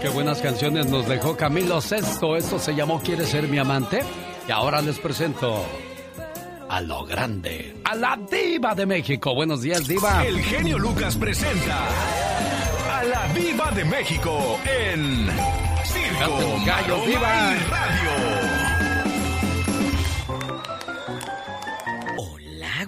Qué buenas canciones nos dejó Camilo Sesto. Esto se llamó ¿Quieres ser mi amante? Y ahora les presento a lo grande, a la diva de México. Buenos días, diva. El genio Lucas presenta a la diva de México en Circo, Gallo, Diva Radio.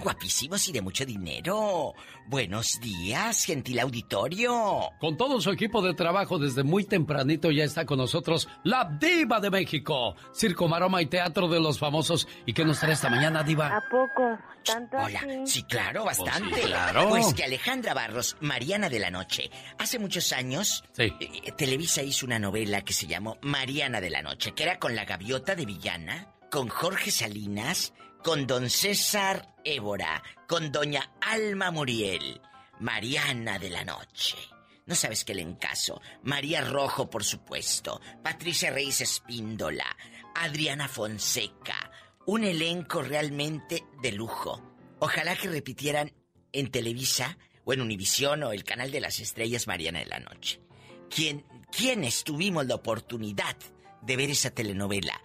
Guapísimos y de mucho dinero. Buenos días, gentil auditorio. Con todo su equipo de trabajo desde muy tempranito ya está con nosotros la diva de México, Circo, Maroma y Teatro de los Famosos. ¿Y qué nos trae esta mañana, diva? ¿A poco? ¿Tanto Hola, sí, claro, oh, bastante. claro. Pues que Alejandra Barros, Mariana de la Noche, hace muchos años, eh, Televisa hizo una novela que se llamó Mariana de la Noche, que era con la gaviota de villana, con Jorge Salinas con don César Évora, con doña Alma Muriel, Mariana de la Noche. No sabes qué le encaso. María Rojo, por supuesto. Patricia Reyes Espíndola. Adriana Fonseca. Un elenco realmente de lujo. Ojalá que repitieran en Televisa o en Univisión o el canal de las estrellas Mariana de la Noche. ¿Quién, ¿Quiénes tuvimos la oportunidad de ver esa telenovela?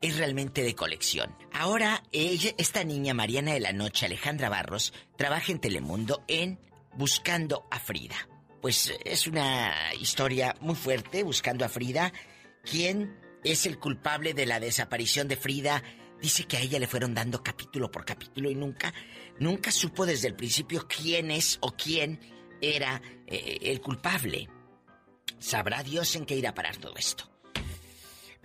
Es realmente de colección. Ahora, ella, esta niña Mariana de la Noche, Alejandra Barros, trabaja en Telemundo en Buscando a Frida. Pues es una historia muy fuerte, Buscando a Frida. ¿Quién es el culpable de la desaparición de Frida? Dice que a ella le fueron dando capítulo por capítulo y nunca, nunca supo desde el principio quién es o quién era eh, el culpable. Sabrá Dios en qué irá a parar todo esto.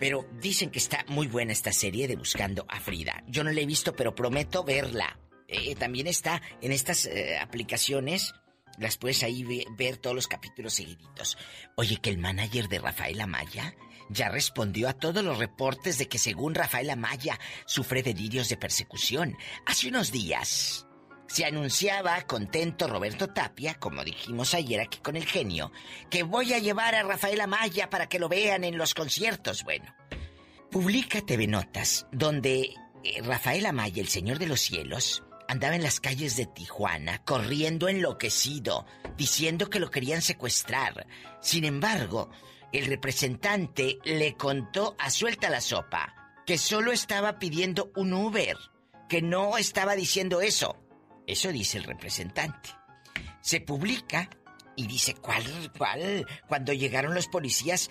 Pero dicen que está muy buena esta serie de Buscando a Frida. Yo no la he visto, pero prometo verla. Eh, también está en estas eh, aplicaciones. Las puedes ahí ver todos los capítulos seguiditos. Oye, que el manager de Rafael Amaya ya respondió a todos los reportes de que según Rafael Amaya sufre delirios de persecución. Hace unos días se anunciaba contento Roberto Tapia, como dijimos ayer aquí con el genio, que voy a llevar a Rafael Amaya para que lo vean en los conciertos. Bueno, publica TV Notas, donde eh, Rafael Amaya, el Señor de los Cielos, andaba en las calles de Tijuana, corriendo enloquecido, diciendo que lo querían secuestrar. Sin embargo, el representante le contó a suelta la sopa que solo estaba pidiendo un Uber, que no estaba diciendo eso. Eso dice el representante. Se publica y dice, ¿cuál, cuál? Cuando llegaron los policías,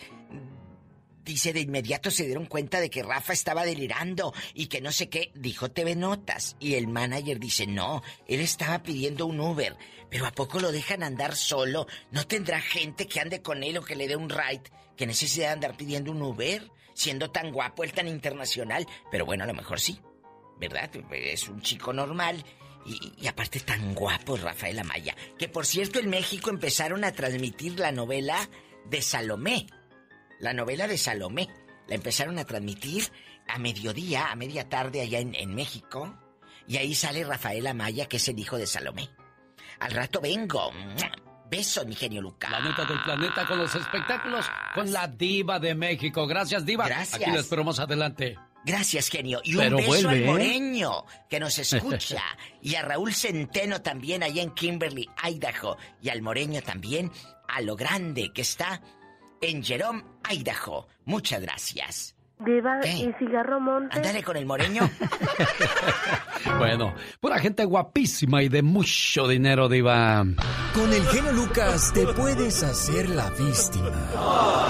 dice, de inmediato se dieron cuenta de que Rafa estaba delirando y que no sé qué, dijo TV Notas. Y el manager dice, no, él estaba pidiendo un Uber, pero ¿a poco lo dejan andar solo? ¿No tendrá gente que ande con él o que le dé un ride que necesite andar pidiendo un Uber? Siendo tan guapo, él tan internacional. Pero bueno, a lo mejor sí, ¿verdad? Es un chico normal y, aparte tan guapo Rafael Amaya. Que por cierto en México empezaron a transmitir la novela de Salomé. La novela de Salomé. La empezaron a transmitir a mediodía, a media tarde allá en, en México. Y ahí sale Rafael Amaya, que es el hijo de Salomé. Al rato vengo. Beso, mi genio Lucas. La neta del planeta con los espectáculos con la diva de México. Gracias, diva. Gracias. Aquí les esperamos adelante. Gracias, genio. Y un beso al ¿eh? Moreño, que nos escucha. y a Raúl Centeno también, allá en Kimberly, Idaho. Y al Moreño también, a lo grande que está en Jerome, Idaho. Muchas gracias. Diva, ¿y cigarro monte? Ándale con el moreño. bueno, pura gente guapísima y de mucho dinero, Diva. Con el genio Lucas te puedes hacer la víctima.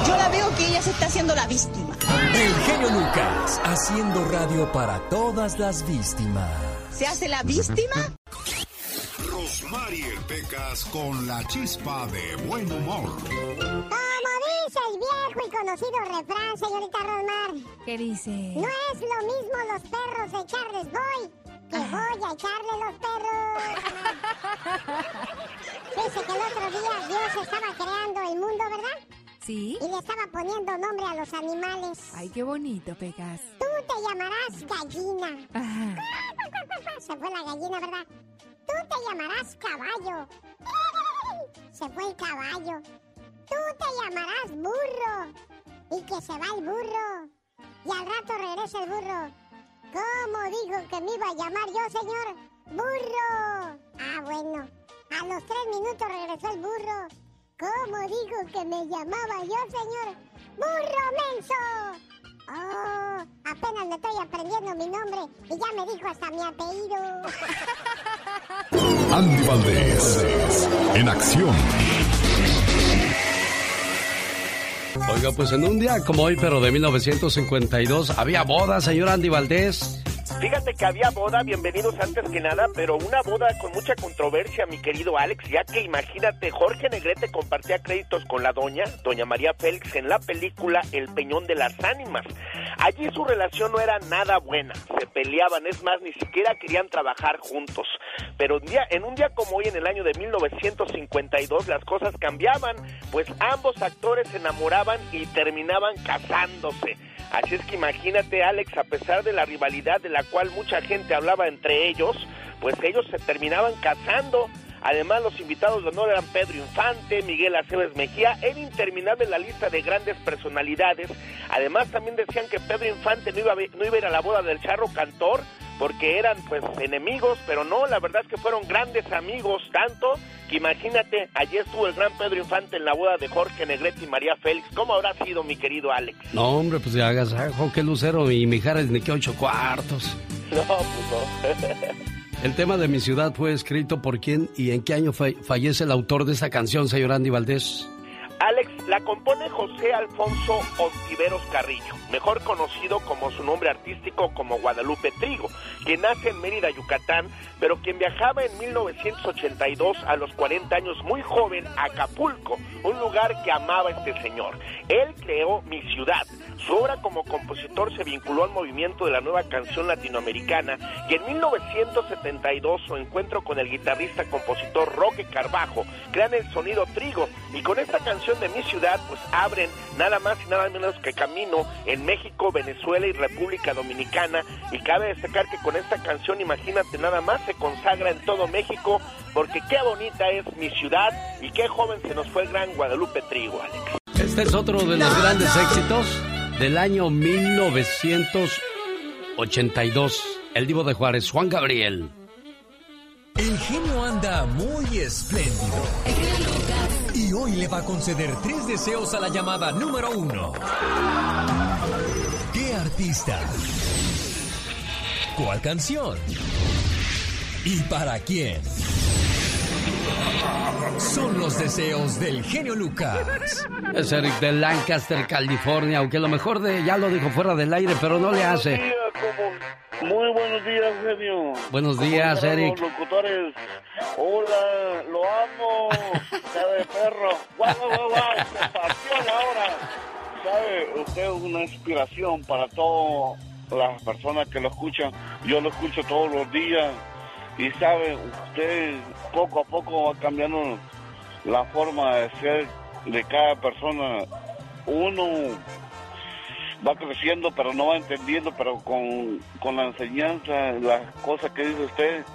Yo la veo que ella se está haciendo la víctima. El genio Lucas, haciendo radio para todas las víctimas. ¿Se hace la víctima? Rosmarie Pecas con la chispa de buen humor dice el viejo y conocido refrán, señorita Rosmar. ¿Qué dice? No es lo mismo los perros de Charles Boy que voy a echarle los perros. dice que el otro día Dios estaba creando el mundo, ¿verdad? Sí. Y le estaba poniendo nombre a los animales. Ay, qué bonito, Pegas. Tú te llamarás gallina. Ajá. Se fue la gallina, ¿verdad? Tú te llamarás caballo. Se fue el caballo. Tú te llamarás burro. Y que se va el burro. Y al rato regresa el burro. ¿Cómo dijo que me iba a llamar yo, señor? Burro. Ah, bueno. A los tres minutos regresó el burro. ¿Cómo dijo que me llamaba yo, señor? ¡Burro menso! Oh, apenas me estoy aprendiendo mi nombre y ya me dijo hasta mi apellido. Andy Valdés, en acción. Oiga, pues en un día como hoy, pero de 1952, había boda, señor Andy Valdés. Fíjate que había boda, bienvenidos antes que nada, pero una boda con mucha controversia, mi querido Alex, ya que imagínate, Jorge Negrete compartía créditos con la doña, doña María Félix, en la película El Peñón de las Ánimas. Allí su relación no era nada buena, se peleaban, es más, ni siquiera querían trabajar juntos. Pero día, en un día como hoy, en el año de 1952, las cosas cambiaban, pues ambos actores se enamoraban y terminaban casándose. Así es que imagínate, Alex, a pesar de la rivalidad de la cual mucha gente hablaba entre ellos, pues ellos se terminaban casando. Además, los invitados de honor eran Pedro Infante, Miguel Aceves Mejía, era interminable la lista de grandes personalidades. Además, también decían que Pedro Infante no iba, a, no iba a ir a la boda del charro cantor, porque eran pues enemigos, pero no, la verdad es que fueron grandes amigos, tanto que imagínate, allí estuvo el gran Pedro Infante en la boda de Jorge Negrete y María Félix. ¿Cómo habrá sido, mi querido Alex? No, hombre, pues ya hagas, qué lucero y Mijares ni que ocho cuartos. No, pues no. el tema de mi ciudad fue escrito por quién y en qué año fallece el autor de esta canción, señor Andy Valdés. Alex la compone José Alfonso Ontiveros Carrillo, mejor conocido como su nombre artístico como Guadalupe Trigo, quien nace en Mérida, Yucatán, pero quien viajaba en 1982 a los 40 años muy joven a Acapulco, un lugar que amaba este señor. Él creó Mi Ciudad. Su obra como compositor se vinculó al movimiento de la nueva canción latinoamericana y en 1972 su encuentro con el guitarrista compositor Roque Carbajo crean el sonido Trigo y con esta canción de Mi Ciudad pues abren nada más y nada menos que camino en México, Venezuela y República Dominicana y cabe destacar que con esta canción imagínate nada más se consagra en todo México porque qué bonita es Mi Ciudad y qué joven se nos fue el gran Guadalupe Trigo, Alex. Este es otro de los grandes éxitos del año 1982. El Divo de Juárez, Juan Gabriel. El genio anda muy espléndido. Y hoy le va a conceder tres deseos a la llamada número uno. ¿Qué artista? ¿Cuál canción? ¿Y para quién? Son los deseos del genio Lucas. Es Eric de Lancaster, California, aunque lo mejor de ya lo dijo fuera del aire, pero no le hace. Muy buenos días, genio. Buenos días, Eric. locutores. Hola, lo amo. Sabe, perro. Guau, guau, guau, ahora. Sabe, usted es una inspiración para todas las personas que lo escuchan. Yo lo escucho todos los días. Y sabe, usted poco a poco va cambiando la forma de ser de cada persona. Uno va creciendo, pero no va entendiendo, pero con, con la enseñanza, las cosas que dice usted,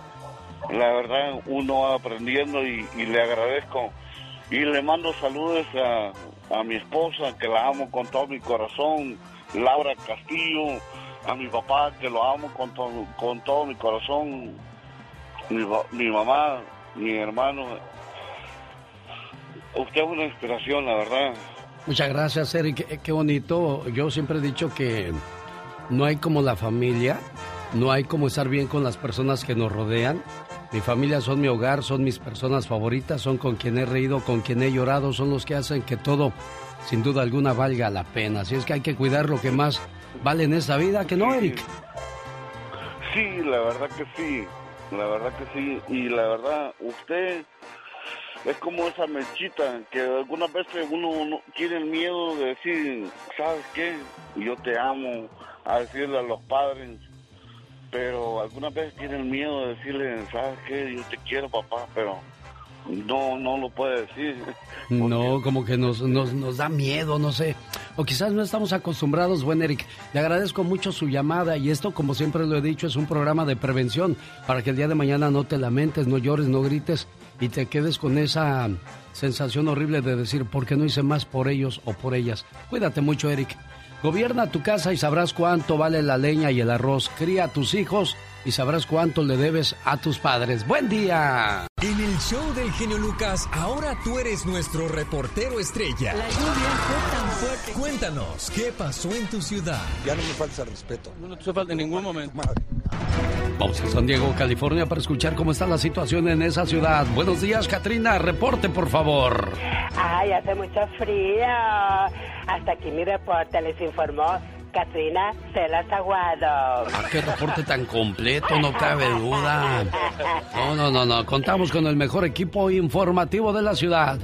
la verdad uno va aprendiendo y, le agradezco. Y le mando saludos a, a, mi esposa, que la amo con todo mi corazón, Laura Castillo, a mi papá, que lo amo con, con todo mi corazón, mi, mi mamá, mi hermano. Usted es una inspiración, la verdad. Muchas gracias, Eric. Qué, bonito. Yo siempre he dicho que no hay como la familia, no hay como estar bien con las personas que nos rodean. Mi familia son mi hogar, son mis personas favoritas, son con quien he reído, con quien he llorado, son los que hacen que todo, sin duda alguna, valga la pena. Así es que hay que cuidar lo que más vale en esta vida, ¿que no, Eric? Sí, la verdad que sí, la verdad que sí. Y la verdad, usted es como esa mechita que algunas veces uno tiene el miedo de decir, ¿sabes qué? Yo te amo, a decirle a los padres, pero algunas veces tiene el miedo de decirle, ¿sabes qué? Yo te quiero, papá, pero no, no lo puede decir. No, como que nos, nos, nos, da miedo, no sé. O quizás no estamos acostumbrados, buen Eric. Le agradezco mucho su llamada y esto, como siempre lo he dicho, es un programa de prevención para que el día de mañana no te lamentes, no llores, no grites y te quedes con esa sensación horrible de decir, ¿por qué no hice más por ellos o por ellas? Cuídate mucho, Eric. Gobierna tu casa y sabrás cuánto vale la leña y el arroz. Cría a tus hijos y sabrás cuánto le debes a tus padres. ¡Buen día! En el show del genio Lucas, ahora tú eres nuestro reportero estrella. La lluvia fue tan fuerte. Cuéntanos, ¿qué pasó en tu ciudad? Ya no me falta el respeto. No te falta en ningún momento. Vamos a San Diego, California, para escuchar cómo está la situación en esa ciudad. Buenos días, Katrina. Reporte, por favor. Ay, hace mucho frío. Hasta aquí mi reporte les informó Katrina Celas Aguado. ¿A qué reporte tan completo? No cabe duda. No, no, no, no. Contamos con el mejor equipo informativo de la ciudad.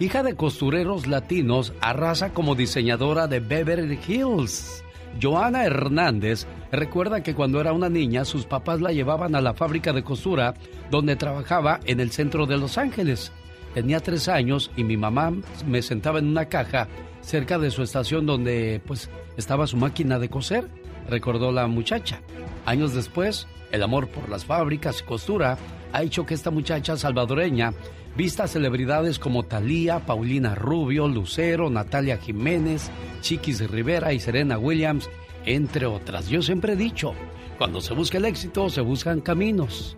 Hija de costureros latinos, arrasa como diseñadora de Beverly Hills. Joana Hernández recuerda que cuando era una niña sus papás la llevaban a la fábrica de costura donde trabajaba en el centro de Los Ángeles. Tenía tres años y mi mamá me sentaba en una caja cerca de su estación donde pues estaba su máquina de coser, recordó la muchacha. Años después, el amor por las fábricas y costura ha hecho que esta muchacha salvadoreña vista celebridades como Thalía, Paulina Rubio, Lucero, Natalia Jiménez, Chiquis Rivera y Serena Williams, entre otras. Yo siempre he dicho, cuando se busca el éxito, se buscan caminos.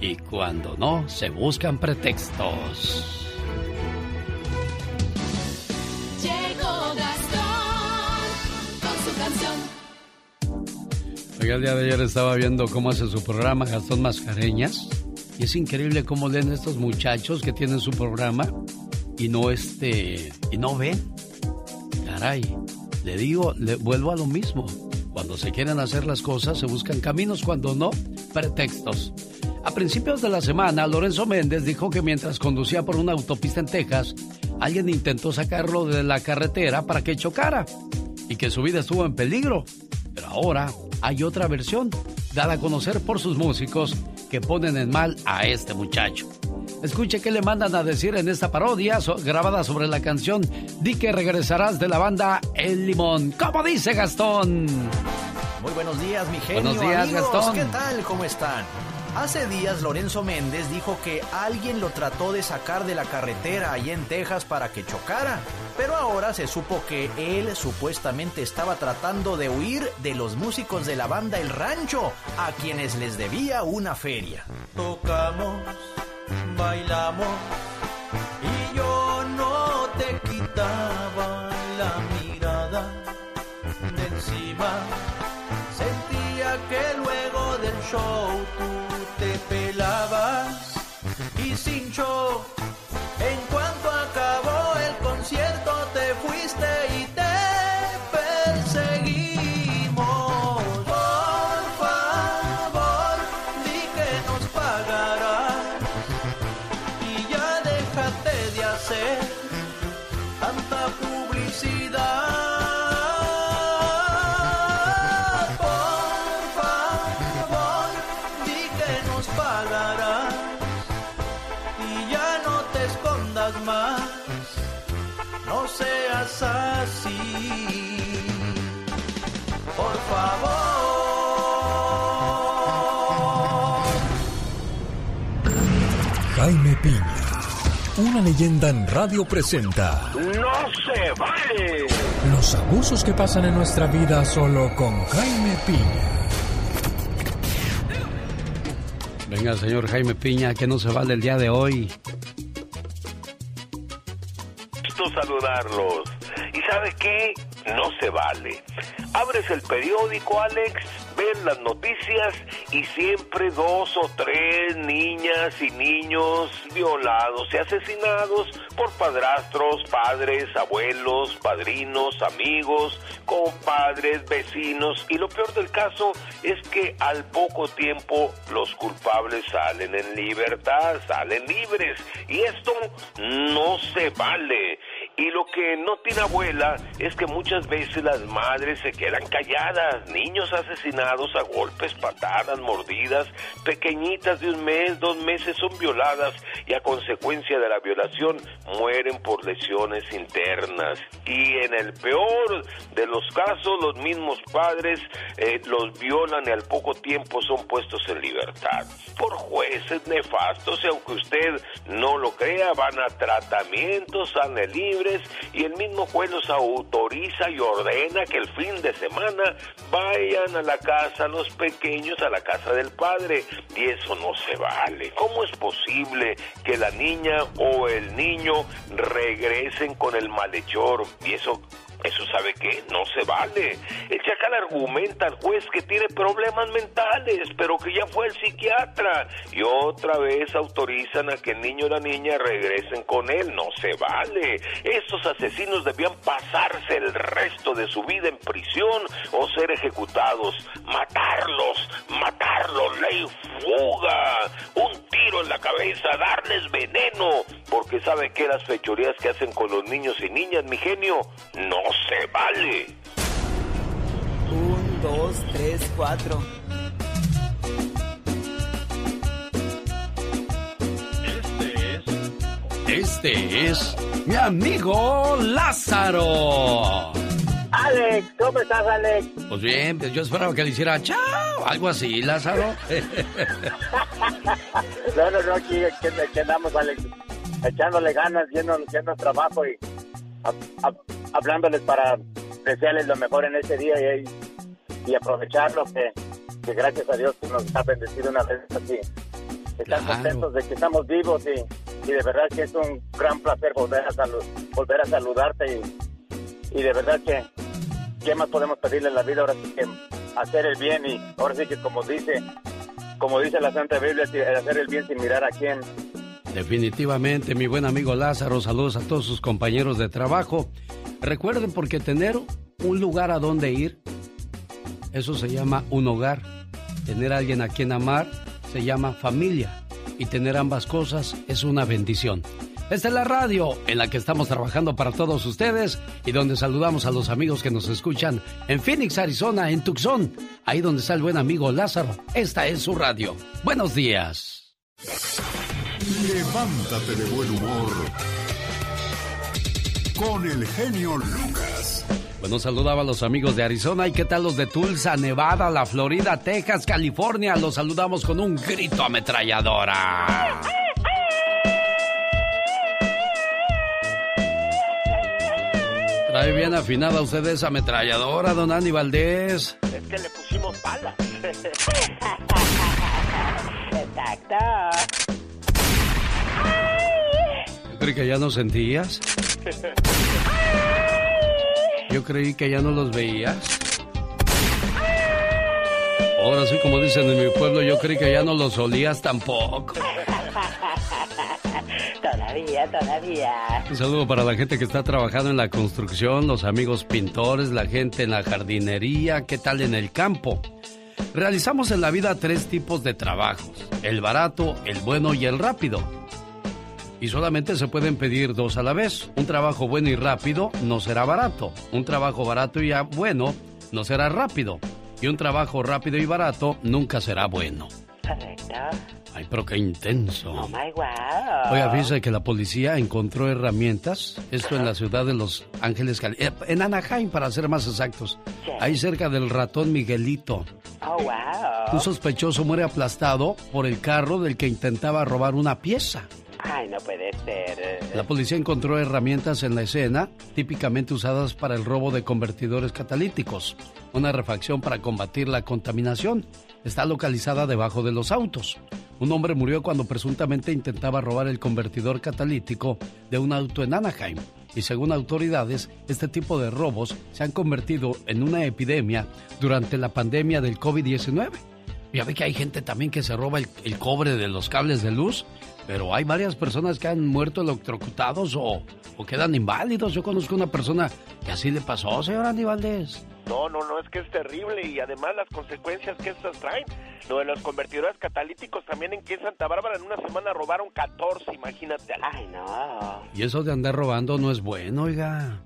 Y cuando no, se buscan pretextos. el día de ayer estaba viendo cómo hace su programa Gastón Mascareñas. Y es increíble cómo leen estos muchachos que tienen su programa y no este y no ven. Caray, le digo, le vuelvo a lo mismo. Cuando se quieren hacer las cosas se buscan caminos, cuando no, pretextos. A principios de la semana, Lorenzo Méndez dijo que mientras conducía por una autopista en Texas, alguien intentó sacarlo de la carretera para que chocara y que su vida estuvo en peligro. Pero ahora hay otra versión, dada a conocer por sus músicos que ponen en mal a este muchacho. Escuche qué le mandan a decir en esta parodia grabada sobre la canción Di que regresarás de la banda El Limón. ¿Cómo dice Gastón? Muy buenos días, mi genio. Buenos días, Gastón. ¿Qué tal? ¿Cómo están? Hace días Lorenzo Méndez dijo que alguien lo trató de sacar de la carretera allí en Texas para que chocara, pero ahora se supo que él supuestamente estaba tratando de huir de los músicos de la banda El Rancho, a quienes les debía una feria. Tocamos, bailamos y yo no te quitaba la mirada de encima. Sentía que luego del show tú sin. Una leyenda en radio presenta. ¡No se vale! Los abusos que pasan en nuestra vida solo con Jaime Piña. Venga, señor Jaime Piña, que no se vale el día de hoy. Gusto saludarlos. ¿Y sabe qué? No se vale. Abres el periódico, Alex, ves las noticias y siempre dos o tres niñas y niños violados y asesinados por padrastros, padres, abuelos, padrinos, amigos, compadres, vecinos. Y lo peor del caso es que al poco tiempo los culpables salen en libertad, salen libres. Y esto no se vale. Y lo que no tiene abuela es que muchas veces las madres se quedan calladas. Niños asesinados a golpes, patadas, mordidas, pequeñitas de un mes, dos meses son violadas y a consecuencia de la violación mueren por lesiones internas. Y en el peor de los casos, los mismos padres eh, los violan y al poco tiempo son puestos en libertad. Por jueces nefastos y aunque usted no lo crea, van a tratamientos, salen y el mismo juez los autoriza y ordena que el fin de semana vayan a la casa los pequeños, a la casa del padre. Y eso no se vale. ¿Cómo es posible que la niña o el niño regresen con el malhechor? Y eso eso sabe que no se vale. El chacal argumenta al juez que tiene problemas mentales, pero que ya fue el psiquiatra. Y otra vez autorizan a que el niño o la niña regresen con él. No se vale. Estos asesinos debían pasarse el resto de su vida en prisión o ser ejecutados. Matarlos, matarlos, ley fuga. Un tiro en la cabeza, darles veneno. Porque sabe que las fechorías que hacen con los niños y niñas, mi genio, no se vale. Un, dos, tres, cuatro. Este es. Este es mi amigo Lázaro. Alex, ¿cómo estás, Alex? Pues bien, pues yo esperaba que le hiciera chao, algo así, Lázaro. no, no, no, aquí, aquí, andamos, Alex, echándole ganas, yendo, yendo trabajo y hablándoles para desearles lo mejor en este día y, y aprovecharlo que, que, gracias a Dios nos ha bendecido una vez así. Están contentos de que estamos vivos y, y, de verdad que es un gran placer volver a, volver a saludarte y, y de verdad que ¿qué más podemos pedirle en la vida ahora sí que hacer el bien y ahora sí que como dice como dice la Santa Biblia hacer el bien sin mirar a quién Definitivamente, mi buen amigo Lázaro, saludos a todos sus compañeros de trabajo. Recuerden, porque tener un lugar a donde ir, eso se llama un hogar. Tener a alguien a quien amar se llama familia. Y tener ambas cosas es una bendición. Esta es la radio en la que estamos trabajando para todos ustedes y donde saludamos a los amigos que nos escuchan en Phoenix, Arizona, en Tucson, ahí donde está el buen amigo Lázaro. Esta es su radio. Buenos días. Levántate de buen humor con el genio Lucas. Bueno, saludaba a los amigos de Arizona y qué tal los de Tulsa, Nevada, la Florida, Texas, California. Los saludamos con un grito ametralladora. Trae bien afinada usted esa ametralladora, don Andy Valdés. Es que le pusimos balas. Exacto. Yo creí que ya no sentías. Yo creí que ya no los veías. Ahora sí, como dicen en mi pueblo, yo creí que ya no los olías tampoco. Todavía, todavía. Un saludo para la gente que está trabajando en la construcción, los amigos pintores, la gente en la jardinería, ¿qué tal en el campo? Realizamos en la vida tres tipos de trabajos, el barato, el bueno y el rápido. Y solamente se pueden pedir dos a la vez. Un trabajo bueno y rápido no será barato. Un trabajo barato y bueno no será rápido. Y un trabajo rápido y barato nunca será bueno. Correcto. Ay, pero qué intenso. Oh my wow. Oiga, fíjese que la policía encontró herramientas. Esto en la ciudad de Los Ángeles, eh, en Anaheim, para ser más exactos. Ahí cerca del ratón Miguelito. Oh, wow. Un sospechoso muere aplastado por el carro del que intentaba robar una pieza. Ay, no puede ser. La policía encontró herramientas en la escena, típicamente usadas para el robo de convertidores catalíticos, una refacción para combatir la contaminación. Está localizada debajo de los autos. Un hombre murió cuando presuntamente intentaba robar el convertidor catalítico de un auto en Anaheim. Y según autoridades, este tipo de robos se han convertido en una epidemia durante la pandemia del COVID-19. Ya ve que hay gente también que se roba el, el, cobre de los cables de luz, pero hay varias personas que han muerto electrocutados o, o quedan inválidos. Yo conozco una persona que así le pasó, señor Andy Valdés. No, no, no, es que es terrible y además las consecuencias que estas traen. Lo de los convertidores catalíticos también en que en Santa Bárbara en una semana robaron 14, imagínate. Ay, no. Y eso de andar robando no es bueno, oiga.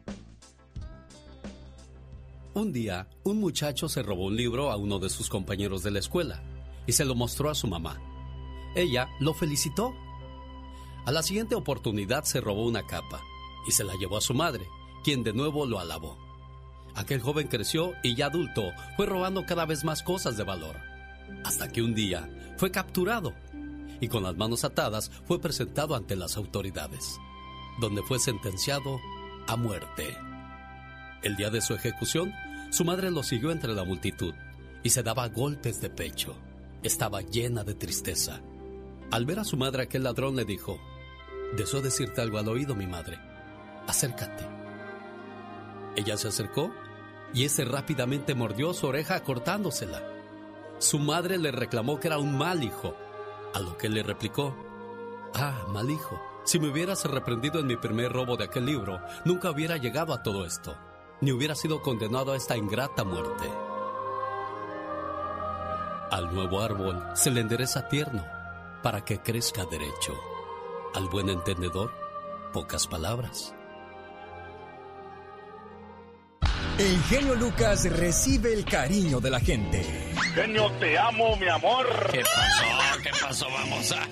Un día, un muchacho se robó un libro a uno de sus compañeros de la escuela y se lo mostró a su mamá. Ella lo felicitó. A la siguiente oportunidad se robó una capa y se la llevó a su madre, quien de nuevo lo alabó. Aquel joven creció y ya adulto fue robando cada vez más cosas de valor, hasta que un día fue capturado y con las manos atadas fue presentado ante las autoridades, donde fue sentenciado a muerte. El día de su ejecución, su madre lo siguió entre la multitud y se daba golpes de pecho. Estaba llena de tristeza. Al ver a su madre, aquel ladrón le dijo, Deseo decirte algo al oído, mi madre. Acércate. Ella se acercó y ese rápidamente mordió su oreja cortándosela. Su madre le reclamó que era un mal hijo, a lo que le replicó, Ah, mal hijo, si me hubieras reprendido en mi primer robo de aquel libro, nunca hubiera llegado a todo esto, ni hubiera sido condenado a esta ingrata muerte. Al nuevo árbol se le endereza tierno para que crezca derecho. Al buen entendedor, pocas palabras. El genio Lucas recibe el cariño de la gente. Genio, te amo, mi amor. ¿Qué pasó? ¿Qué pasó? Vamos a...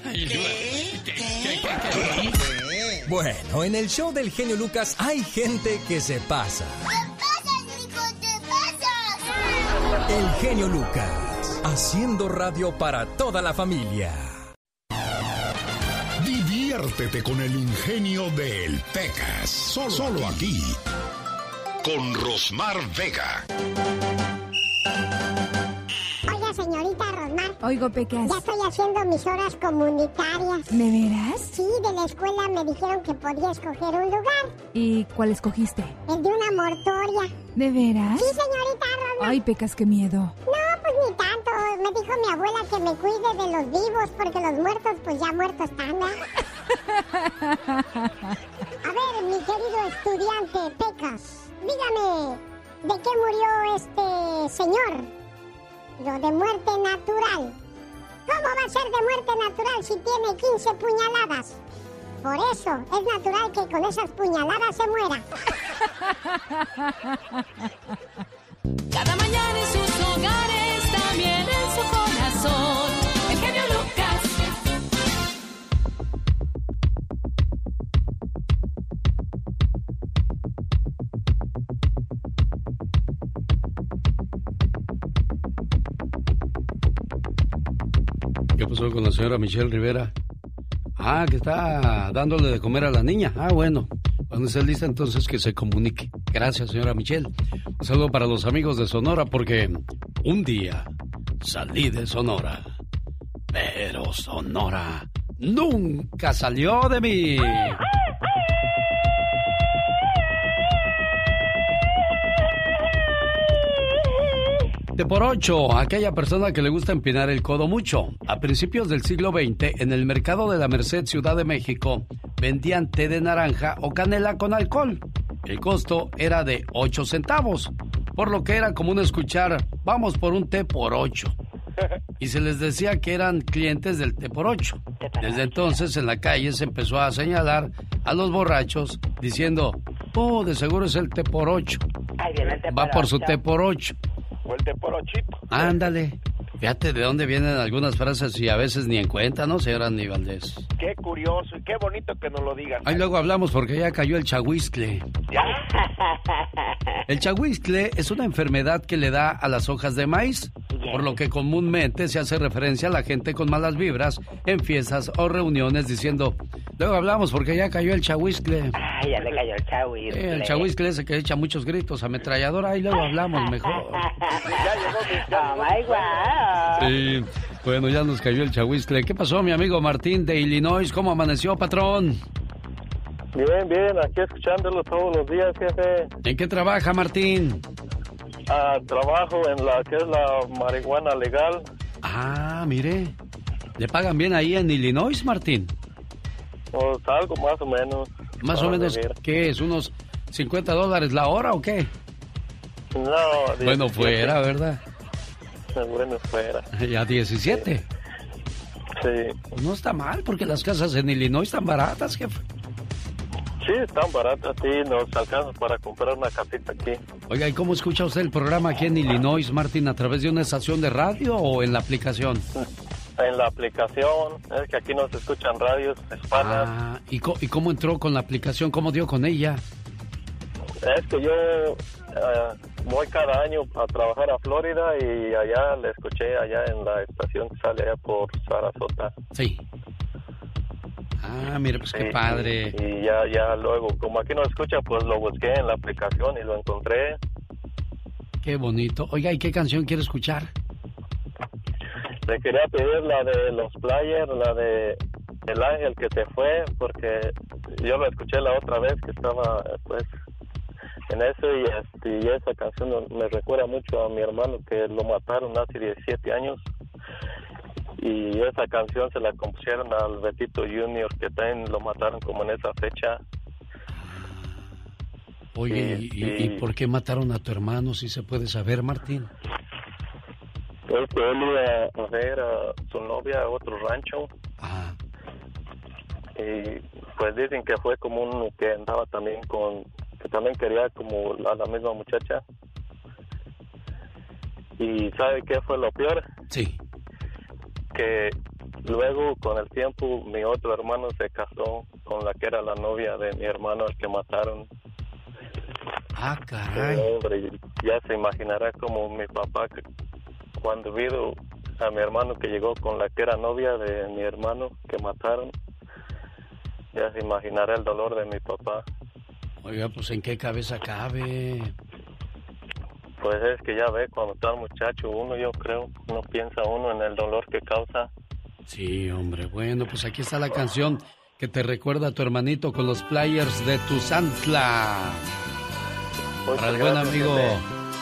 Bueno, en el show del genio Lucas hay gente que se pasa. ¿Qué pasa, hijo? ¿Qué pasa? El genio Lucas, haciendo radio para toda la familia. Diviértete con el ingenio del Pecas. Solo, solo aquí. Con Rosmar Vega. Oiga, señorita Rosmar. Oigo, Pecas. Ya estoy haciendo mis horas comunitarias. ¿De veras? Sí, de la escuela me dijeron que podía escoger un lugar. ¿Y cuál escogiste? El de una mortoria. ¿De veras? Sí, señorita Rosmar. Ay, Pecas, qué miedo. No, pues ni tanto. Me dijo mi abuela que me cuide de los vivos porque los muertos, pues ya muertos están. ¿eh? A ver, mi querido estudiante Pecas. Dígame, ¿de qué murió este señor? Lo de muerte natural. ¿Cómo va a ser de muerte natural si tiene 15 puñaladas? Por eso es natural que con esas puñaladas se muera. Cada mañana en sus hogares, pasó con la señora Michelle Rivera? Ah, que está dándole de comer a la niña. Ah, bueno. Cuando esté lista, entonces que se comunique. Gracias, señora Michelle. Un saludo para los amigos de Sonora, porque un día salí de Sonora. Pero Sonora nunca salió de mí. 7 por 8. Aquella persona que le gusta empinar el codo mucho. A principios del siglo XX, en el mercado de la Merced, Ciudad de México, vendían té de naranja o canela con alcohol. El costo era de 8 centavos, por lo que era común escuchar, vamos por un té por 8. Y se les decía que eran clientes del té por 8. Desde entonces en la calle se empezó a señalar a los borrachos diciendo, oh, de seguro es el té por 8. Va por su té por 8. Ándale. Fíjate de dónde vienen algunas frases y a veces ni en cuenta, ¿no, señor Andy Valdés? Qué curioso y qué bonito que nos lo digan. Ahí luego hablamos porque ya cayó el chahuiscle. ¿Ya? El chahuiscle es una enfermedad que le da a las hojas de maíz, por lo que comúnmente se hace referencia a la gente con malas vibras en fiestas o reuniones diciendo, luego hablamos porque ya cayó el chahuiscle. Ah, ya le cayó el chahuiscle. Eh, el chahuiscle ese que echa muchos gritos, ametralladora, ahí luego hablamos mejor. Oh my God. Sí, bueno, ya nos cayó el chahuiscle. ¿Qué pasó, mi amigo Martín de Illinois? ¿Cómo amaneció, patrón? Bien, bien, aquí escuchándolo todos los días, jefe. ¿En qué trabaja, Martín? Ah, trabajo en la que es la marihuana legal. Ah, mire. ¿Le pagan bien ahí en Illinois, Martín? Pues algo más o menos. Más o menos, vivir. ¿qué es? ¿Unos 50 dólares la hora o qué? No, Bueno, fuera, ¿verdad? Bueno, fuera. Ya 17. Sí. Pues no está mal, porque las casas en Illinois están baratas, jefe. Sí, están baratas, sí, nos alcanza para comprar una casita aquí. Oiga, ¿y cómo escucha usted el programa aquí en Illinois, Martín? ¿A través de una estación de radio o en la aplicación? En la aplicación, es que aquí nos escuchan radios hispanas. Ah, ¿y, co- ¿y cómo entró con la aplicación? ¿Cómo dio con ella? Es que yo eh, voy cada año a trabajar a Florida y allá le escuché allá en la estación que sale allá por Sarasota. Sí. Ah, mire, pues qué padre. Y, y ya, ya luego, como aquí no escucha, pues lo busqué en la aplicación y lo encontré. Qué bonito. Oiga, ¿y qué canción quiere escuchar? Le quería pedir la de los players, la de El Ángel que se fue, porque yo lo escuché la otra vez que estaba, pues, en eso y, este, y esa canción me recuerda mucho a mi hermano que lo mataron hace 17 años. Y esa canción se la compusieron al Betito Junior, que también lo mataron como en esa fecha. Oye, Sí, ¿y, por qué mataron a tu hermano, si se puede saber, Martín? Pues él iba a ver a su novia a otro rancho. Y pues dicen que fue como uno que andaba también con, que también quería como a la misma muchacha. Y ¿sabe qué fue lo peor? Sí. Que luego con el tiempo mi otro hermano se casó con la que era la novia de mi hermano, el que mataron. Ah, caray. hombre, ya se imaginará como mi papá cuando vio a mi hermano que llegó con la que era novia de mi hermano que mataron, ya se imaginará el dolor de mi papá. Oiga, pues ¿en qué cabeza cabe? Pues es que ya ve, cuando está el muchacho uno, yo creo, no piensa uno en el dolor que causa. Sí, hombre. Bueno, pues aquí está la canción que te recuerda a tu hermanito con los players de tu Santla. Para el buen amigo.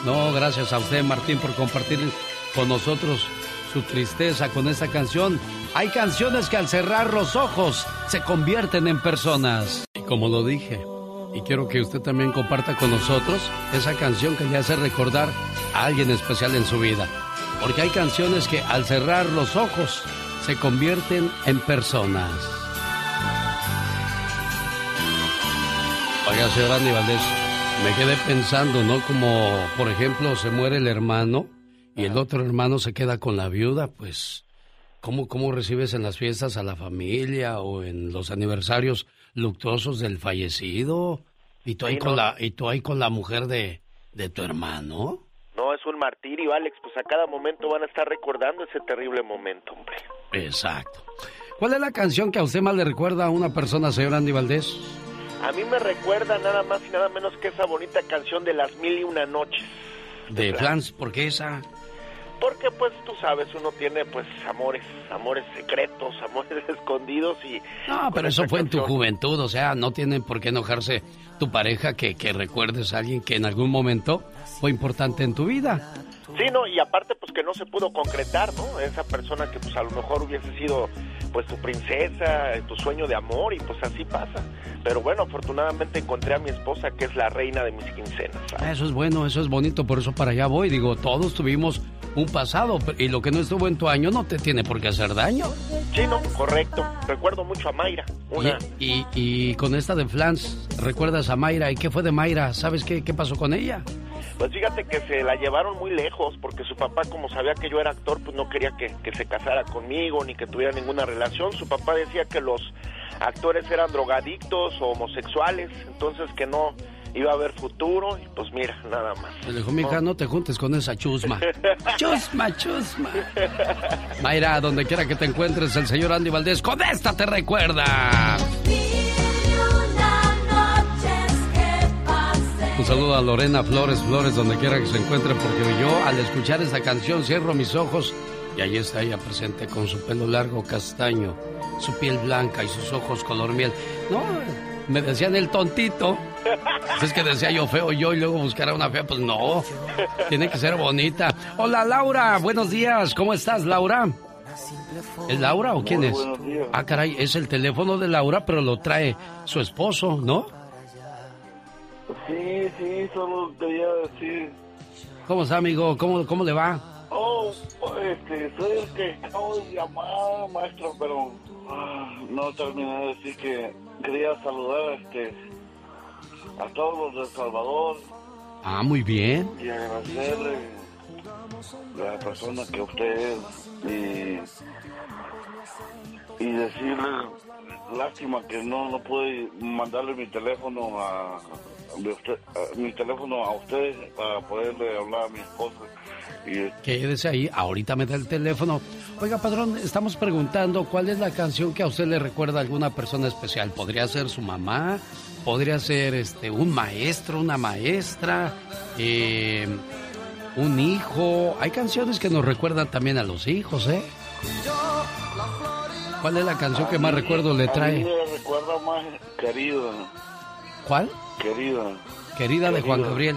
No, gracias a usted, Martín, por compartir con nosotros su tristeza con esta canción. Hay canciones que al cerrar los ojos se convierten en personas. Y como lo dije, y quiero que usted también comparta con nosotros esa canción que le hace recordar a alguien especial en su vida. Porque hay canciones que al cerrar los ojos se convierten en personas. Oiga, señor Andy Valdés, me quedé pensando, ¿no? Como, por ejemplo, se muere el hermano y el otro hermano se queda con la viuda, pues, ¿cómo, cómo recibes en las fiestas a la familia o en los aniversarios luctuosos del fallecido? Y tú ahí, Sí, con, no. la, y tú ahí con la mujer de, de tu hermano. No, es un martirio, Alex. Pues a cada momento van a estar recordando ese terrible momento, hombre. Exacto. ¿Cuál es la canción que a usted más le recuerda a una persona, señor Andy Valdés? A mí me recuerda nada más y nada menos que esa bonita canción de las mil y una noches. De Flans, ¿por qué esa? Porque pues tú sabes, uno tiene pues amores, amores secretos, amores escondidos y... No, pero eso fue en tu juventud, o sea, no tiene por qué enojarse tu pareja que, que recuerdes a alguien que en algún momento fue importante en tu vida. Sí, no, y aparte pues que no se pudo concretar, ¿no? Esa persona que pues a lo mejor hubiese sido pues tu princesa, tu sueño de amor y pues así pasa. Pero bueno, afortunadamente encontré a mi esposa que es la reina de mis quincenas. ¿sabes? Eso es bueno, eso es bonito, por eso para allá voy. Digo, todos tuvimos un pasado y lo que no estuvo en tu año no te tiene por qué hacer daño. Sí, no, correcto. Recuerdo mucho a Mayra, una... Y, y- y con esta de Flans, ¿recuerdas a Mayra? ¿Y qué fue de Mayra? ¿Sabes qué, qué pasó con ella? Pues fíjate que se la llevaron muy lejos porque su papá, como sabía que yo era actor, pues no quería que, que se casara conmigo ni que tuviera ninguna relación. Su papá decía que los actores eran drogadictos o homosexuales, entonces que no iba a haber futuro y pues mira, nada más. Le dijo, mija, no te juntes con esa chusma. chusma, chusma. Mayra, donde quiera que te encuentres, el señor Andy Valdés, con esta te recuerda. Un saludo a Lorena Flores Flores, donde quiera que se encuentre, porque yo al escuchar esta canción cierro mis ojos y ahí está ella presente con su pelo largo castaño, su piel blanca y sus ojos color miel. No, me decían el tontito. Es que decía yo feo yo y luego buscar a una fea, pues no. Tiene que ser bonita. Hola Laura, buenos días. ¿Cómo estás, Laura? ¿Es Laura o quién es? Ah, caray, es el teléfono de Laura, pero lo trae su esposo, ¿no? Sí, sí, solo quería decir. ¿Cómo está, amigo? ¿Cómo, cómo le va? Oh, este, soy el que acabo de llamar, maestro, pero ah, no terminé de decir que quería saludar este, a todos los de Salvador. Ah, muy bien. Y agradecerle a la persona que usted es y, y decirle lástima que no, no pude mandarle mi teléfono a, mi teléfono a usted para poderle hablar a mi esposa. Y... Quédese ahí, ahorita me da el teléfono. Oiga, padrón, estamos preguntando cuál es la canción que a usted le recuerda a alguna persona especial. ¿Podría ser su mamá? ¿Podría ser este un maestro, una maestra? Eh, ¿Un hijo? Hay canciones que nos recuerdan también a los hijos, ¿eh? ¿Cuál es la canción que más recuerdo le trae? A mí me recuerda más querida. ¿Cuál? Querida. Querida de Juan Gabriel.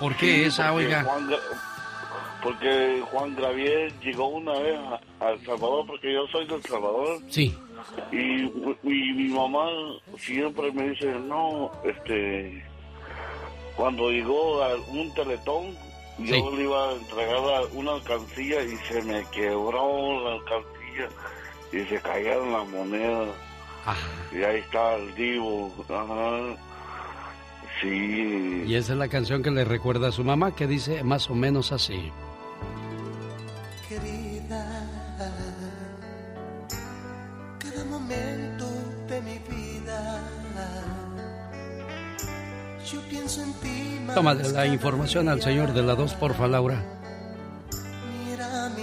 ¿Por qué esa, oiga? porque Juan Gabriel llegó una vez a, El Salvador, porque yo soy del Salvador. Sí. Y, mi mamá siempre me dice, no, este, cuando llegó a un teletón, yo le iba a entregar una alcancía y se me quebró la alcancía y se cayeron las monedas. Y ahí está el divo. Sí. Y esa es la canción que le recuerda a su mamá, que dice más o menos así. Querida, cada momento de mi vida, yo pienso en ti. Toma la información al señor de la 2, porfa, Laura.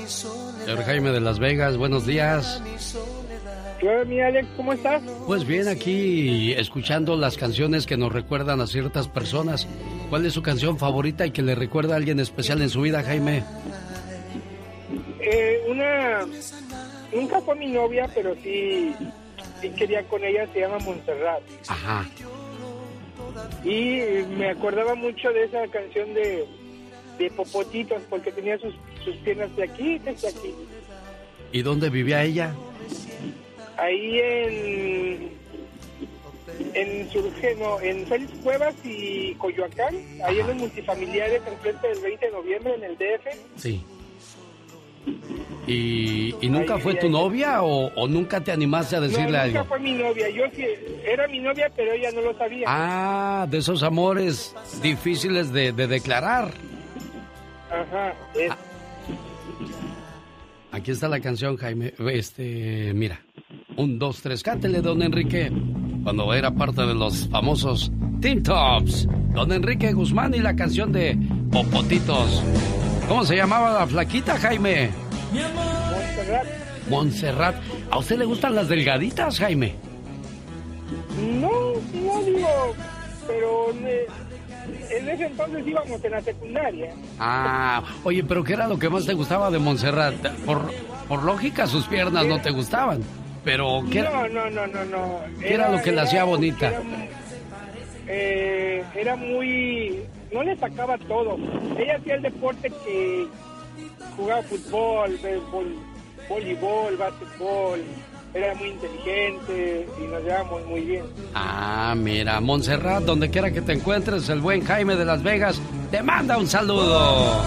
Señor Jaime de Las Vegas, buenos días. Mi Alex, ¿cómo estás? Pues bien, aquí escuchando las canciones que nos recuerdan a ciertas personas. ¿Cuál es su canción favorita y que le recuerda a alguien especial en su vida, Jaime? Eh, una... Nunca fue mi novia, pero sí, sí quería con ella, se llama Montserrat. Ajá. Y me acordaba mucho de esa canción de, de Popotitos, porque tenía sus, sus piernas de aquí, de aquí. ¿Y dónde vivía ella? Ahí en en Surgeno, en Félix Cuevas y Coyoacán, ahí en los multifamiliares enfrente del 20 de noviembre en el DF. Sí. ¿Y, y nunca fue tu novia o, nunca te animaste a decirle no, nunca Nunca fue mi novia, yo sí, era mi novia, pero ella no lo sabía. Ah, de esos amores difíciles de, declarar. Ajá, ah. Aquí está la canción, Jaime. Este, mira. Un, dos, tres, cátele, don Enrique. Cuando era parte de los famosos Teen Tops. Don Enrique Guzmán y la canción de Popotitos. ¿Cómo se llamaba la flaquita, Jaime? Montserrat. Montserrat. ¿A usted le gustan las delgaditas, Jaime? No, no digo, pero en ese entonces íbamos en la secundaria. Ah, oye, pero ¿qué era lo que más te gustaba de Montserrat? Por, por lógica, sus piernas no te gustaban. Pero, ¿qué no, no, no, no, no. ¿Qué era, lo que la hacía bonita? Eh, era, muy... No le sacaba todo. Ella hacía el deporte que jugaba fútbol, béisbol, voleibol, básquetbol. Era muy inteligente y nos llevamos muy bien. Ah, mira, Montserrat, donde quiera que te encuentres, el buen Jaime de Las Vegas te manda un saludo.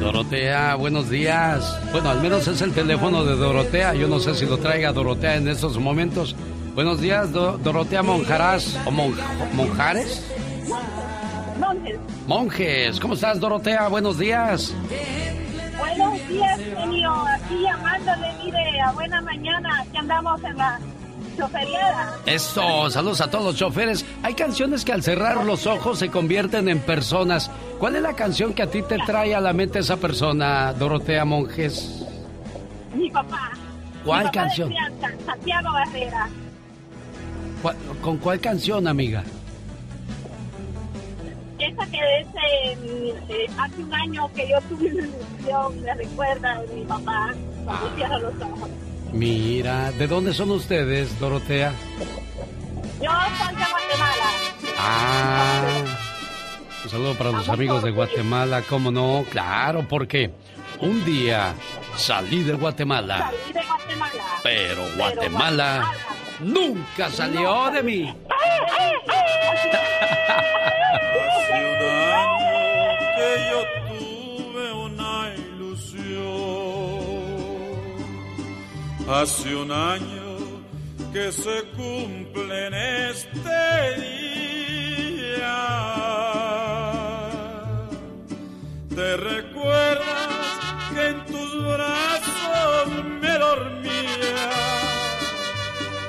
Dorotea, buenos días. Bueno, al menos es el teléfono de Dorotea. Yo no sé si lo traiga Dorotea en estos momentos. Buenos días, Dorotea Monjarás o Monjares. Monjes. Monjes, ¿cómo estás, Dorotea? Buenos días. Buenos días, genio. Aquí llamándole, mire, a buena mañana. Aquí andamos en la eso, saludos a todos los choferes. Hay canciones que al cerrar los ojos se convierten en personas. ¿Cuál es la canción que a ti te trae a la mente esa persona, Dorotea Monjes? Mi papá. ¿Cuál canción? Santiago Barrera. ¿Con cuál canción, amiga? Esa que es eh, hace un año que yo tuve una ilusión, me recuerda de mi papá, cuando cierra los ojos. Mira, ¿de dónde son ustedes, Dorotea? Yo soy de Guatemala. Ah. Un saludo para los amigos de Guatemala, ¿cómo no? Claro, porque un día salí de Guatemala. Salí de Guatemala. Pero Guatemala nunca salió de mí. Hace un año que Hace un año que se cumple en este día. Te recuerdas que en tus brazos me dormía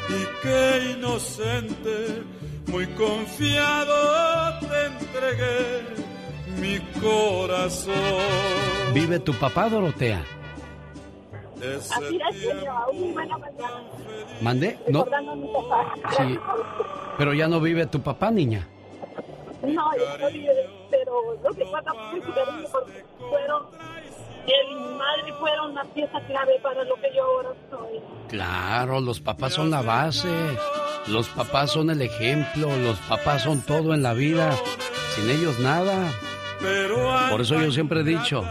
y que inocente, muy confiado te entregué mi corazón. ¿Vive tu papá, Dorotea? Así es. ¿Mande? No. Recordando a mi papá. Sí. Pero ya no vive tu papá, niña. No, yo no vive, pero lo que pasa fue que fueron, él y mi madre fueron una pieza clave para lo que yo ahora soy. Claro, los papás son la base. Los papás son el ejemplo. Los papás son todo en la vida. Sin ellos nada. Por eso yo siempre he dicho,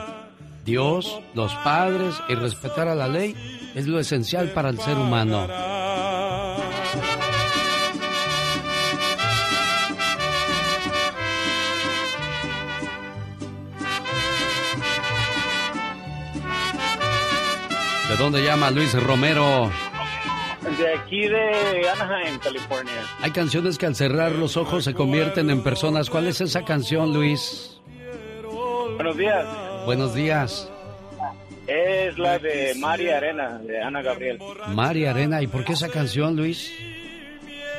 Dios, los padres y respetar a la ley es lo esencial para el ser humano. ¿De dónde llama Luis Romero? De aquí de Anaheim, California. Hay canciones que al cerrar los ojos se convierten en personas. ¿Cuál es esa canción, Luis? Buenos días. Buenos días. Es la de María Arena, de Ana Gabriel. María Arena, ¿y por qué esa canción, Luis?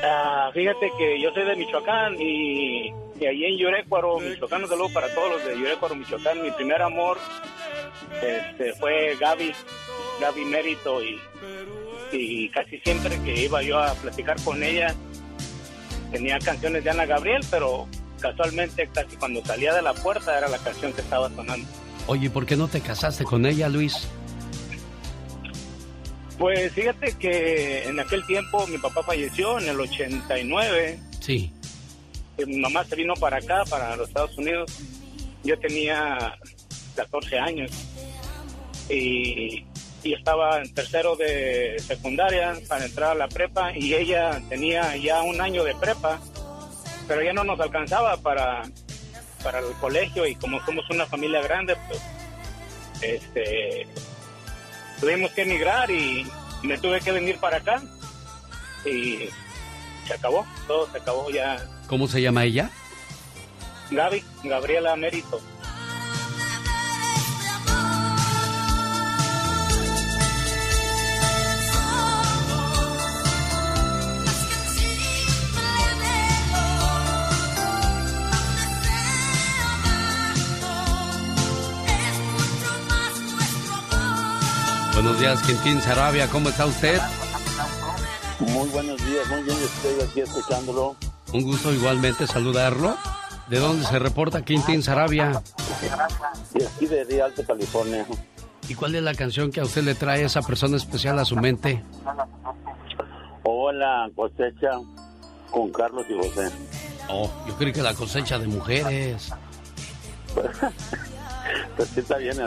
Ah, fíjate que yo soy de Michoacán y, y allí en Yurecuaro, Michoacán, un saludo para todos los de Yurecuaro, Michoacán. Mi primer amor este, fue Gaby, Gaby Mérito y, y casi siempre que iba yo a platicar con ella tenía canciones de Ana Gabriel, pero casualmente casi cuando salía de la puerta era la canción que estaba sonando. Oye, ¿por qué no te casaste con ella, Luis? Pues fíjate que en aquel tiempo mi papá falleció en el 89. Sí. Eh, Mi mamá se vino para acá, para los Estados Unidos. Yo tenía 14 años y, y estaba en tercero de secundaria para entrar a la prepa y ella tenía ya un año de prepa, pero ya no nos alcanzaba para, para el colegio y como somos una familia grande, pues este tuvimos que emigrar y me tuve que venir para acá y se acabó, todo se acabó ya. ¿Cómo se llama ella? Gaby, Gabriela Mérito. Buenos días, Quintín Sarabia, ¿cómo está usted? Muy buenos días, muy bien, estoy aquí escuchándolo. Un gusto igualmente saludarlo. ¿De dónde se reporta Quintín Sarabia? Y aquí de Rialto, California. ¿Y cuál es la canción que a usted le trae esa persona especial a su mente? Hola, cosecha con Carlos y José. Oh, yo creo que la cosecha de mujeres. Pues sí, está bien. ¿no?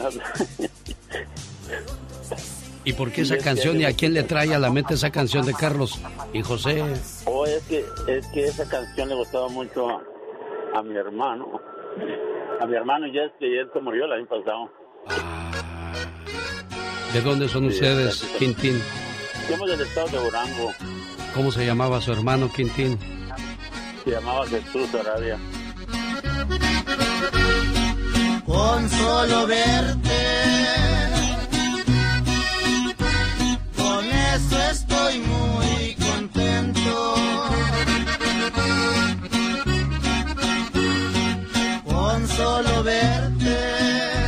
¿Y por qué esa canción y a quién le trae a la mente esa canción de Carlos y José? Oh, es que, es que esa canción le gustaba mucho a, a mi hermano. A mi hermano ya es que él se murió el año pasado. ¿De dónde son Sí, ustedes. Quintín? Somos del estado de Durango. ¿Cómo se llamaba su hermano, Quintín? Se llamaba Jesús Arabia. Con solo verte, eso estoy muy contento. Con solo verte,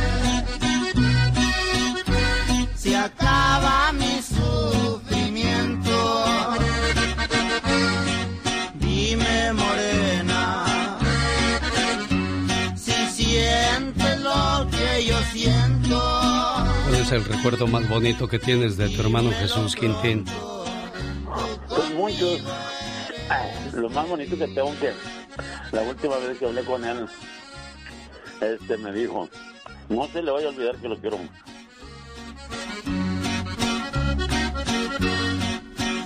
es el recuerdo más bonito que tienes de tu hermano Jesús, Quintín? Son muchos. Lo más bonito que tengo que la última vez que hablé con él, este me dijo, no se le vaya a olvidar que lo quiero mucho.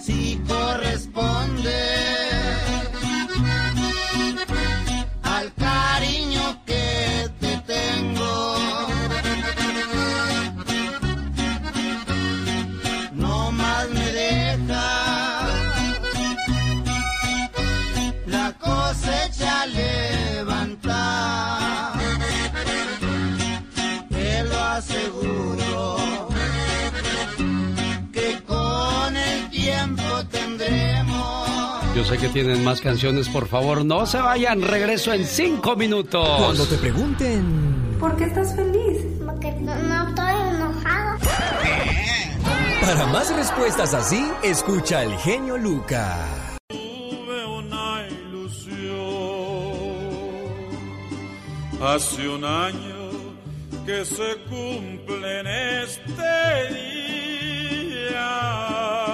Si corresponde Yo sé que tienen más canciones, por favor, no se vayan. Regreso en cinco minutos. Cuando te pregunten. ¿Por qué estás feliz? Porque no, no estoy enojado. Para más respuestas así, escucha el genio Lucas. Tuve una ilusión hace un año que se cumple en este día.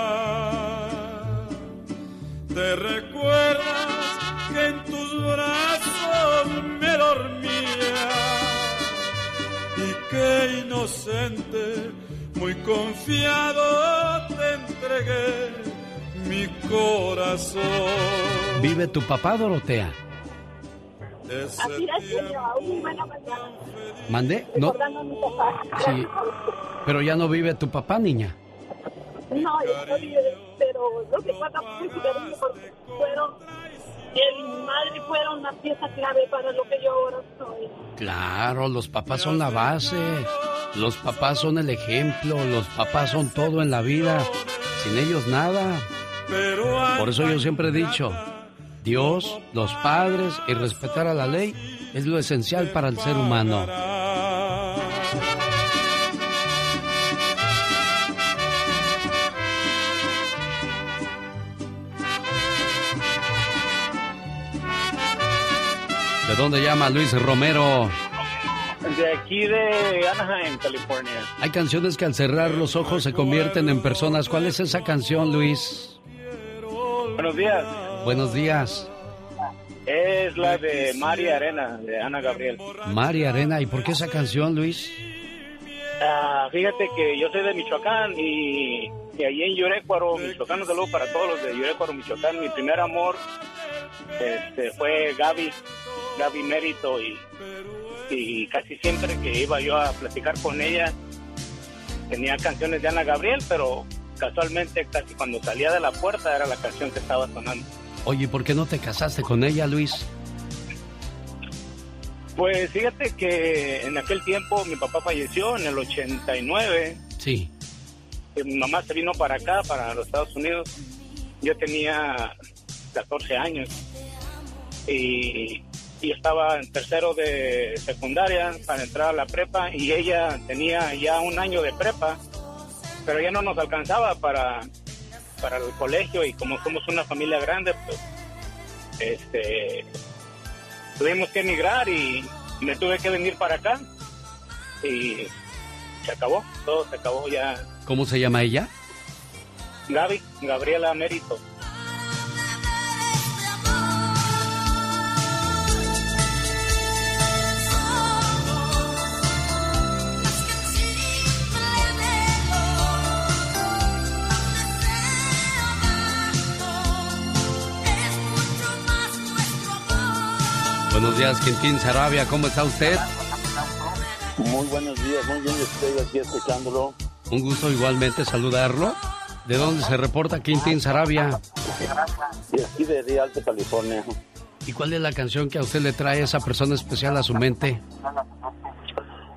Te recuerdas que en tus brazos me dormía y que inocente, muy confiado te entregué mi corazón. ¿Vive tu papá, Dorotea? ¿Mande? No. Recordando a mi papá. Sí. Pero ya no vive tu papá, niña. No, yo no vive, pero lo que pasa fue porque fueron, mi madre fueron una pieza clave para lo que yo ahora soy. Claro, los papás son la base. Los papás son el ejemplo. Los papás son todo en la vida. Sin ellos nada. Por eso yo siempre he dicho, Dios, los padres y respetar a la ley es lo esencial para el ser humano. ¿De dónde llama Luis Romero? De aquí de Anaheim, California. Hay canciones que al cerrar los ojos se convierten en personas. ¿Cuál es esa canción, Luis? Buenos días. Buenos días. Es la de María Arena, de Ana Gabriel. María Arena, ¿y por qué esa canción, Luis? Ah, fíjate que yo soy de Michoacán y, y allí en Yurecuaro, Michoacán, un saludo para todos los de Yurecuaro, Michoacán. Mi primer amor este, fue Gaby, Gaby Mérito y, y casi siempre que iba yo a platicar con ella tenía canciones de Ana Gabriel, pero casualmente casi cuando salía de la puerta era la canción que estaba sonando. Oye, ¿por qué no te casaste con ella, Luis? Pues fíjate que en aquel tiempo mi papá falleció en el 89. Sí. que Mi mamá se vino para acá, para los Estados Unidos. Yo tenía 14 años y, y estaba en tercero de secundaria para entrar a la prepa y ella tenía ya un año de prepa, pero ya no nos alcanzaba para, para el colegio y como somos una familia grande, pues este tuvimos que emigrar y me tuve que venir para acá y se acabó, todo se acabó ya. ¿Cómo se llama ella? Gaby, Gabriela Mérito. Días, Quintín Sarabia, ¿cómo está usted? Muy buenos días, muy bien, estoy aquí escuchándolo. Un gusto igualmente saludarlo. ¿De dónde se reporta Quintín Sarabia? Y aquí de Rialto, California. ¿Y cuál es la canción que a usted le trae esa persona especial a su mente?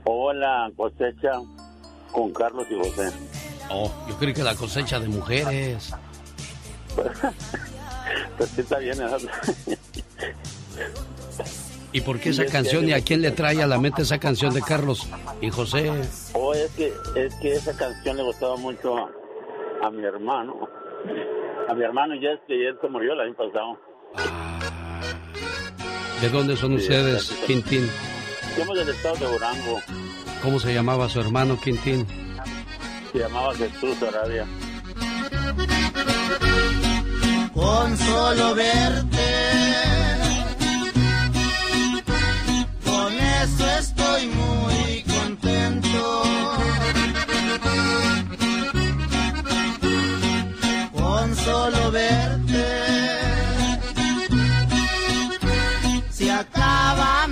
Hola, cosecha con Carlos y José. Oh, yo creo que la cosecha de mujeres. Pues sí está bien. ¿Y por qué esa canción y a quién le trae a la mente esa canción de Carlos y José? Oh, es que, es que esa canción le gustaba mucho a, a mi hermano. A mi hermano ya es que él se murió el año pasado. ¿De dónde son Sí, ustedes. Quintín? Somos del estado de Durango. ¿Cómo se llamaba su hermano, Quintín? Se llamaba Jesús Arabia. con solo verte. Estoy muy contento. Con solo verte. Se acaba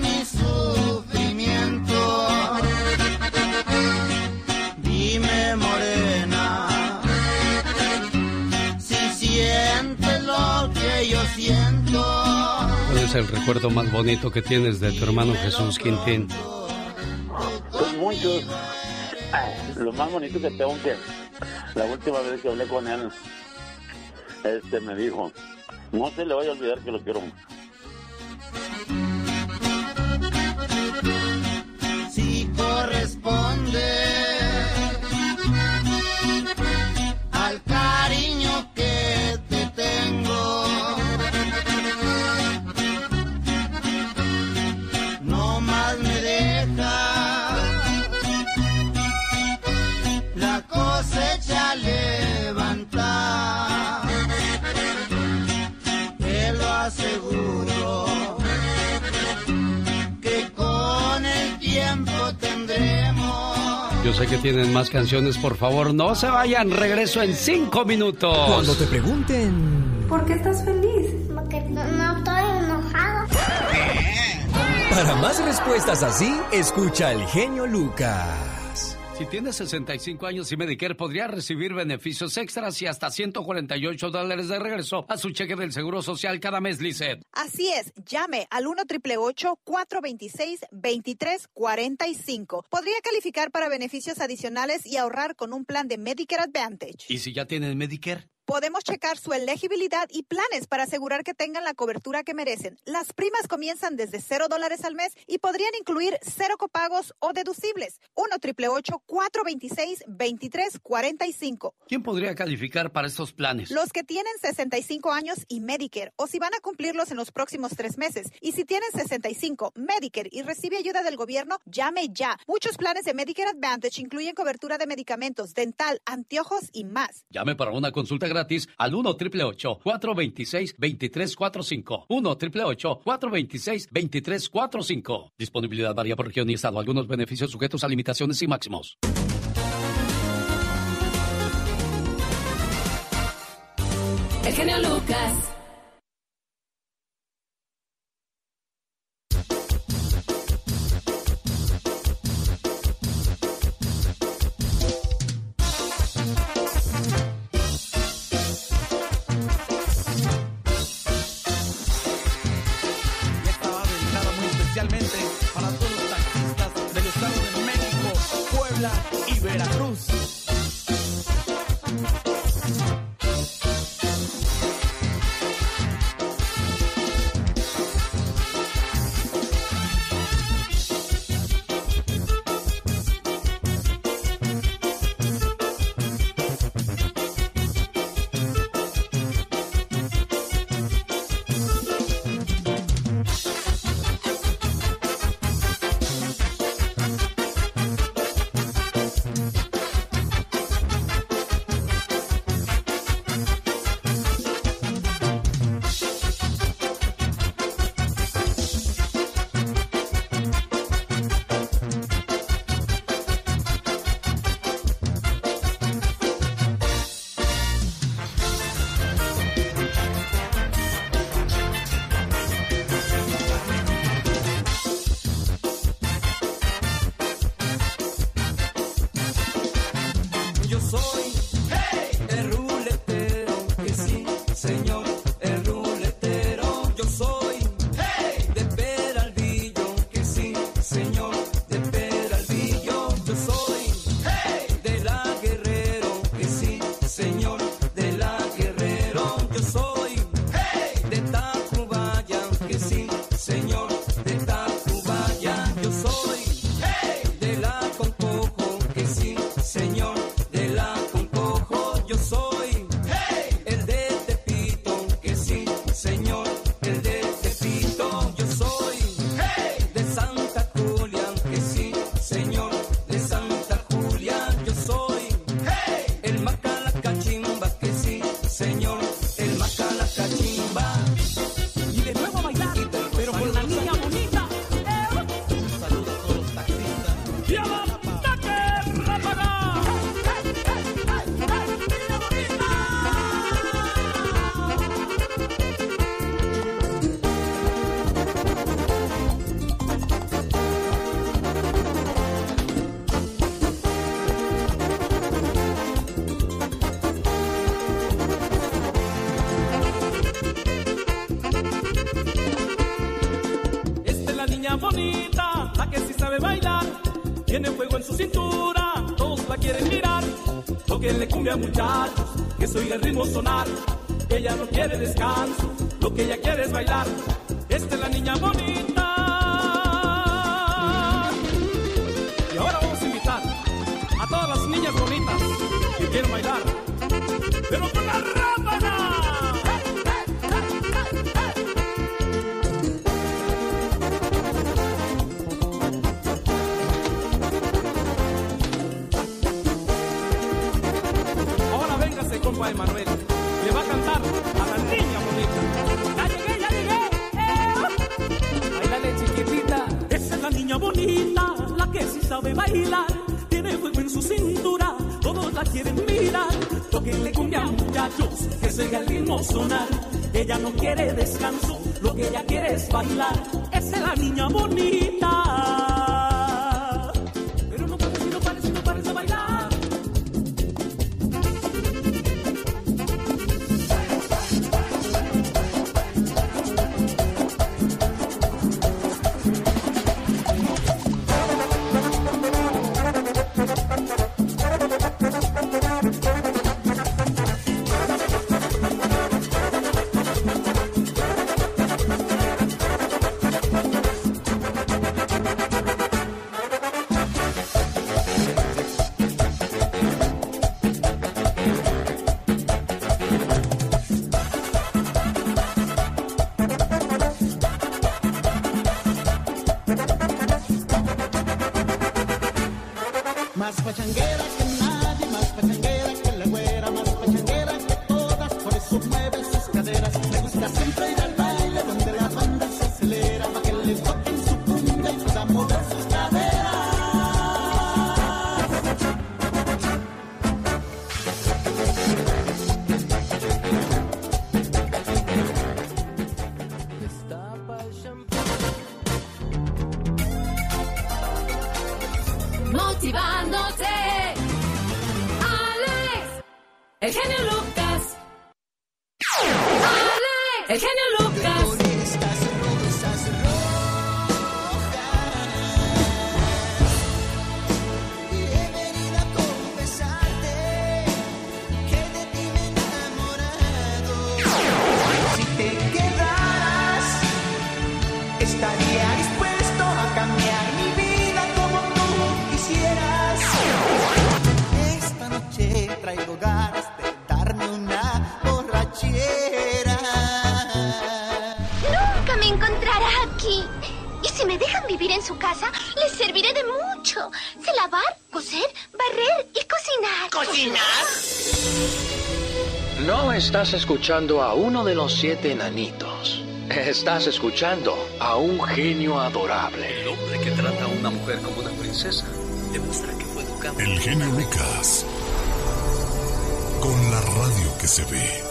el recuerdo más bonito que tienes de tu hermano Jesús, Quintín? Pues muchos. Lo más bonito que tengo que la última vez que hablé con él, este me dijo, no se le vaya a olvidar que lo quiero mucho. Si corresponde al Yo sé que tienen más canciones, por favor, no se vayan. Regreso en cinco minutos. Cuando te pregunten ¿Por qué estás feliz? Porque no, no estoy enojado. para más respuestas así, escucha al genio Lucas. Si tienes 65 años y Medicare podría recibir beneficios extras y hasta 148 dólares de regreso a su cheque del Seguro Social cada mes, Lizeth. Así es, llame al 1 426 2345 Podría calificar para beneficios adicionales y ahorrar con un plan de Medicare Advantage. ¿Y si ya tienen Medicare? Podemos checar su elegibilidad y planes para asegurar que tengan la cobertura que merecen. Las primas comienzan desde 0 dólares al mes y podrían incluir cero copagos o deducibles. 1 426 2345 ¿Quién podría calificar para estos planes? Los que tienen 65 años y Medicare, o si van a cumplirlos en los próximos tres meses. Y si tienen 65, Medicare y recibe ayuda del gobierno, llame ya. Muchos planes de Medicare Advantage incluyen cobertura de medicamentos, dental, anteojos y más. Llame para una consulta gratis al 1 888 426 2345 1 888 426 2345 Disponibilidad varía por región y estado. Algunos beneficios sujetos a limitaciones y máximos. El genio Lucas. México, que soy el ritmo sonar. Ella no quiere descanso, lo que ella quiere es bailar. Esta es la niña bonita. Y ahora vamos a invitar a todas las niñas bonitas que quieren bailar. Pero con la Estás escuchando a uno de los siete enanitos. Estás escuchando a un genio adorable. El hombre que trata a una mujer como una princesa demuestra que fue educado. El genio Lucas. Con la radio que se ve.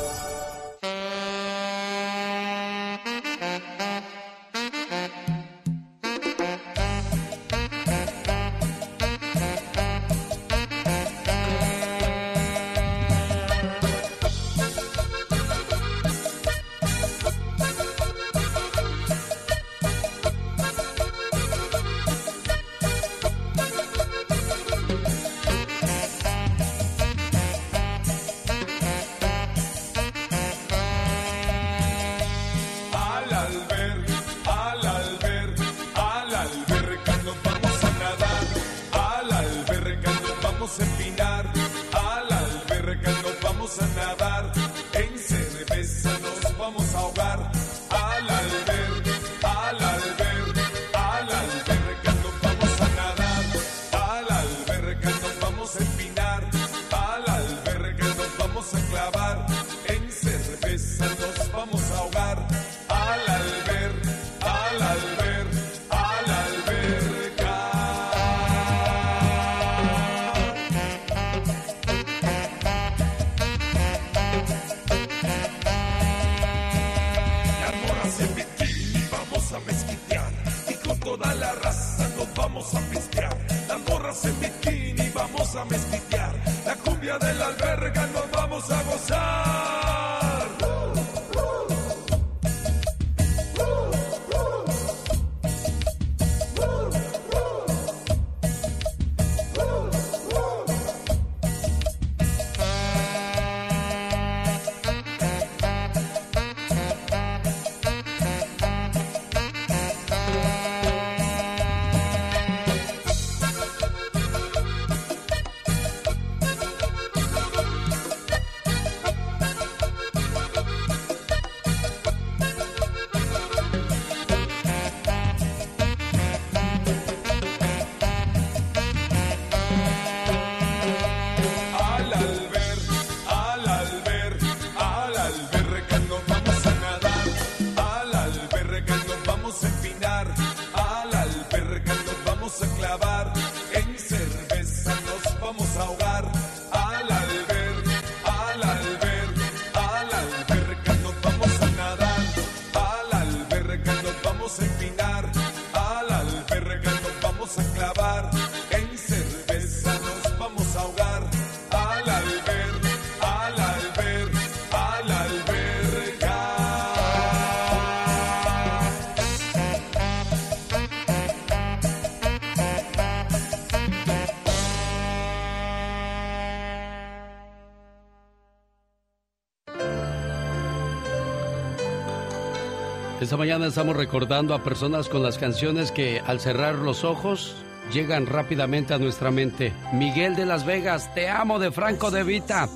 Esta mañana estamos recordando a personas con las canciones que al cerrar los ojos llegan rápidamente a nuestra mente. Miguel de Las Vegas, Te amo de Franco de Vita.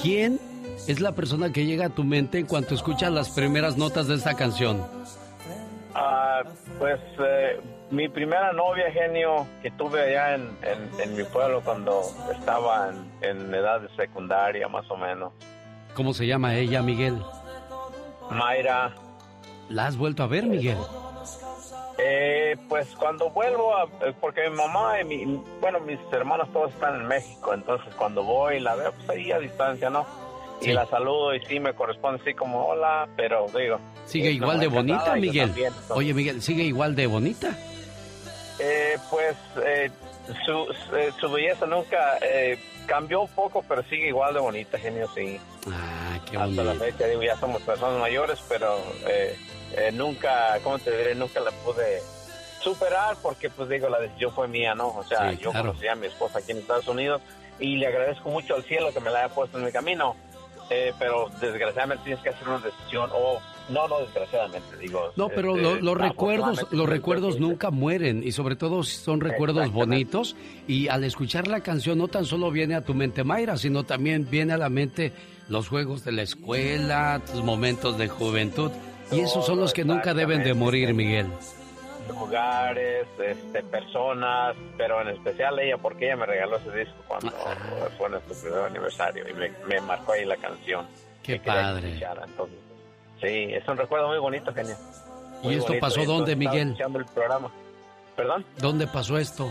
¿Quién es la persona que llega a tu mente en cuanto escuchas las primeras notas de esta canción? Ah, pues eh, mi primera novia, genio, que tuve allá en, en- en mi pueblo cuando estaba en, en edad de secundaria, más o menos. ¿Cómo se llama ella, Miguel? Mayra. ¿La has vuelto a ver, Miguel? Eh, pues cuando vuelvo, a, eh, porque mi mamá y mi, bueno, mis hermanos todos están en México, entonces cuando voy la veo, pues ahí a distancia, ¿no? Y la saludo y sí me corresponde así como hola, pero digo. ¿Sigue igual de bonita, Miguel? también, entonces- Oye, Miguel, ¿sigue igual de bonita? Eh, pues eh, su, eh, su belleza nunca eh, cambió un poco, pero sigue igual de bonita, genio, sí. Ah, qué Hasta la bonito. fecha, digo, ya somos personas mayores, pero eh, eh, nunca, ¿cómo te diré? Nunca la pude superar porque, pues digo, la decisión fue mía, ¿no? O sea, Sí, yo claro. conocí a mi esposa aquí en Estados Unidos y le agradezco mucho al cielo que me la haya puesto en mi camino. Eh, pero desgraciadamente tienes que hacer una decisión, o no, no desgraciadamente, digo. No, pero este, lo- los recuerdos, los recuerdos nunca mueren y sobre todo son recuerdos bonitos y al escuchar la canción no tan solo viene a tu mente Mayra, sino también viene a la mente los juegos de la escuela, tus momentos de juventud y esos son los que nunca deben de morir, Miguel. lugares, este, personas, pero en especial ella, porque ella me regaló ese disco cuando fue nuestro primer aniversario y me, me marcó ahí la canción. Qué padre. entonces, sí, es un recuerdo muy bonito, genial. ¿Y esto pasó dónde, Miguel? Escuchando el programa. ¿Perdón? ¿Dónde pasó esto?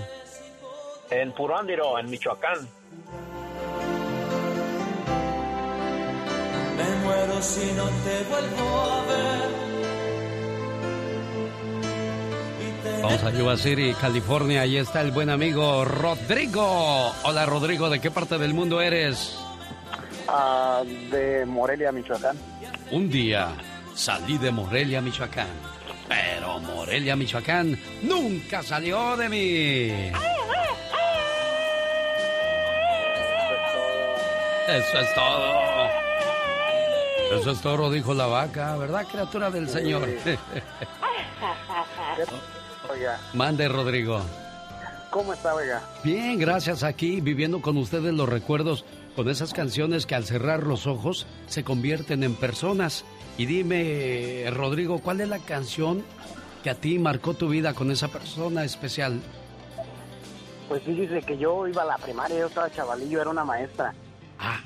En Purándiro, en Michoacán. Muero si no te vuelvo a ver. Vamos a Yuba City, California. Ahí está el buen amigo Rodrigo. Hola, Rodrigo. ¿De qué parte del mundo eres? Ah, de Morelia, Michoacán. Un día salí de Morelia, Michoacán. Pero Morelia, Michoacán nunca salió de mí. Eso es todo. Eso es todo, dijo la vaca, ¿verdad, criatura del Señor? Oiga, Mande, Rodrigo. ¿cómo está, oiga? Bien, gracias aquí, viviendo con ustedes los recuerdos con esas canciones que al cerrar los ojos se convierten en personas. Y dime, Rodrigo, ¿cuál es la canción que a ti marcó tu vida con esa persona especial? Pues fíjese que yo iba a la primaria, yo estaba chavalillo, era una maestra. Ah.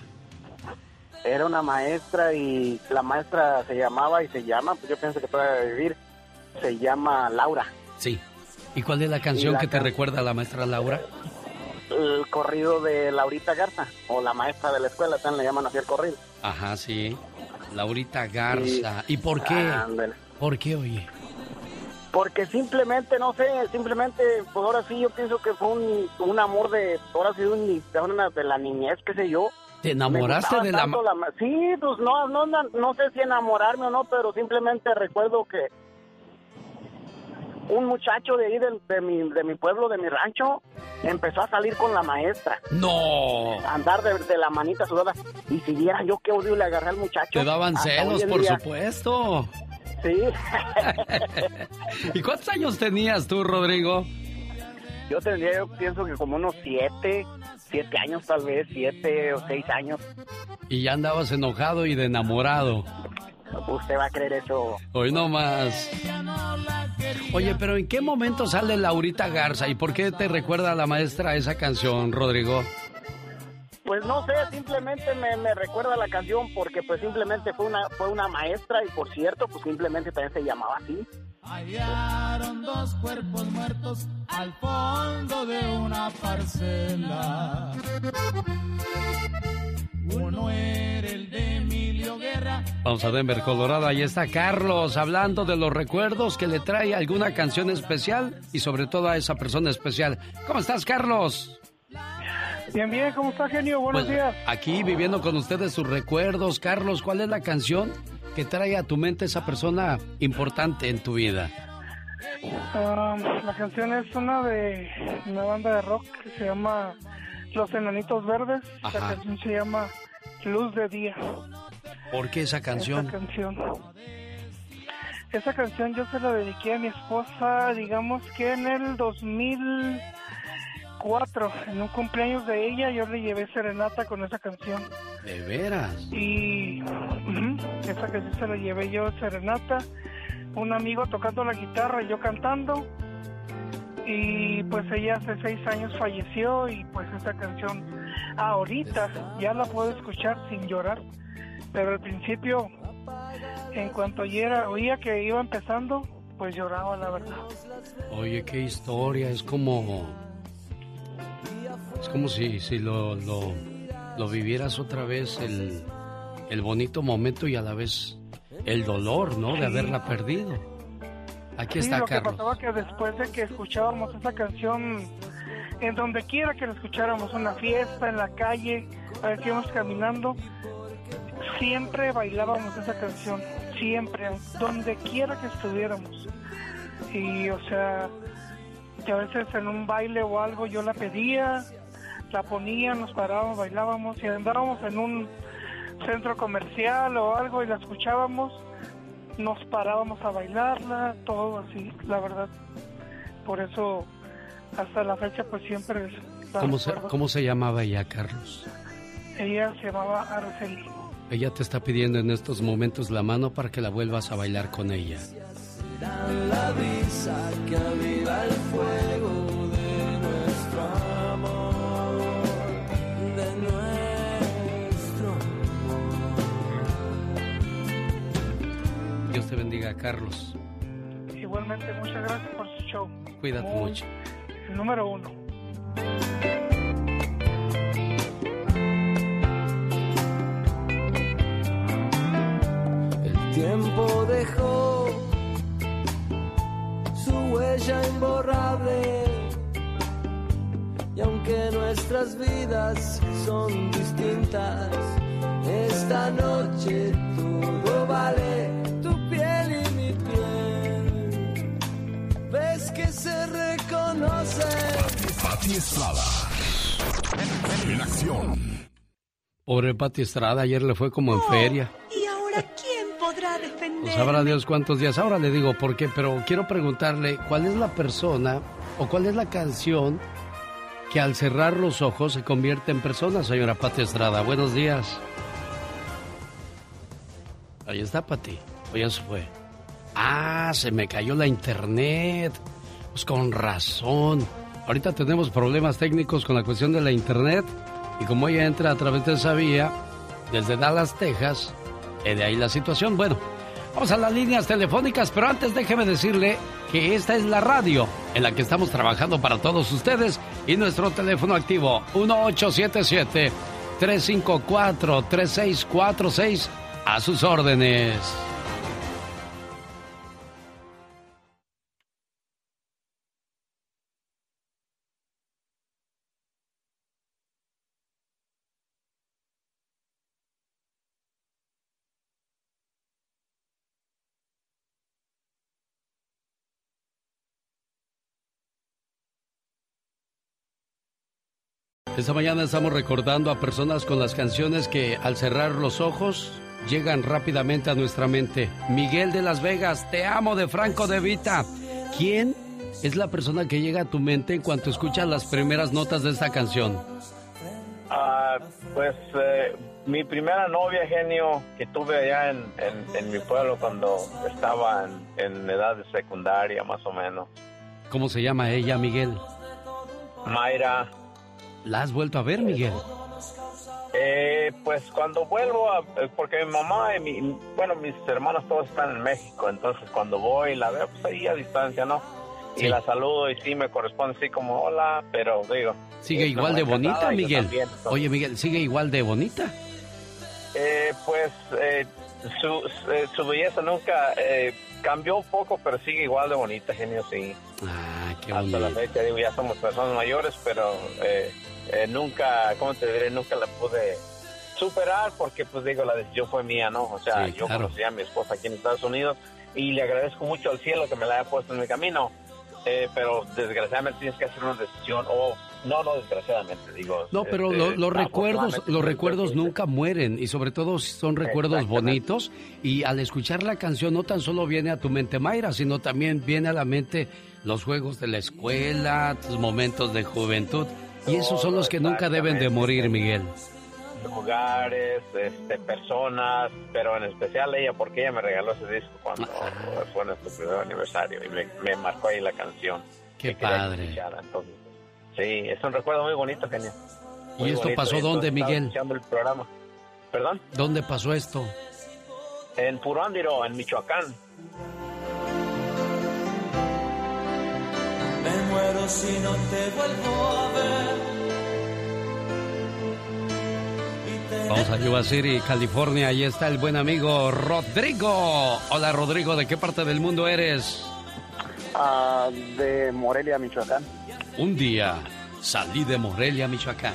Era una maestra y la maestra se llamaba y se llama, pues yo pienso que puede vivir, se llama Laura. Sí. ¿Y cuál es la canción Y la que te recuerda a la maestra Laura? El corrido de Laurita Garza, o la maestra de la escuela, también le llaman así el corrido. Ajá, sí. Laurita Garza. ¿Y por qué? Ándale. ¿Por qué, oye? Porque simplemente, no sé, simplemente, pues ahora sí yo pienso que fue un, un amor de, ahora sí, de, un- de una- de la niñez, qué sé yo. ¿Te enamoraste de la... ma- Sí, pues no, no, no, no sé si enamorarme o no, pero simplemente recuerdo que un muchacho de ahí de, mi, de mi pueblo, de mi rancho, empezó a salir con la maestra. No. A andar de, de la manita sudada. Y si viera yo qué odio le agarré al muchacho. Te daban celos, por día. supuesto. Sí. ¿Y cuántos años tenías tú, Rodrigo? Yo tendría, yo pienso que como unos siete, siete años tal vez, siete o seis años. Y ya andabas enojado y de enamorado. Usted va a creer eso. Hoy no más. Oye, pero ¿en qué momento sale Laurita Garza y por qué te recuerda a la maestra esa canción, Rodrigo? Pues no sé, simplemente me, me recuerda la canción porque pues simplemente fue una fue una maestra y por cierto, pues simplemente también se llamaba así. Hallaron dos cuerpos muertos al fondo de una parcela. Uno era el de Emilio Guerra. Vamos a Denver, Colorado. Ahí está Carlos hablando de los recuerdos que le trae alguna canción especial y sobre todo a esa persona especial. ¿Cómo estás, Carlos? Bien, bien, ¿cómo está, genio? Buenos Pues, días. Aquí viviendo con ustedes sus recuerdos. Carlos, ¿cuál es la canción que trae a tu mente esa persona importante en tu vida? Ah, la canción es una de una banda de rock que se llama Los Enanitos Verdes. La Ajá. canción se llama Luz de Día. ¿Por qué esa canción? Esa canción. Esa canción yo se la dediqué a mi esposa, digamos que en el 2004, en un cumpleaños de ella, yo le llevé serenata con esa canción. ¿De veras? Y ujú, esa canción se la llevé yo serenata, un amigo tocando la guitarra y yo cantando. Y pues ella hace seis años falleció y pues esa canción ahorita ya la puedo escuchar sin llorar. Pero al principio, en cuanto oyera, oía que iba empezando, pues lloraba la verdad. Oye, qué historia. Es como. Es como si, si lo, lo, lo vivieras otra vez, el, el bonito momento y a la vez el dolor, ¿no? De Sí. haberla perdido. Aquí Sí, está lo que Carlos. pasaba que después de que escuchábamos esa canción, en donde quiera que la escucháramos, una fiesta, en la calle, a ver que íbamos caminando, siempre bailábamos esa canción, siempre, donde quiera que estuviéramos. Y, o sea, que a veces en un baile o algo yo la pedía, la ponía, nos parábamos, bailábamos y andábamos en un centro comercial o algo y la escuchábamos, nos parábamos a bailarla, todo así, la verdad. Por eso, hasta la fecha, pues siempre ¿Cómo se, recuerdo. ¿Cómo se llamaba ella, Carlos? Ella se llamaba Araceli. Ella te está pidiendo en estos momentos la mano para que la vuelvas a bailar con ella. La brisa que aviva el fuego Dios te bendiga, Carlos. Igualmente, muchas gracias por su show. Cuídate Muy- mucho. El número uno. El tiempo dejó su huella imborrable. Y aunque nuestras vidas son distintas, esta noche todo vale Ves que se reconoce. Pati Estrada. En acción. Pobre Pati Estrada, ayer le fue como en feria. ¿Y ahora quién podrá No defender? sabrá Dios cuántos días. Ahora le digo por qué, pero quiero preguntarle cuál es la persona o cuál es la canción que al cerrar los ojos se convierte en persona, señora Pati Estrada. Buenos días. Ahí está Pati. O ya se fue. Ah, se me cayó la internet. Pues con razón. Ahorita tenemos problemas técnicos con la cuestión de la internet. Y como ella entra a través de esa vía, desde Dallas, Texas, eh, de ahí la situación. Bueno, vamos a las líneas telefónicas, pero antes déjeme decirle que esta es la radio en la que estamos trabajando para todos ustedes y nuestro teléfono activo 1877-354-3646 a sus órdenes. Esta mañana estamos recordando a personas con las canciones que al cerrar los ojos llegan rápidamente a nuestra mente. Miguel de Las Vegas, te amo de Franco de Vita. ¿Quién es la persona que llega a tu mente en cuanto escuchas las primeras notas de esta canción? Ah, pues eh, mi primera novia, genio, que tuve allá en, en- en mi pueblo cuando estaba en, en edad de secundaria, más o menos. ¿Cómo se llama ella, Miguel? Mayra, ¿La has vuelto a ver, Miguel? Eh, pues cuando vuelvo, a, eh, porque mi mamá y mi, bueno, mis hermanos todos están en México, entonces cuando voy la veo, pues ahí a distancia, ¿no? Y la saludo y sí me corresponde así como hola, pero digo. ¿Sigue igual de bonita, Miguel? también, Oye, Miguel, ¿sigue igual de bonita? eh, pues eh, su, eh, su belleza nunca eh, cambió un poco, pero sigue igual de bonita, genio, sí. Ah, qué Hasta la fecha, digo, ya somos personas mayores, pero eh, eh, nunca, ¿cómo te diré? Nunca la pude superar porque, pues digo, la decisión fue mía, ¿no? O sea, Sí, yo claro. conocí a mi esposa aquí en Estados Unidos y le agradezco mucho al cielo que me la haya puesto en mi camino. Eh, pero desgraciadamente tienes que hacer una decisión, o no, no desgraciadamente, digo. No, pero este, lo- los recuerdos, los recuerdos nunca mueren y sobre todo son recuerdos bonitos y al escuchar la canción no tan solo viene a tu mente Mayra, sino también viene a la mente los juegos de la escuela, tus momentos de juventud y esos son los que nunca deben de morir, Miguel. lugares, este, personas, pero en especial ella, porque ella me regaló ese disco cuando Ah. fue nuestro primer aniversario y me, me marcó ahí la canción. Qué padre. entonces, sí, es un recuerdo muy bonito, genial. ¿Y esto pasó dónde, Miguel? Escuchando el programa. ¿Perdón? ¿Dónde pasó esto? En Purándiro, en Michoacán. Muero si no te vuelvo a ver. Vamos a Yuba City, California. Ahí está el buen amigo Rodrigo. Hola, Rodrigo. ¿De qué parte del mundo eres? Ah, de Morelia, Michoacán. Un día salí de Morelia, Michoacán.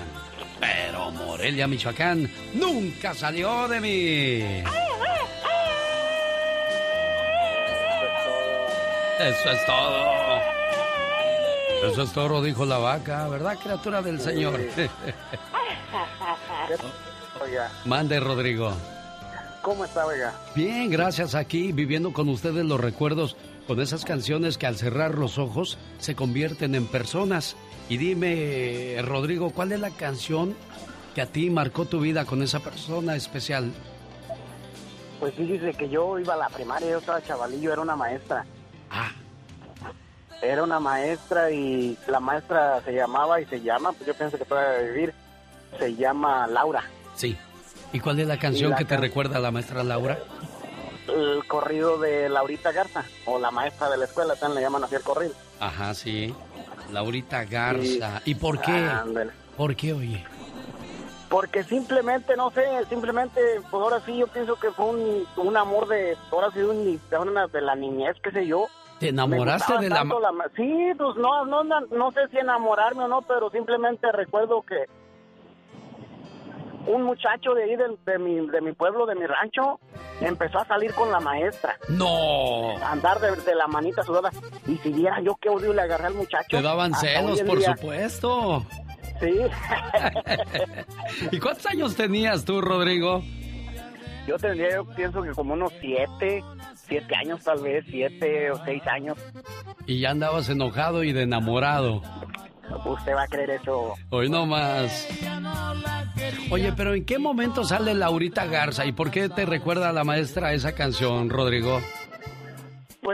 Pero Morelia, Michoacán nunca salió de mí. Eso es todo. Eso es todo, dijo la vaca, ¿verdad, criatura del Señor? Oiga, Mande, Rodrigo. ¿cómo está, oiga? Bien, gracias aquí, viviendo con ustedes los recuerdos con esas canciones que al cerrar los ojos se convierten en personas. Y dime, Rodrigo, ¿cuál es la canción que a ti marcó tu vida con esa persona especial? Pues fíjese que yo iba a la primaria, yo estaba chavalillo, era una maestra. Ah. Era una maestra y la maestra se llamaba y se llama, pues yo pienso que debe vivir, se llama Laura. Sí. ¿Y cuál es la canción la que te recuerda a la maestra Laura? El corrido de Laurita Garza, o la maestra de la escuela, también le llaman así el corrido. Ajá, sí. Laurita Garza. ¿Y por qué? Ándale. ¿Por qué, oye? Porque simplemente, no sé, simplemente, pues ahora sí yo pienso que fue un, un amor de, ahora sí, un, de, una- de la niñez, qué sé yo. ¿Te enamoraste de la... ma- Sí, pues no, no, no, no sé si enamorarme o no, pero simplemente recuerdo que un muchacho de ahí de, mi, de mi pueblo, de mi rancho, empezó a salir con la maestra. No. A andar de, de la manita sudada. Y si viera yo qué odio le agarré al muchacho. Te daban celos, por día. supuesto. Sí. ¿Y cuántos años tenías tú, Rodrigo? Yo tendría, yo pienso que como unos siete, siete años tal vez, siete o seis años. Y ya andabas enojado y de enamorado. Usted va a creer eso. Hoy no más. Oye, pero ¿en qué momento sale Laurita Garza y por qué te recuerda a la maestra esa canción, Rodrigo?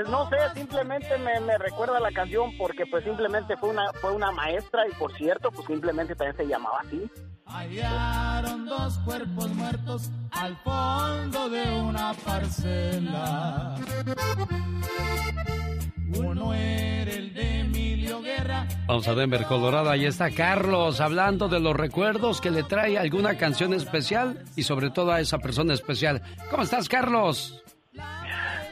Pues no sé, simplemente me, me recuerda la canción porque pues simplemente fue una fue una maestra y por cierto pues simplemente también se llamaba así. Hallaron dos cuerpos muertos al fondo de una parcela. Uno era el de Emilio Guerra. Vamos a Denver, Colorado. Ahí está Carlos hablando de los recuerdos que le trae alguna canción especial y sobre todo a esa persona especial. ¿Cómo estás, Carlos?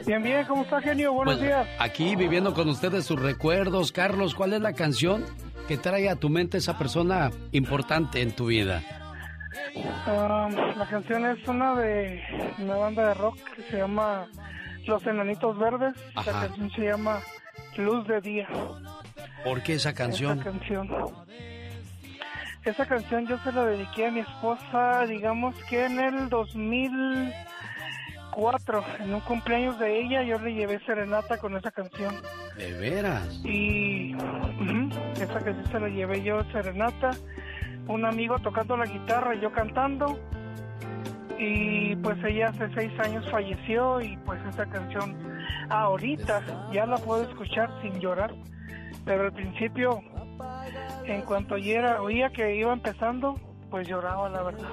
Bien, bien, ¿cómo está, genio? Buenos Pues, días. Aquí viviendo con ustedes sus recuerdos. Carlos, ¿cuál es la canción que trae a tu mente esa persona importante en tu vida? Ah, la canción es una de una banda de rock que se llama Los Enanitos Verdes. Ajá. La canción se llama Luz de Día. ¿Por qué esa canción? Esa canción. Esa canción yo se la dediqué a mi esposa, digamos que en el 2004, en un cumpleaños de ella, yo le llevé serenata con esa canción. ¿De veras? Y ujú, esa canción se la llevé yo serenata, un amigo tocando la guitarra y yo cantando. Y pues ella hace seis años falleció y pues esa canción ahorita ya la puedo escuchar sin llorar. Pero al principio, en cuanto oyera, oía que iba empezando, pues lloraba, la verdad.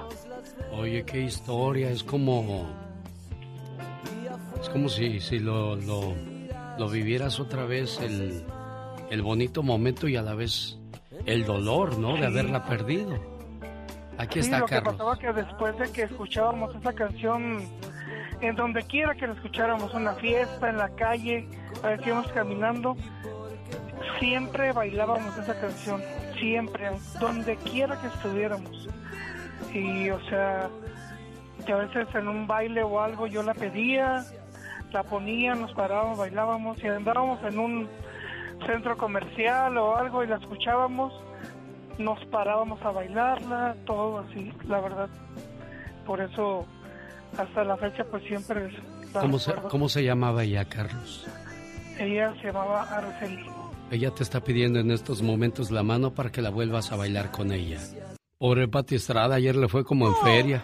Oye, qué historia, es como... Es como si, si lo, lo, lo vivieras otra vez, el, el bonito momento y a la vez el dolor, ¿no? De haberla perdido. Aquí Sí, está lo que Carlos. pasaba que después de que escuchábamos esa canción, en donde quiera que la escucháramos, en la fiesta, en la calle, que íbamos caminando, siempre bailábamos esa canción, siempre, donde quiera que estuviéramos. Y, o sea, que a veces en un baile o algo yo la pedía, la ponía, nos parábamos, bailábamos, y andábamos en un centro comercial o algo y la escuchábamos, nos parábamos a bailarla, todo así, la verdad. Por eso, hasta la fecha, pues siempre la ¿Cómo se. ¿Cómo se llamaba ella, Carlos? Ella se llamaba Araceli. Ella te está pidiendo en estos momentos la mano para que la vuelvas a bailar con ella. Pobre Pati Estrada, ayer le fue como en feria.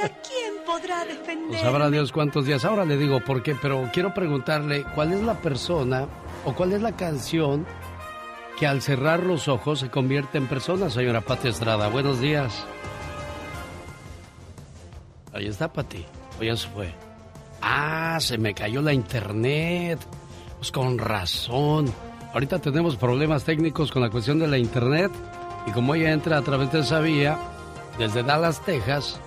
¿Y ahora quién podrá defender? Pues sabrá Dios cuántos días. Ahora le digo por qué, pero quiero preguntarle cuál es la persona o cuál es la canción que al cerrar los ojos se convierte en persona, señora Pati Estrada. Buenos días. Ahí está Pati. O ya se fue. Ah, se me cayó la internet. Pues con razón. Ahorita tenemos problemas técnicos con la cuestión de la internet. Y como ella entra a través de esa vía, desde Dallas, Texas,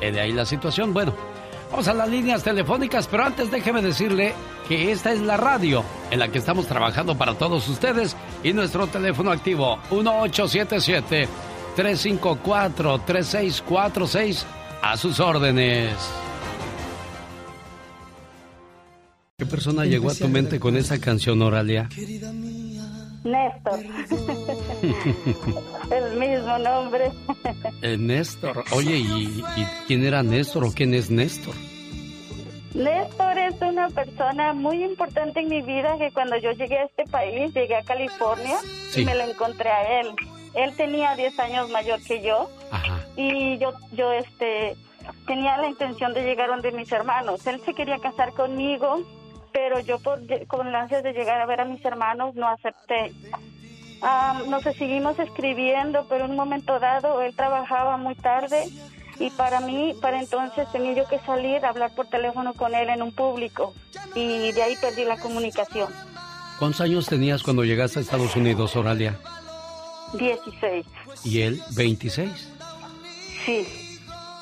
de ahí la situación. Bueno, vamos a las líneas telefónicas, pero antes déjeme decirle que esta es la radio en la que estamos trabajando para todos ustedes y nuestro teléfono activo 1877-354-3646 a sus órdenes. ¿Qué persona llegó a tu mente con esa canción, Oralia? Néstor. El mismo nombre. Eh, Néstor. Oye, ¿y, y quién era Néstor o quién es Néstor? Néstor es una persona muy importante en mi vida que cuando yo llegué a este país, llegué a California Sí. y me lo encontré a él. Él tenía 10 años mayor que yo y yo yo este tenía la intención de llegar donde mis hermanos. Él se quería casar conmigo, pero yo por con ansias de llegar a ver a mis hermanos no acepté. Ah, nos seguimos escribiendo, pero en un momento dado él trabajaba muy tarde y para mí, para entonces tenía yo que salir a hablar por teléfono con él en un público y de ahí perdí la comunicación. ¿Cuántos años tenías cuando llegaste a Estados Unidos, Oralia? 16. Y él, 26. Sí,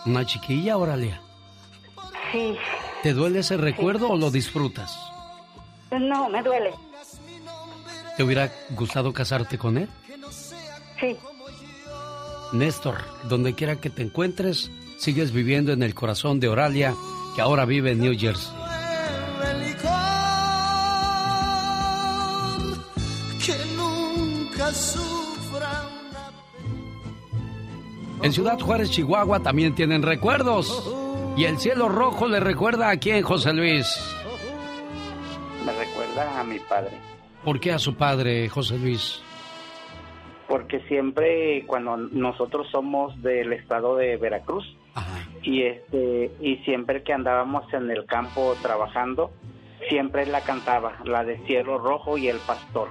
Una chiquilla, Oralia. sí. ¿Te duele ese recuerdo o lo disfrutas? No, me duele. ¿Te hubiera gustado casarte con él? Sí. Néstor, donde quiera que te encuentres, sigues viviendo en el corazón de Oralia, que ahora vive en New Jersey. En Ciudad Juárez, Chihuahua, también tienen recuerdos. Y el cielo rojo le recuerda a quién, José Luis. Me recuerda a mi padre, ¿Por qué a su padre, José Luis? porque siempre cuando nosotros somos del estado de Veracruz y este y siempre que andábamos en el campo trabajando, siempre la cantaba, la de Cielo Rojo y El Pastor.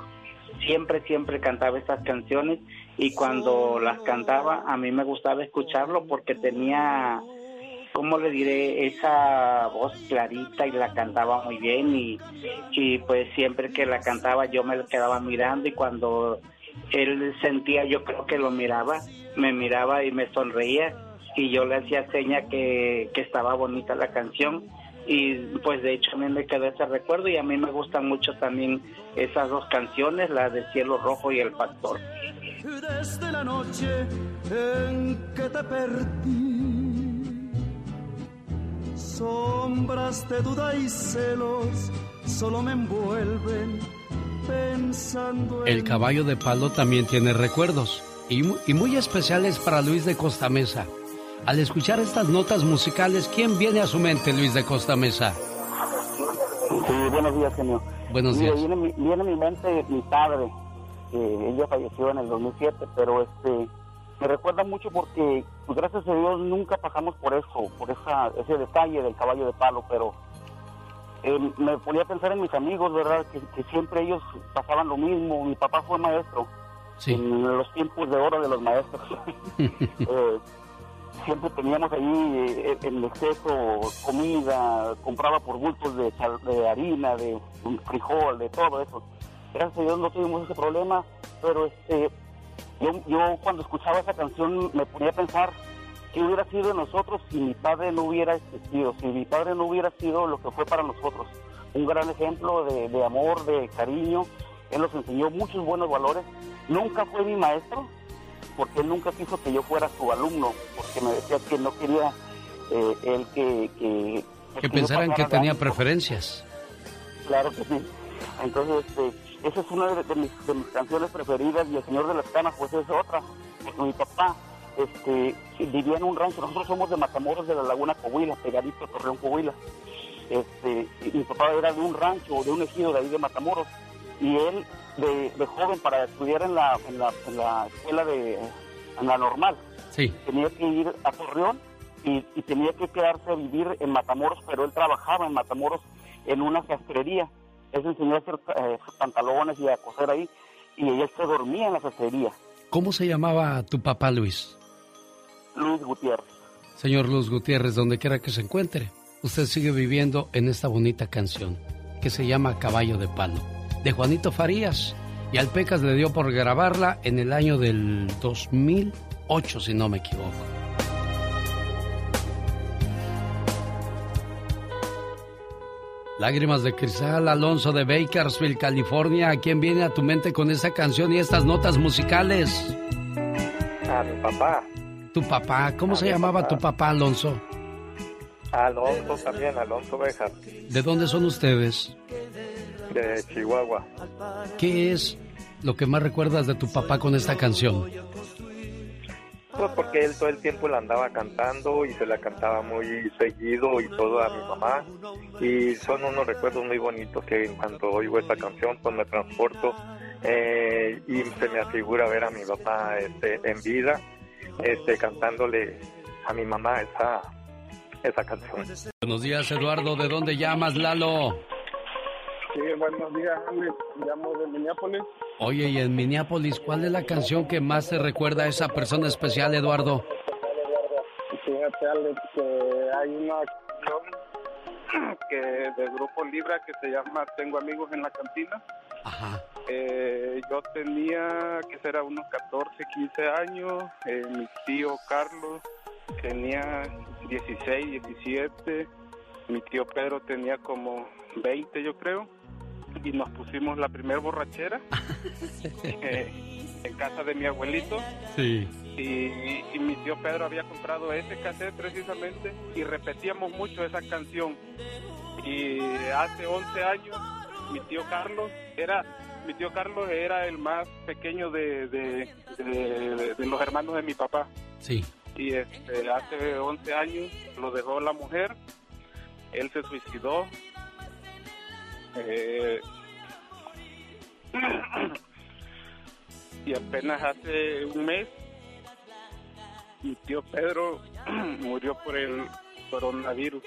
Siempre siempre cantaba esas canciones y cuando las cantaba a mí me gustaba escucharlo porque tenía ¿cómo le diré? Esa voz clarita y la cantaba muy bien y, y pues siempre que la cantaba yo me quedaba mirando y cuando él sentía, yo creo que lo miraba, me miraba y me sonreía y yo le hacía seña que, que estaba bonita la canción y pues de hecho a mí me quedó ese recuerdo y a mí me gustan mucho también esas dos canciones, la de Cielo Rojo y El Pastor. desde la noche en que te. Sombras de duda y celos solo me envuelven pensando en El caballo de palo también tiene recuerdos y, mu- y muy especiales para Luis de Costa Mesa. Al escuchar estas notas musicales, ¿quién viene a su mente, Luis de Costa Mesa? Sí, buenos días, genio. Buenos días. Viene a mi mente mi padre, que ella falleció en el 2007, pero este me recuerda mucho porque, pues gracias a Dios, nunca pasamos por eso, por esa, ese detalle del caballo de palo, pero eh, me ponía a pensar en mis amigos, ¿verdad? Que, que siempre ellos pasaban lo mismo. Mi papá fue maestro en los tiempos de oro de los maestros. Eh, siempre teníamos ahí eh, en exceso comida, compraba por bultos de, sal- de harina, de frijol, de todo eso. Gracias a Dios no tuvimos ese problema, pero este, yo, yo cuando escuchaba esa canción me ponía a pensar qué hubiera sido de nosotros si mi padre no hubiera existido, si mi padre no hubiera sido lo que fue para nosotros. Un gran ejemplo de, de amor, de cariño. Él nos enseñó muchos buenos valores. Nunca fue mi maestro, porque él nunca quiso que yo fuera su alumno, porque me decía que no quería eh, él que... Que, pues, Que pensaran que tenía preferencias. Claro que sí. Entonces, este, esa es una de, de mis, de mis canciones preferidas y El Señor de las Canas, pues es otra. Porque mi papá este, vivía en un rancho. Nosotros somos de Matamoros de la Laguna Coahuila, pegadito a Torreón Coahuila. Este, mi papá era de un rancho, de un ejido de ahí de Matamoros. Y él, de, de joven, para estudiar en la, en la, en la escuela de en la normal, Sí. tenía que ir a Torreón y, y tenía que quedarse a vivir en Matamoros, pero él trabajaba en Matamoros en una sastrería. Se enseñó a hacer eh, pantalones y a coser ahí, y él se dormía en la sastrería. ¿Cómo se llamaba tu papá Luis? Luis Gutiérrez. Señor Luz Gutiérrez, donde quiera que se encuentre, usted sigue viviendo en esta bonita canción que se llama Caballo de Palo, de Juanito Farías. Y al Pecas le dio por grabarla en el año del 2008, si no me equivoco. Lágrimas de Cristal, Alonso de Bakersfield, California. ¿Quién viene a tu mente con esta canción y estas notas musicales? A mi papá. Tu papá, ¿cómo A se llamaba papá. tu papá, Alonso? Alonso también, Alonso Bejar, ¿De dónde son ustedes? de Chihuahua. ¿Qué es lo que más recuerdas de tu papá con esta canción? Pues porque él todo el tiempo la andaba cantando y se la cantaba muy seguido y todo a mi mamá. Y son unos recuerdos muy bonitos que cuando oigo esta canción pues me transporto eh, y se me afigura ver a mi papá este, en vida este, cantándole a mi mamá esa, esa canción. Buenos días, Eduardo. ¿De dónde llamas, Lalo? Sí, buenos días, Alex. Llamo de Minneapolis. Oye, y en Minneapolis, ¿cuál es la canción que más te recuerda a esa persona especial, Eduardo? Fíjate, Alex, que hay una canción que del grupo Libra que se llama Tengo amigos en la cantina. Ajá. Eh, yo tenía, que será unos 14, 15 años. Eh, mi tío Carlos tenía 16, 17. Mi tío Pedro tenía como 20, yo creo. Y nos pusimos la primer borrachera eh, en casa de mi abuelito. Sí. Y, y mi tío Pedro había comprado ese cassette precisamente y repetíamos mucho esa canción. Y hace 11 años mi tío Carlos era mi tío Carlos era el más pequeño de, de, de- de los hermanos de mi papá. Sí. Y este, hace 11 años lo dejó la mujer, él se suicidó. Eh, y apenas hace un mes mi tío Pedro murió por el coronavirus.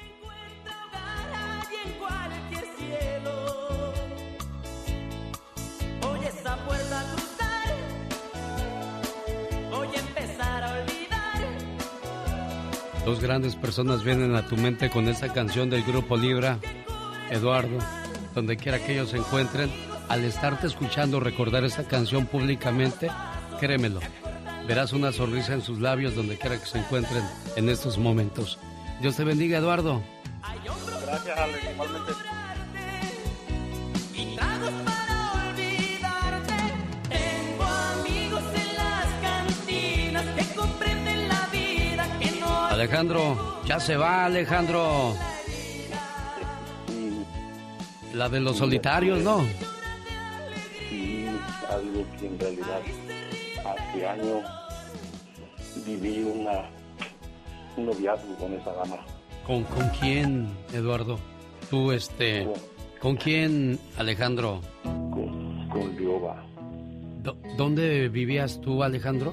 Voy esa puerta a cruzar. Voy a empezar a olvidar. Dos grandes personas vienen a tu mente con esta canción del grupo Libra. Eduardo, donde quiera que ellos se encuentren, al estarte escuchando recordar esta canción públicamente, créemelo, verás una sonrisa en sus labios donde quiera que se encuentren en estos momentos. Dios te bendiga, Eduardo. Gracias, Alex, igualmente. Tengo amigos en las cantinas que comprenden la vida que no Alejandro, ya se va, Alejandro. La de los solitarios, ¿no? Sí, algo que en realidad hace años viví una, un noviazgo con esa dama. ¿Con, con quién, Eduardo? Tú, este... ¿Con quién, Alejandro? con Lioba. Do- ¿Dónde vivías tú, Alejandro?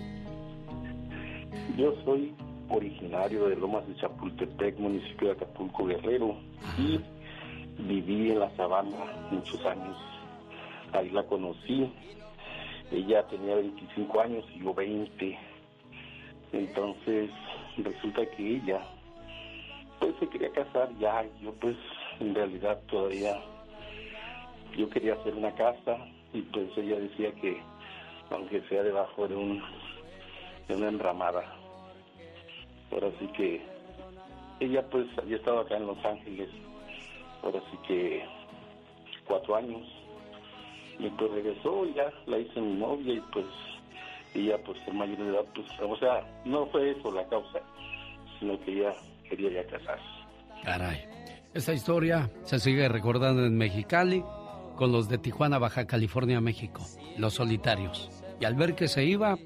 Yo soy originario de Lomas de Chapultepec, municipio de Acapulco, Guerrero, y viví en la sabana muchos años. Ahí la conocí ella tenía 25 años y yo 20. Entonces resulta que ella pues se quería casar ya, yo pues en realidad todavía yo quería hacer una casa y pues ella decía que aunque sea debajo de un de una enramada. Ahora sí que ella pues había estado acá en Los Ángeles, ahora sí que cuatro años y pues regresó y ya la hice mi novia y pues ella pues en mayor edad pues o sea no fue eso la causa sino que ella quería ya casarse Caray. Esta historia se sigue recordando en Mexicali con los de Tijuana, Baja California, México, los solitarios. Y al ver que se iba,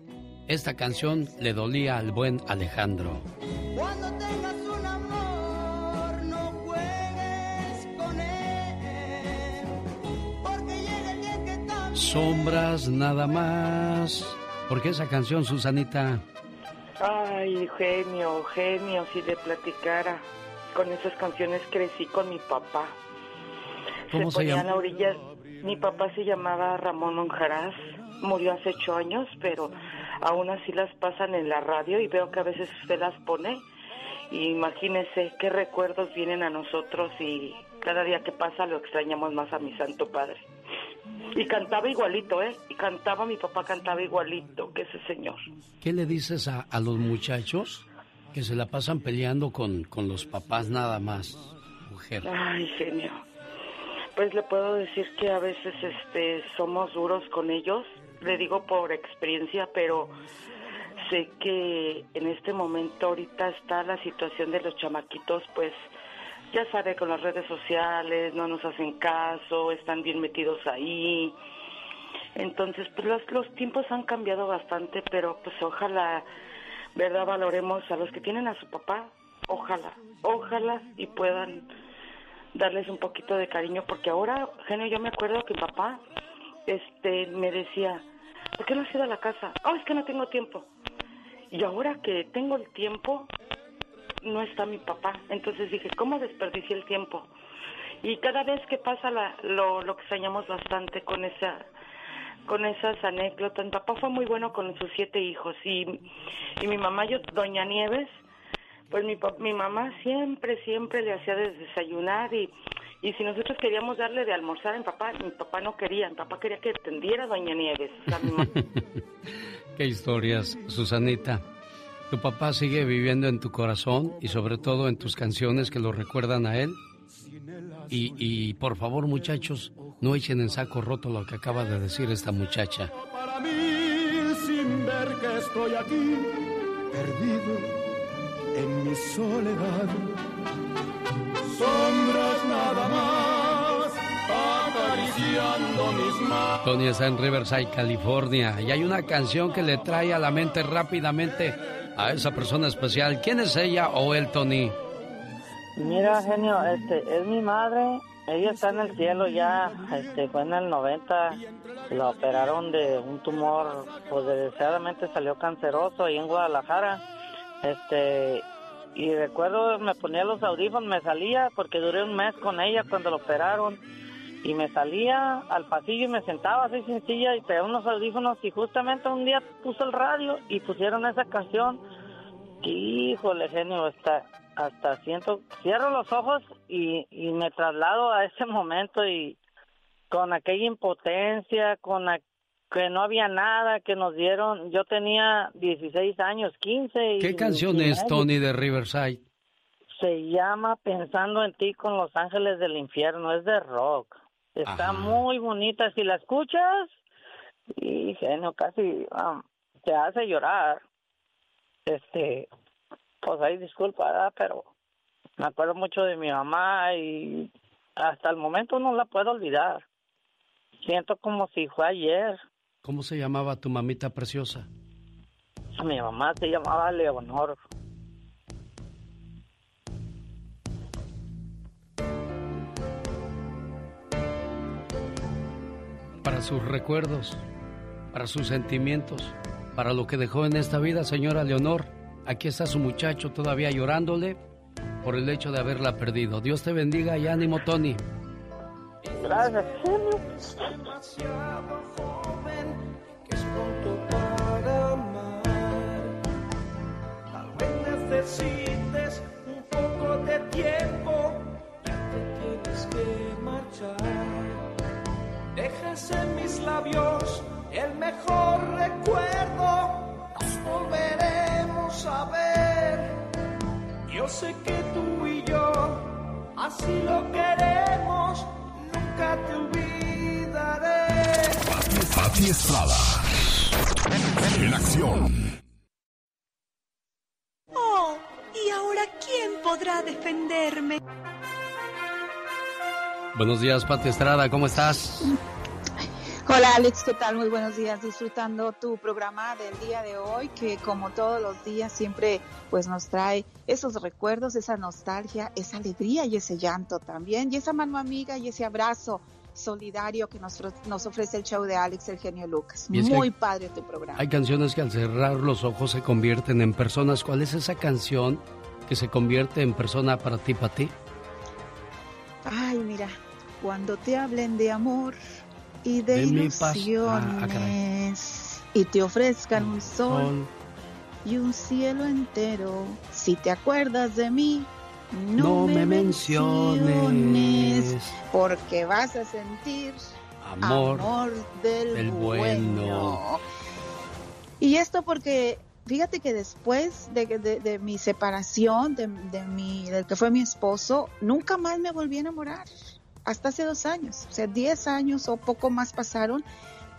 esta canción le dolía al buen Alejandro. Cuando tengas Sombras nada más. ¿Por qué esa canción, Susanita? Ay, genio, genio, si le platicara. Con esas canciones crecí con mi papá. ¿Cómo se ponía llama? a la orilla. Mi papá se llamaba Ramón Onjaraz. Murió hace ocho años, pero aún así las pasan en la radio y veo que a veces usted las pone. Y imagínese qué recuerdos vienen a nosotros y cada día que pasa lo extrañamos más a mi santo padre. Y cantaba igualito, ¿eh? Y cantaba, mi papá cantaba igualito que ese señor. ¿Qué le dices a, a los muchachos que se la pasan peleando con, con los papás nada más, mujer? Ay, genio. Pues le puedo decir que a veces este somos duros con ellos, le digo por experiencia, pero sé que en este momento ahorita está la situación de los chamaquitos, pues ya sabe, con las redes sociales, no nos hacen caso, están bien metidos ahí. Entonces, pues los, los tiempos han cambiado bastante, pero pues ojalá, ¿verdad? Valoremos a los que tienen a su papá, ojalá, ojalá y puedan darles un poquito de cariño, porque ahora, genio, yo me acuerdo que mi papá este, me decía, ¿por qué no has ido a la casa? Oh, es que no tengo tiempo. Y ahora que tengo el tiempo, no está mi papá. Entonces dije, ¿cómo desperdicié el tiempo? Y cada vez que pasa la, lo, lo extrañamos bastante con esa con esas anécdotas. Mi papá fue muy bueno con sus siete hijos y, y mi mamá, yo, doña Nieves, pues mi, mi mamá siempre, siempre le hacía de desayunar y, y si nosotros queríamos darle de almorzar a mi papá, mi papá no quería, mi papá quería que atendiera a doña Nieves. Qué historias, Susanita. ¿Tu papá sigue viviendo en tu corazón y sobre todo en tus canciones que lo recuerdan a él? Y, y por favor, muchachos, no echen en saco roto lo que acaba de decir esta muchacha. Para mí, sin ver que estoy aquí, perdido en mi soledad. Sombras Tony está en Riverside, California, y hay una canción que le trae a la mente rápidamente a esa persona especial. ¿Quién es ella o él, Tony? Mira, genio, este, es mi madre. Ella está en el cielo ya, este, fue en el 90. La operaron de un tumor, pues desgraciadamente salió canceroso ahí en Guadalajara. Este, y recuerdo, me ponía los audífonos, me salía, porque duré un mes con ella cuando la operaron. Y me salía al pasillo y me sentaba así sencilla y pegaba unos audífonos y justamente un día puso el radio y pusieron esa canción. Híjole, genio, hasta, hasta siento, cierro los ojos y, y me traslado a ese momento y con aquella impotencia, con la, que no había nada que nos dieron. Yo tenía 16 años, 15. Y, ¿Qué canción y es. Tony, de Riverside? Se llama Pensando en ti con Los Ángeles del Infierno, es de rock. Está Ajá. muy bonita. Si la escuchas, y genio, casi ah, te hace llorar. Este, pues ahí disculpa, ¿verdad? pero me acuerdo mucho de mi mamá y hasta el momento no la puedo olvidar. Siento como si fue ayer. ¿Cómo se llamaba tu mamita preciosa? Mi mamá se llamaba Leonor. sus recuerdos, para sus sentimientos, para lo que dejó en esta vida, señora Leonor. Aquí está su muchacho todavía llorándole por el hecho de haberla perdido. Dios te bendiga y ánimo, Tony. Gracias. un poco de tiempo, ya te tienes que marchar. Dejas en mis labios el mejor recuerdo, nos volveremos a ver. Yo sé que tú y yo así lo queremos, nunca te olvidaré. Pati Estrada. En acción. Oh, ¿y ahora quién podrá defenderme? Buenos días, Pati Estrada, ¿cómo estás? Hola Alex, ¿qué tal? Muy buenos días. Disfrutando tu programa del día de hoy, que como todos los días siempre pues nos trae esos recuerdos, esa nostalgia, esa alegría y ese llanto también, y esa mano amiga y ese abrazo solidario que nos, nos ofrece el show de Alex el genio Lucas. Muy hay- padre tu programa. Hay canciones que al cerrar los ojos se convierten en personas. ¿Cuál es esa canción que se convierte en persona para ti, para ti? Ay, mira, cuando te hablen de amor y de, ilusiones Ah, ah, caray. y te ofrezcan un sol, Sol. y un cielo entero, si te acuerdas de mí, no, No me menciones. porque vas a sentir Amor del, del bueno. bueno. Y esto porque fíjate que después de, de- de mi separación, de, de mi, del que fue mi esposo, nunca más me volví a enamorar. Hasta hace dos años, o sea, diez años o poco más pasaron.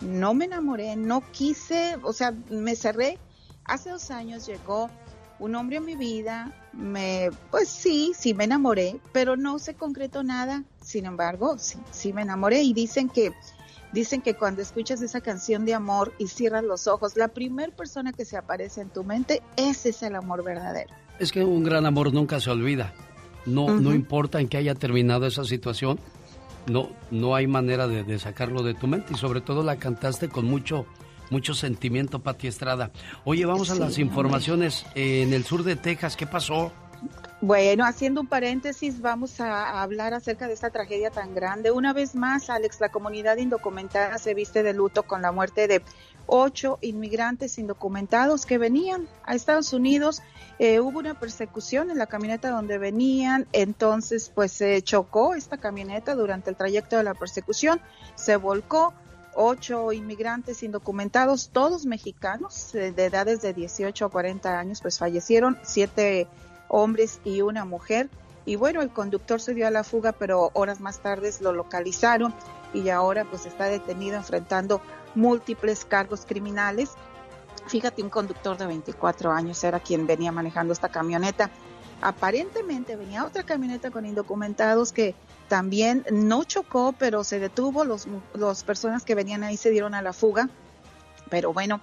No me enamoré, no quise, o sea, me cerré. Hace dos años llegó un hombre a mi vida, me, pues sí, sí me enamoré, pero no se concretó nada. Sin embargo, sí, sí me enamoré y dicen que Dicen que cuando escuchas esa canción de amor y cierras los ojos, la primera persona que se aparece en tu mente, ese es el amor verdadero. Es que un gran amor nunca se olvida. No, no importa en que haya terminado esa situación, no, no hay manera de, de sacarlo de tu mente y sobre todo la cantaste con mucho, mucho sentimiento, Pati Estrada. Oye, vamos a las informaciones. Eh, en el sur de Texas, ¿qué pasó? Bueno, haciendo un paréntesis, vamos a, hablar acerca de esta tragedia tan grande. Una vez más, Alex, la comunidad indocumentada se viste de luto con la muerte de ocho inmigrantes indocumentados que venían a Estados Unidos. Eh, hubo una persecución en la camioneta donde venían, entonces pues se chocó esta camioneta durante el trayecto de la persecución, se volcó. Ocho inmigrantes indocumentados, todos mexicanos, eh, de edades de 18 a 40 años, pues fallecieron. Siete hombres y una mujer. Y bueno, el conductor se dio a la fuga, pero horas más tarde lo localizaron y ahora pues está detenido enfrentando múltiples cargos criminales. Fíjate, un conductor de 24 años era quien venía manejando esta camioneta. Aparentemente venía otra camioneta con indocumentados que también no chocó, pero se detuvo. Los, las personas que venían ahí se dieron a la fuga. Pero bueno,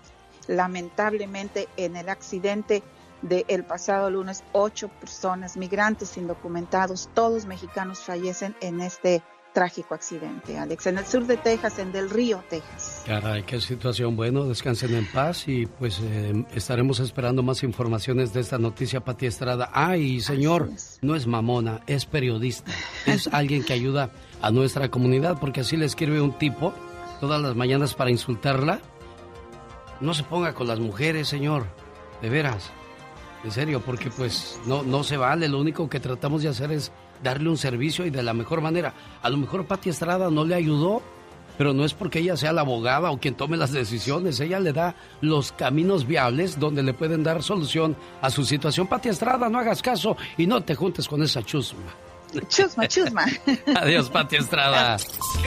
lamentablemente en el accidente del pasado lunes, ocho personas, migrantes indocumentados, todos mexicanos fallecen en este trágico accidente, Alex, en el sur de Texas, en Del Río, Texas. Caray, qué situación. Bueno, descansen en paz y pues eh, estaremos esperando más informaciones de esta noticia, Pati Estrada. Ay, señor, no es mamona, es periodista. Es alguien que ayuda a nuestra comunidad porque así le escribe un tipo todas las mañanas para insultarla. No se ponga con las mujeres, señor. De veras. En serio, porque pues no, no se vale. Lo único que tratamos de hacer es darle un servicio y de la mejor manera. A lo mejor Pati Estrada no le ayudó, pero no es porque ella sea la abogada o quien tome las decisiones. Ella le da los caminos viables donde le pueden dar solución a su situación. Pati Estrada, no hagas caso y no te juntes con esa chusma. Chusma, chusma. Adiós, Pati Estrada.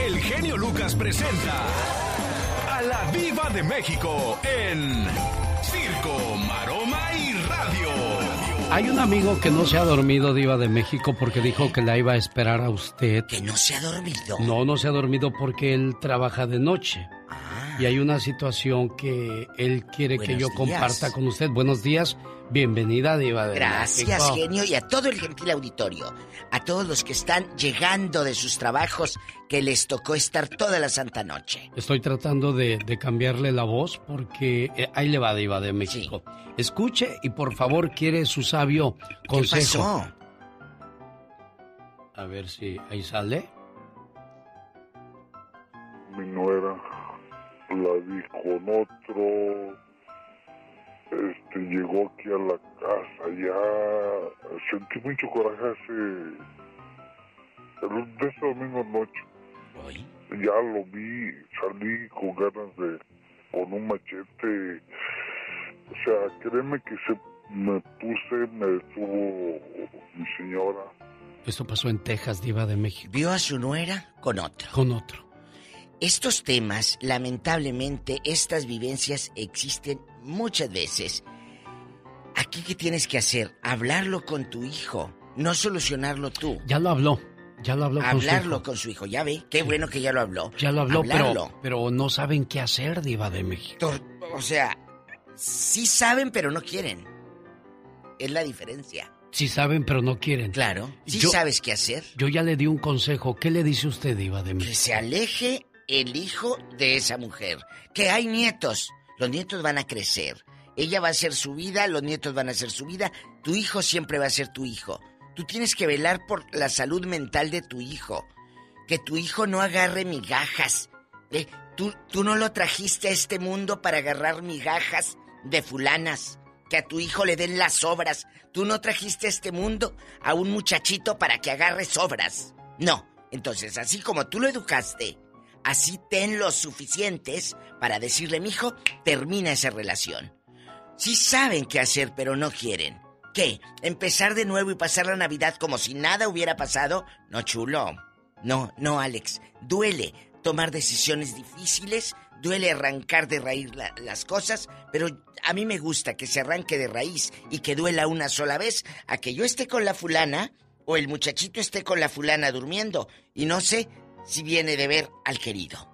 El genio Lucas presenta a la Viva de México en Circo, Radio. Hay un amigo que no se ha dormido, Diva de México, porque dijo que la iba a esperar a usted. ¿Que no se ha dormido? No, no se ha dormido porque él trabaja de noche. Y hay una situación que él quiere que yo días. comparta con usted. Buenos días, bienvenida, Diva de Gracias, México. genio, y a todo el gentil auditorio, a todos los que están llegando de sus trabajos, que les tocó estar toda la santa noche. Estoy tratando de, de cambiarle la voz porque eh, ahí le va, Diva de México. Escuche y por favor quiere su sabio consejo. pasó? A ver si ahí sale. Mi nuera la vi con otro este, llegó aquí a la casa. Ya sentí mucho coraje hace. de esa misma noche. Ya lo vi, salí con ganas de. con un machete. O sea, créeme que se me puse, me detuvo mi señora. Esto pasó en Texas, Diva de México. Vio a su nuera con otro. Con otro. Estos temas, lamentablemente, estas vivencias existen muchas veces. Aquí, ¿qué tienes que hacer? Hablarlo con tu hijo, no solucionarlo tú. Ya lo habló. Ya lo habló con su Hablarlo hijo. con su hijo. Ya ve, qué bueno que ya lo habló. Ya lo habló, pero, Hablarlo. pero no saben qué hacer, Diva de México. Tor- O sea, sí saben, pero no quieren. Es la diferencia. Sí saben, pero no quieren. Claro. Sí Yo- sabes qué hacer. Yo ya le di un consejo. ¿Qué le dice usted, Diva de Que México? se aleje el hijo de esa mujer. Que hay nietos. Los nietos van a crecer. Ella va a hacer su vida, los nietos van a hacer su vida. Tu hijo siempre va a ser tu hijo. Tú tienes que velar por la salud mental de tu hijo. Que tu hijo no agarre migajas. ¿eh? Tú, tú no lo trajiste a este mundo para agarrar migajas de fulanas. Que a tu hijo le den las obras. Tú no trajiste a este mundo a un muchachito para que agarre sobras. No. Entonces, así como tú lo educaste, así ten los suficientes para decirle, mijo, termina esa relación. Sí saben qué hacer, pero no quieren. ¿Qué? ¿Empezar de nuevo y pasar la Navidad como si nada hubiera pasado? No, chulo. No, no, Alex. Duele tomar decisiones difíciles, duele arrancar de raíz la- las cosas, pero a mí me gusta que se arranque de raíz y que duela una sola vez a que yo esté con la fulana o el muchachito esté con la fulana durmiendo y no sé si viene de ver al querido.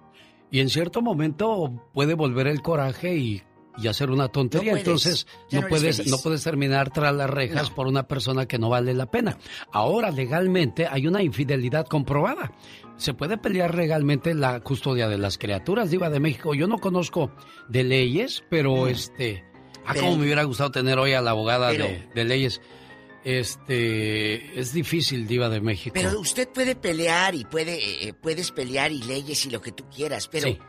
Y en cierto momento puede volver el coraje y, y hacer una tontería. No puedes. Entonces no, puedes, no puedes terminar tras las rejas por una persona que no vale la pena. Ahora legalmente hay una infidelidad comprobada. Se puede pelear legalmente la custodia de las criaturas, Diva de México. Yo no conozco de leyes, pero este. Ah, como me hubiera gustado tener hoy a la abogada Pero- de, de leyes. Este. Es difícil, Diva de México. Pero usted puede pelear y puede eh, puedes pelear y leyes y lo que tú quieras, pero Sí.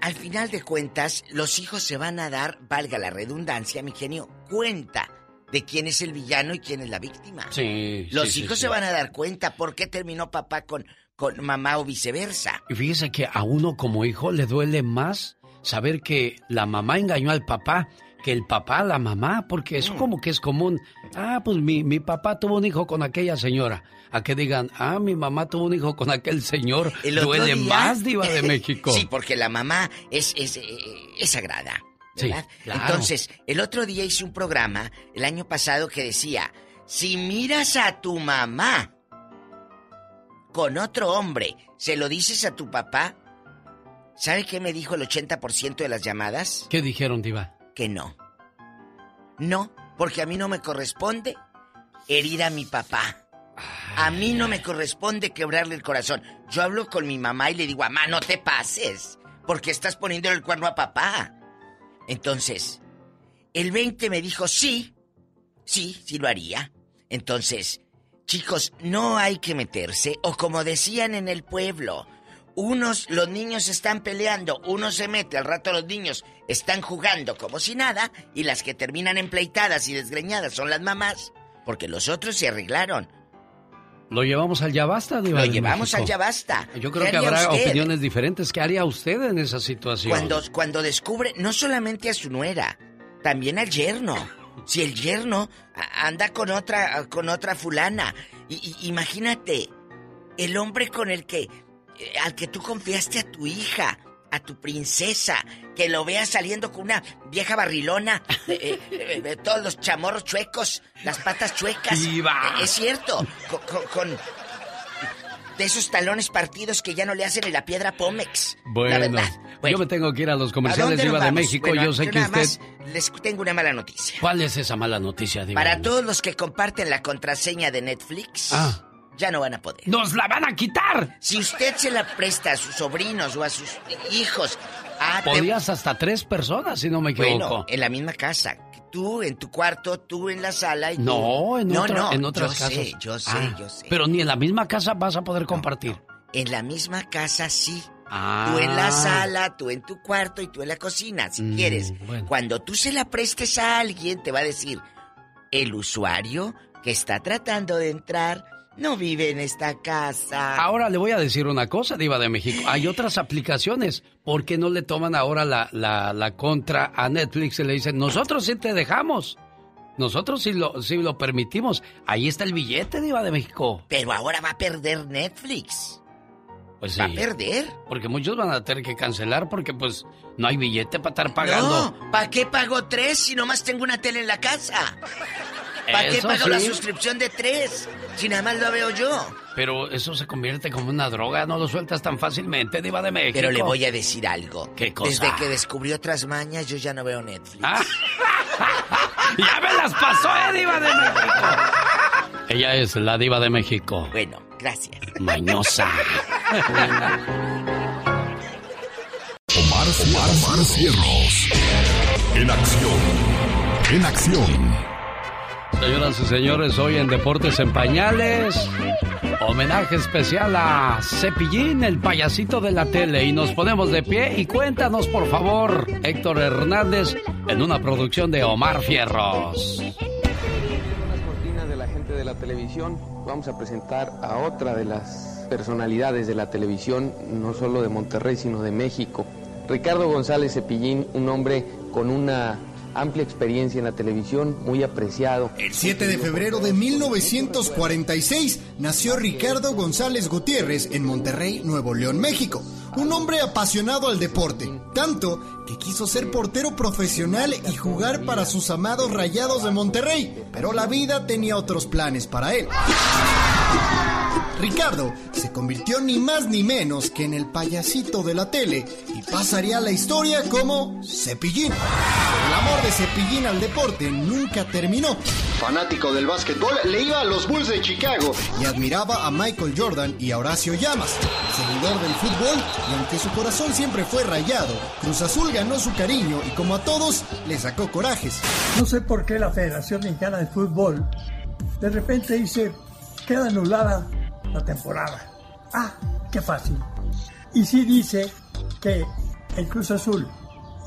al final de cuentas los hijos se van a dar, valga la redundancia, mi genio, cuenta de quién es el villano y quién es la víctima. Sí, Los sí, hijos sí. se van a dar cuenta por qué terminó papá con con mamá o viceversa. Y fíjese que a uno como hijo le duele más saber que la mamá engañó al papá que el papá la mamá, porque eso como que es común. Ah, pues mi, mi papá tuvo un hijo con aquella señora. A que digan, ah, mi mamá tuvo un hijo con aquel señor. Duele día- más, diva de México. sí, porque la mamá es, es, eh, es sagrada. Sí, ¿verdad? claro. Entonces, el otro día hice un programa, el año pasado, que decía, si miras a tu mamá con otro hombre, se lo dices a tu papá, ¿sabe qué me dijo el 80% de las llamadas? ¿Qué dijeron, diva? Que no. No, porque a mí no me corresponde herir a mi papá. A mí no me corresponde quebrarle el corazón. Yo hablo con mi mamá y le digo, mamá, no te pases, porque estás poniendo el cuerno a papá. Entonces, el 20 me dijo, sí, sí, sí lo haría. Entonces, chicos, no hay que meterse, o como decían en el pueblo, unos, los niños están peleando, uno se mete, al rato los niños están jugando como si nada, y las que terminan empleitadas y desgreñadas son las mamás, porque los otros se arreglaron. Lo llevamos al ya basta, diva Lo llevamos México. al ya basta. Yo creo ¿Qué que habrá usted? opiniones diferentes. ¿Qué haría usted en esa situación? Cuando, cuando descubre no solamente a su nuera, también al yerno. Si el yerno anda con otra, con otra fulana. Y, y- imagínate, el hombre con el que, al que tú confiaste a tu hija, a tu princesa, que lo veas saliendo con una vieja barrilona, eh, eh, eh, todos los chamorros chuecos, las patas chuecas. Diva. Eh, es cierto, con, con- con- de esos talones partidos que ya no le hacen ni la piedra Pómex. La Bueno, yo me tengo que ir a los ¿A comerciales, Diva de? México. Bueno, yo sé que nada usted... más les tengo una mala noticia. ¿Cuál es esa mala noticia, Diva? Para todos los que comparten la contraseña de Netflix, Ah. Ya no van a poder. ¡Nos la van a quitar! Si usted se la presta a sus sobrinos o a sus hijos, ah, te- Podías hasta tres personas, si no me equivoco. bueno, en la misma casa. Tú en tu cuarto, tú en la sala y tú- No, en, no, otra- no, en otras yo casas. Sé, yo sé, Ah, yo sé. Pero ni en la misma casa vas a poder compartir. En la misma casa sí, Tú en la Ah. sala, tú en tu cuarto y tú en la cocina, si Mm, quieres. bueno. Cuando tú se la prestes a alguien, te va a decir, el usuario que está tratando de entrar no vive en esta casa. Ahora le voy a decir una cosa, Diva de México. Hay otras aplicaciones. ¿Por qué no le toman ahora la, la, la contra a Netflix y le dicen, nosotros sí te dejamos? Nosotros sí lo, sí lo permitimos. Ahí está el billete, Diva de México. Pero ahora va a perder Netflix. Pues sí. ¿Va a perder? Porque muchos van a tener que cancelar porque pues no hay billete para estar pagando. No, ¿para qué pago tres si nomás tengo una tele en la casa? ¿Para qué pago la suscripción de tres si nada más lo veo yo? Pero eso se convierte como una droga, no lo sueltas tan fácilmente, Diva de México. Pero le voy a decir algo. ¿Qué cosa? Desde que descubrí otras mañas, yo ya no veo Netflix. Ah. ¡Ya me las pasó, eh, Diva de México! Ella es la Diva de México. Bueno, gracias. Mañosa. Omar, Omar, Omar Cierros. En acción. En acción. Señoras y señores, hoy en Deportes en Pañales, homenaje especial a Cepillín, el payasito de la tele. Y nos ponemos de pie y cuéntanos, por favor, Héctor Hernández, en una producción de Omar Fierros. las cortinas de la gente de la televisión, vamos a presentar a otra de las personalidades de la televisión, no solo de Monterrey, sino de México. Ricardo González Cepillín, un hombre con una amplia experiencia en la televisión, muy apreciado. El 7 de febrero de 1946 nació Ricardo González Gutiérrez en Monterrey, Nuevo León, México. Un hombre apasionado al deporte, tanto que quiso ser portero profesional y jugar para sus amados Rayados de Monterrey, pero la vida tenía otros planes para él. Ricardo se convirtió ni más ni menos que en el payasito de la tele y pasaría la historia como Cepillín. El amor de Cepillín al deporte nunca terminó. Fanático del básquetbol, le iba a los Bulls de Chicago y admiraba a Michael Jordan y a Horacio Llamas. Seguidor del fútbol, y aunque su corazón siempre fue rayado, Cruz Azul ganó su cariño y como a todos, le sacó corajes. No sé por qué la Federación Mexicana de Fútbol de repente dice, queda anulada la temporada. Ah, qué fácil. Y sí dice que el Cruz Azul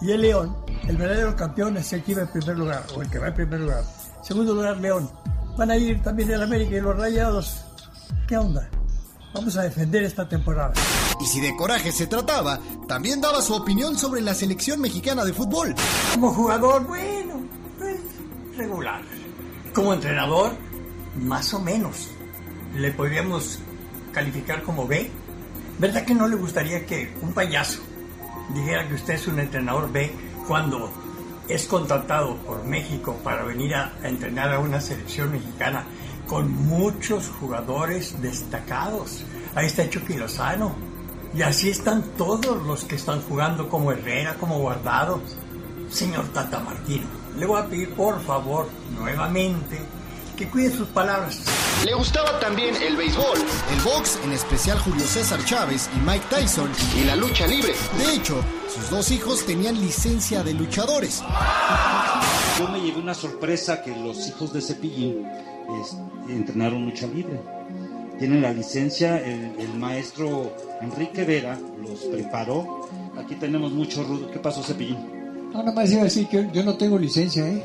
y el León, el verdadero campeón es el que iba en primer lugar, o el que va en primer lugar. Segundo lugar, León. Van a ir también el América y los Rayados. ¿Qué onda? Vamos a defender esta temporada. Y si de coraje se trataba, también daba su opinión sobre la selección mexicana de fútbol. Como jugador, bueno, pues, regular. Como entrenador, más o menos. Le podríamos calificar como B. ¿Verdad que no le gustaría que un payaso dijera que usted es un entrenador B cuando es contratado por México para venir a, entrenar a una selección mexicana con muchos jugadores destacados? Ahí está Chucky Lozano. Y así están todos los que están jugando como Herrera, como Guardado. Señor Tata Martino, le voy a pedir por favor nuevamente que cuide sus palabras. Le gustaba también el béisbol, el box, en especial Julio César Chávez y Mike Tyson, y la lucha libre. De hecho, sus dos hijos tenían licencia de luchadores. Yo me llevé una sorpresa que los hijos de Cepillín es, entrenaron lucha libre. Tienen la licencia, el, el maestro Enrique Vera los preparó. Aquí tenemos mucho rudo. ¿Qué pasó, Cepillín? No, nada más iba a decir que yo no tengo licencia, ¿eh?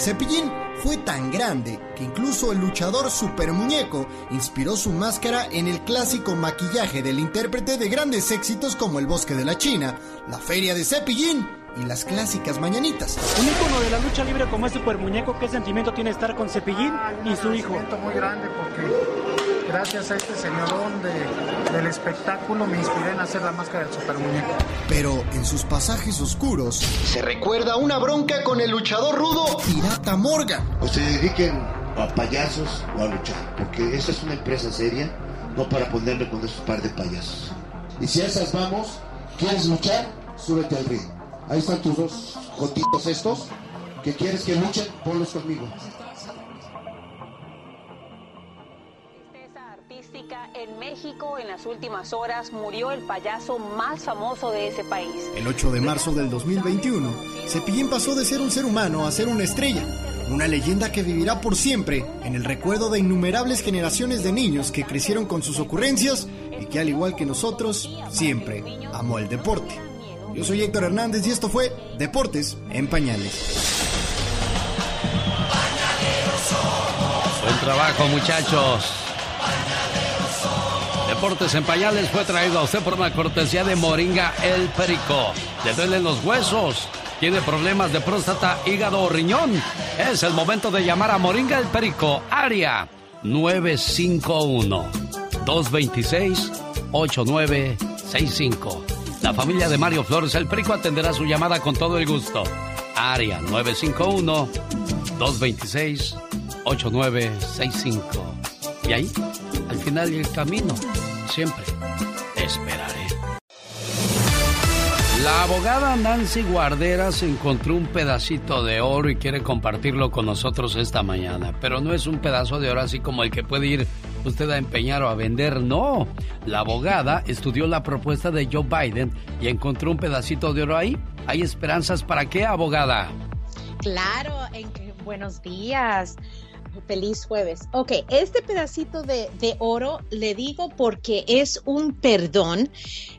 Cepillín fue tan grande que incluso el luchador Super Muñeco inspiró su máscara en el clásico maquillaje del intérprete de grandes éxitos como El Bosque de la China, La Feria de Cepillín y las clásicas mañanitas. Un ícono de la lucha libre como es Super Muñeco, ¿qué sentimiento tiene estar con Cepillín y su hijo? muy grande porque gracias a este señorón de- del espectáculo me inspiré en hacer la máscara del super muñeco. Pero en sus pasajes oscuros se recuerda una bronca con el luchador rudo Pirata Morgan. o se dediquen a payasos o a luchar, porque esta es una empresa seria, no para ponerme con esos par de payasos. Y si a esas vamos, ¿quieres luchar? Súbete al ring. Ahí están tus dos jotitos estos, que quieres que luchen, ponlos conmigo. En México en las últimas horas murió el payaso más famoso de ese país. El 8 de marzo del 2021, Cepillín pasó de ser un ser humano a ser una estrella. una leyenda que vivirá por siempre en el recuerdo de innumerables generaciones de niños que crecieron con sus ocurrencias y que al igual que nosotros, siempre amó el deporte. Yo soy Héctor Hernández y esto fue Deportes en Pañales. Buen trabajo muchachos. Deportes en Pañales fue traído a usted por una cortesía de Moringa El Perico. Le duelen los huesos. Tiene problemas de próstata, hígado o riñón. Es el momento de llamar a Moringa El Perico. Área 951 226 8965. La familia de Mario Flores El Perico atenderá su llamada con todo el gusto. Área 951 226 8965. Y ahí, final del camino, siempre te esperaré. La abogada Nancy Guarderas encontró un pedacito de oro y quiere compartirlo con nosotros esta mañana. Pero no es un pedazo de oro así como el que puede ir usted a empeñar o a vender, no. La abogada estudió la propuesta de Joe Biden y encontró un pedacito de oro ahí. ¿Hay esperanzas para qué, abogada? Claro, en buenos días. Feliz jueves. Ok, este pedacito de, de, oro le digo porque es un perdón.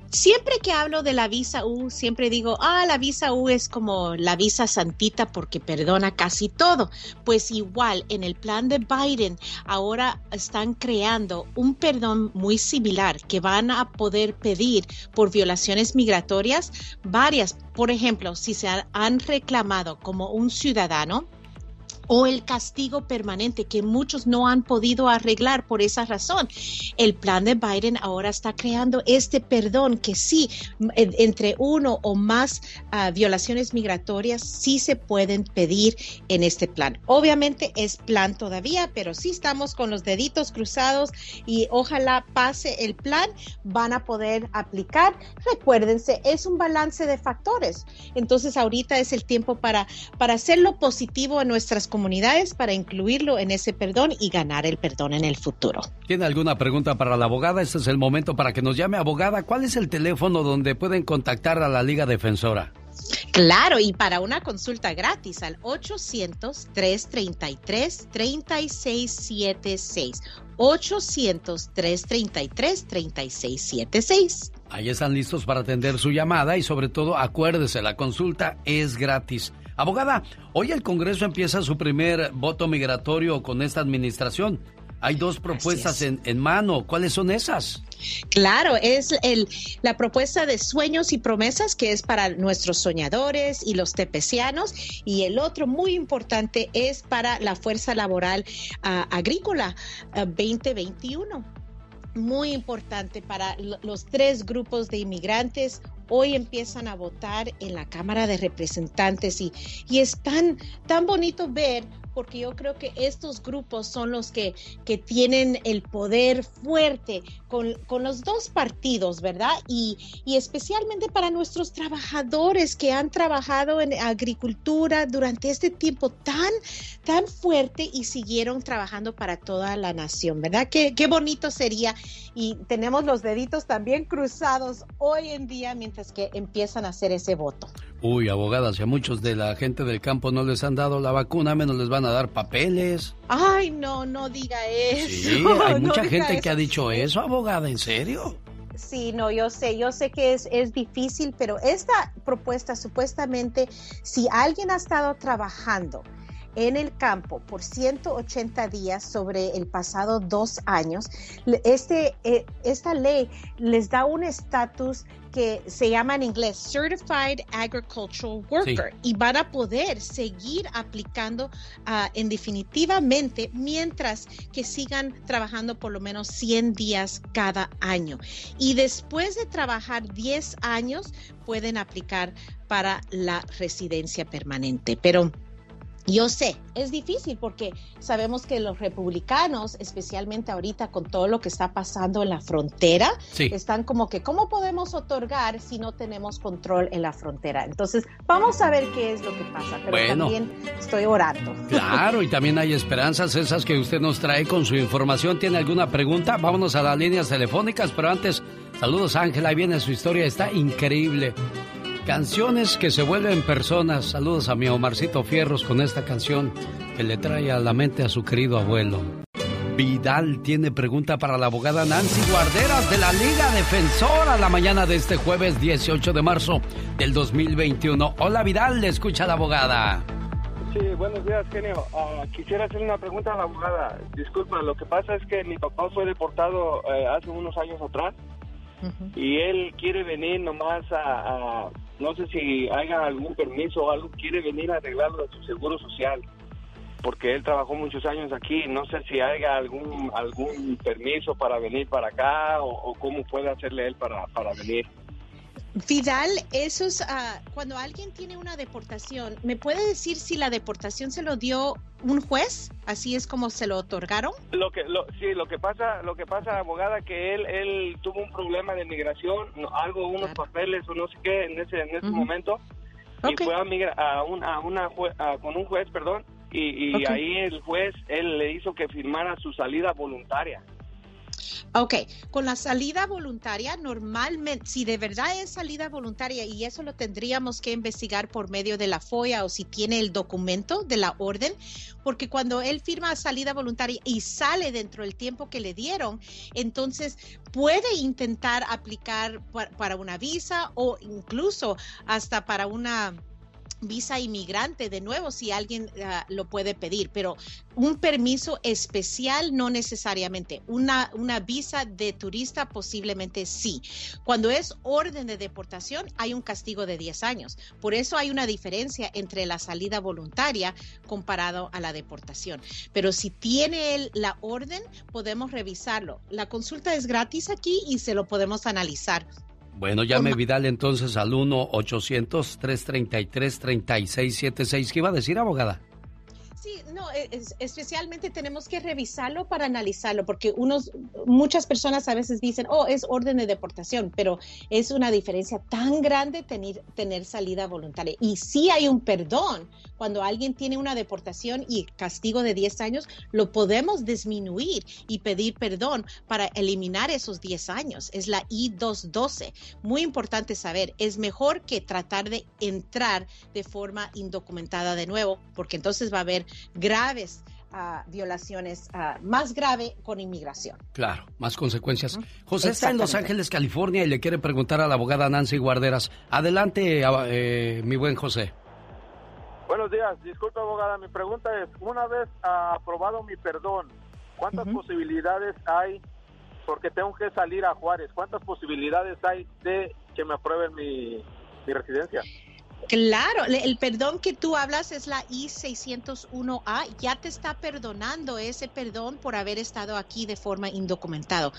Siempre que hablo de la visa U, siempre digo, ah, la visa U es como la visa santita porque perdona casi todo. Pues igual, en el plan de Biden, ahora están creando un perdón muy similar que van a poder pedir por violaciones migratorias, varias. Por ejemplo, si se han reclamado como un ciudadano, o el castigo permanente que muchos no han podido arreglar por esa razón. El plan de Biden ahora está creando este perdón que sí, entre uno o más uh, violaciones migratorias, sí se pueden pedir en este plan. Obviamente es plan todavía, pero sí estamos con los deditos cruzados y ojalá pase el plan, van a poder aplicar. Recuérdense, es un balance de factores. Entonces ahorita es el tiempo para, para hacerlo positivo en nuestras comunidades comunidades para incluirlo en ese perdón y ganar el perdón en el futuro. ¿Tiene alguna pregunta para la abogada? Este es el momento para que nos llame abogada. ¿Cuál es el teléfono donde pueden contactar a la Liga Defensora? Claro, y para una consulta gratis al 800-333-3676. 800-333-3676. Ahí están listos para atender su llamada y sobre todo acuérdese, la consulta es gratis. Abogada, hoy el Congreso empieza su primer voto migratorio con esta administración. Hay dos propuestas en, en, mano. ¿Cuáles son esas? Claro, es el, la propuesta de sueños y promesas que es para nuestros soñadores y los tepecianos. Y el otro muy importante es para la fuerza laboral uh, agrícola uh, 2021 muy importante para los tres grupos de inmigrantes. Hoy empiezan a votar en la Cámara de Representantes y, y es tan, tan bonito ver porque yo creo que estos grupos son los que, que tienen el poder fuerte con, con los dos partidos, ¿verdad? Y, y, especialmente para nuestros trabajadores que han trabajado en agricultura durante este tiempo tan, tan fuerte y siguieron trabajando para toda la nación, ¿verdad? Qué, qué bonito sería. Y tenemos los deditos también cruzados hoy en día mientras que empiezan a hacer ese voto. Uy, abogadas, si a muchos de la gente del campo no les han dado la vacuna, menos les van a dar papeles. Ay, no, no diga eso. Sí, hay mucha gente que ha dicho eso, abogada, ¿en serio? Sí, no, yo sé, yo sé que es, es difícil, pero esta propuesta supuestamente, si alguien ha estado trabajando en el campo por 180 días sobre el pasado dos años, este, eh, esta ley les da un estatus que se llama en inglés Certified Agricultural Worker sí. y van a poder seguir aplicando uh, en definitivamente mientras que sigan trabajando por lo menos 100 días cada año. Y después de trabajar 10 años pueden aplicar para la residencia permanente. Pero yo sé, es difícil porque sabemos que los republicanos, especialmente ahorita con todo lo que está pasando en la frontera, sí. están como que, ¿cómo podemos otorgar si no tenemos control en la frontera? Entonces, vamos a ver qué es lo que pasa, pero bueno, también estoy orando. Claro, y también hay esperanzas esas que usted nos trae con su información. ¿Tiene alguna pregunta? Vámonos a las líneas telefónicas, pero antes, saludos Ángela, ahí viene su historia, está increíble. Canciones que se vuelven personas. Saludos a mi Omarcito Fierros con esta canción. que le trae a la mente a su querido abuelo. Vidal tiene pregunta para la abogada Nancy Guarderas de la Liga Defensora la mañana de este jueves 18 de marzo del 2021. Hola Vidal, le escucha la abogada. Sí, buenos días, genio. Ah, quisiera hacerle una pregunta a la abogada. Disculpa, lo que pasa es que mi papá fue deportado eh, hace unos años atrás y él quiere venir nomás a, a- no sé si haya algún permiso o algo, quiere venir a arreglarlo de su seguro social. Porque él trabajó muchos años aquí, no sé si haya algún algún permiso para venir para acá o, o cómo puede hacerle él para, para venir. Vidal, eso es ah, cuando alguien tiene una deportación, ¿me puede decir si la deportación se lo dio un juez? Así es como se lo otorgaron. Lo que, lo, sí, lo que pasa, lo que pasa, abogada, que él, él tuvo un problema de migración, algo, unos papeles o no sé qué en ese, en ese momento, y fue a, migra- a, un, a una jue- a- con un juez, perdón, y, y ahí el juez, él le hizo que firmara su salida voluntaria. Ok, con la salida voluntaria, normalmente, si de verdad es salida voluntaria, y eso lo tendríamos que investigar por medio de la FOIA o si tiene el documento de la orden, porque cuando él firma salida voluntaria y sale dentro del tiempo que le dieron, entonces puede intentar aplicar pa- para una visa o incluso hasta para una visa inmigrante de nuevo si alguien ah, lo puede pedir, pero un permiso especial no necesariamente. Una, una visa de turista posiblemente sí. Cuando es orden de deportación hay un castigo de 10 años. Por eso hay una diferencia entre la salida voluntaria comparado a la deportación. Pero si tiene él la orden, podemos revisarlo. La consulta es gratis aquí y se lo podemos analizar. Bueno, llame Vidal entonces al 1-800-333-3676. ¿Qué iba a decir, abogada? Sí, no, e- es- especialmente tenemos que revisarlo para analizarlo, porque unos, muchas personas a veces dicen, oh, es orden de deportación, pero es una diferencia tan grande tener, tener salida voluntaria. Y sí hay un perdón. Cuando alguien tiene una deportación y castigo de 10 años, lo podemos disminuir y pedir perdón para eliminar esos 10 años. Es la I-212. Muy importante saber, es mejor que tratar de entrar de forma indocumentada de nuevo, porque entonces va a haber graves ah, violaciones, ah, más grave con inmigración. Claro, más consecuencias. José está en Los. Ángeles, California, y le quiere preguntar a la abogada Nancy Guarderas. Adelante, ah, eh, mi buen José. Buenos días, disculpa abogada, mi pregunta es, una vez aprobado mi perdón, ¿cuántas posibilidades hay, porque tengo que salir a Juárez, cuántas posibilidades hay de que me aprueben mi, mi residencia? Claro, el perdón que tú hablas es la I-601A, ya te está perdonando ese perdón por haber estado aquí de forma indocumentado.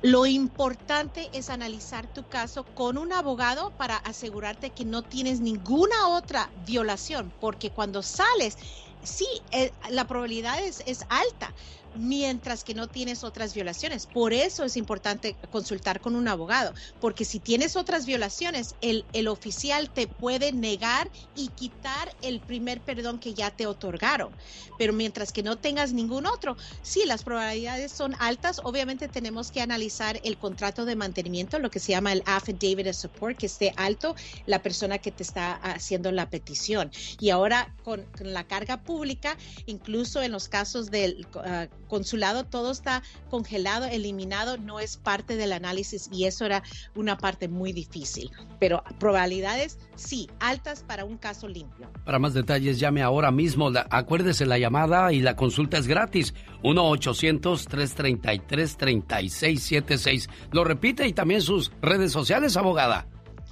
Lo importante es analizar tu caso con un abogado para asegurarte que no tienes ninguna otra violación, porque cuando sales, sí, eh, la probabilidad es alta, mientras que no tienes otras violaciones. Por eso es importante consultar con un abogado, porque si tienes otras violaciones, el, el oficial te puede negar y quitar el primer perdón que ya te otorgaron. Pero mientras que no tengas ningún otro, sí, las probabilidades son altas. Obviamente tenemos que analizar el contrato de mantenimiento, lo que se llama el affidavit of support, que esté alto la persona que te está haciendo la petición. Y ahora con, la carga pública, incluso en los casos del ah, consulado, todo está congelado, eliminado, no es parte del análisis y eso era una parte muy difícil. Pero probabilidades, sí, altas para un caso limpio. Para más detalles, llame ahora mismo. Acuérdese, la llamada y la consulta es gratis. 1-800-333-3676. Lo repite y también sus redes sociales, abogada.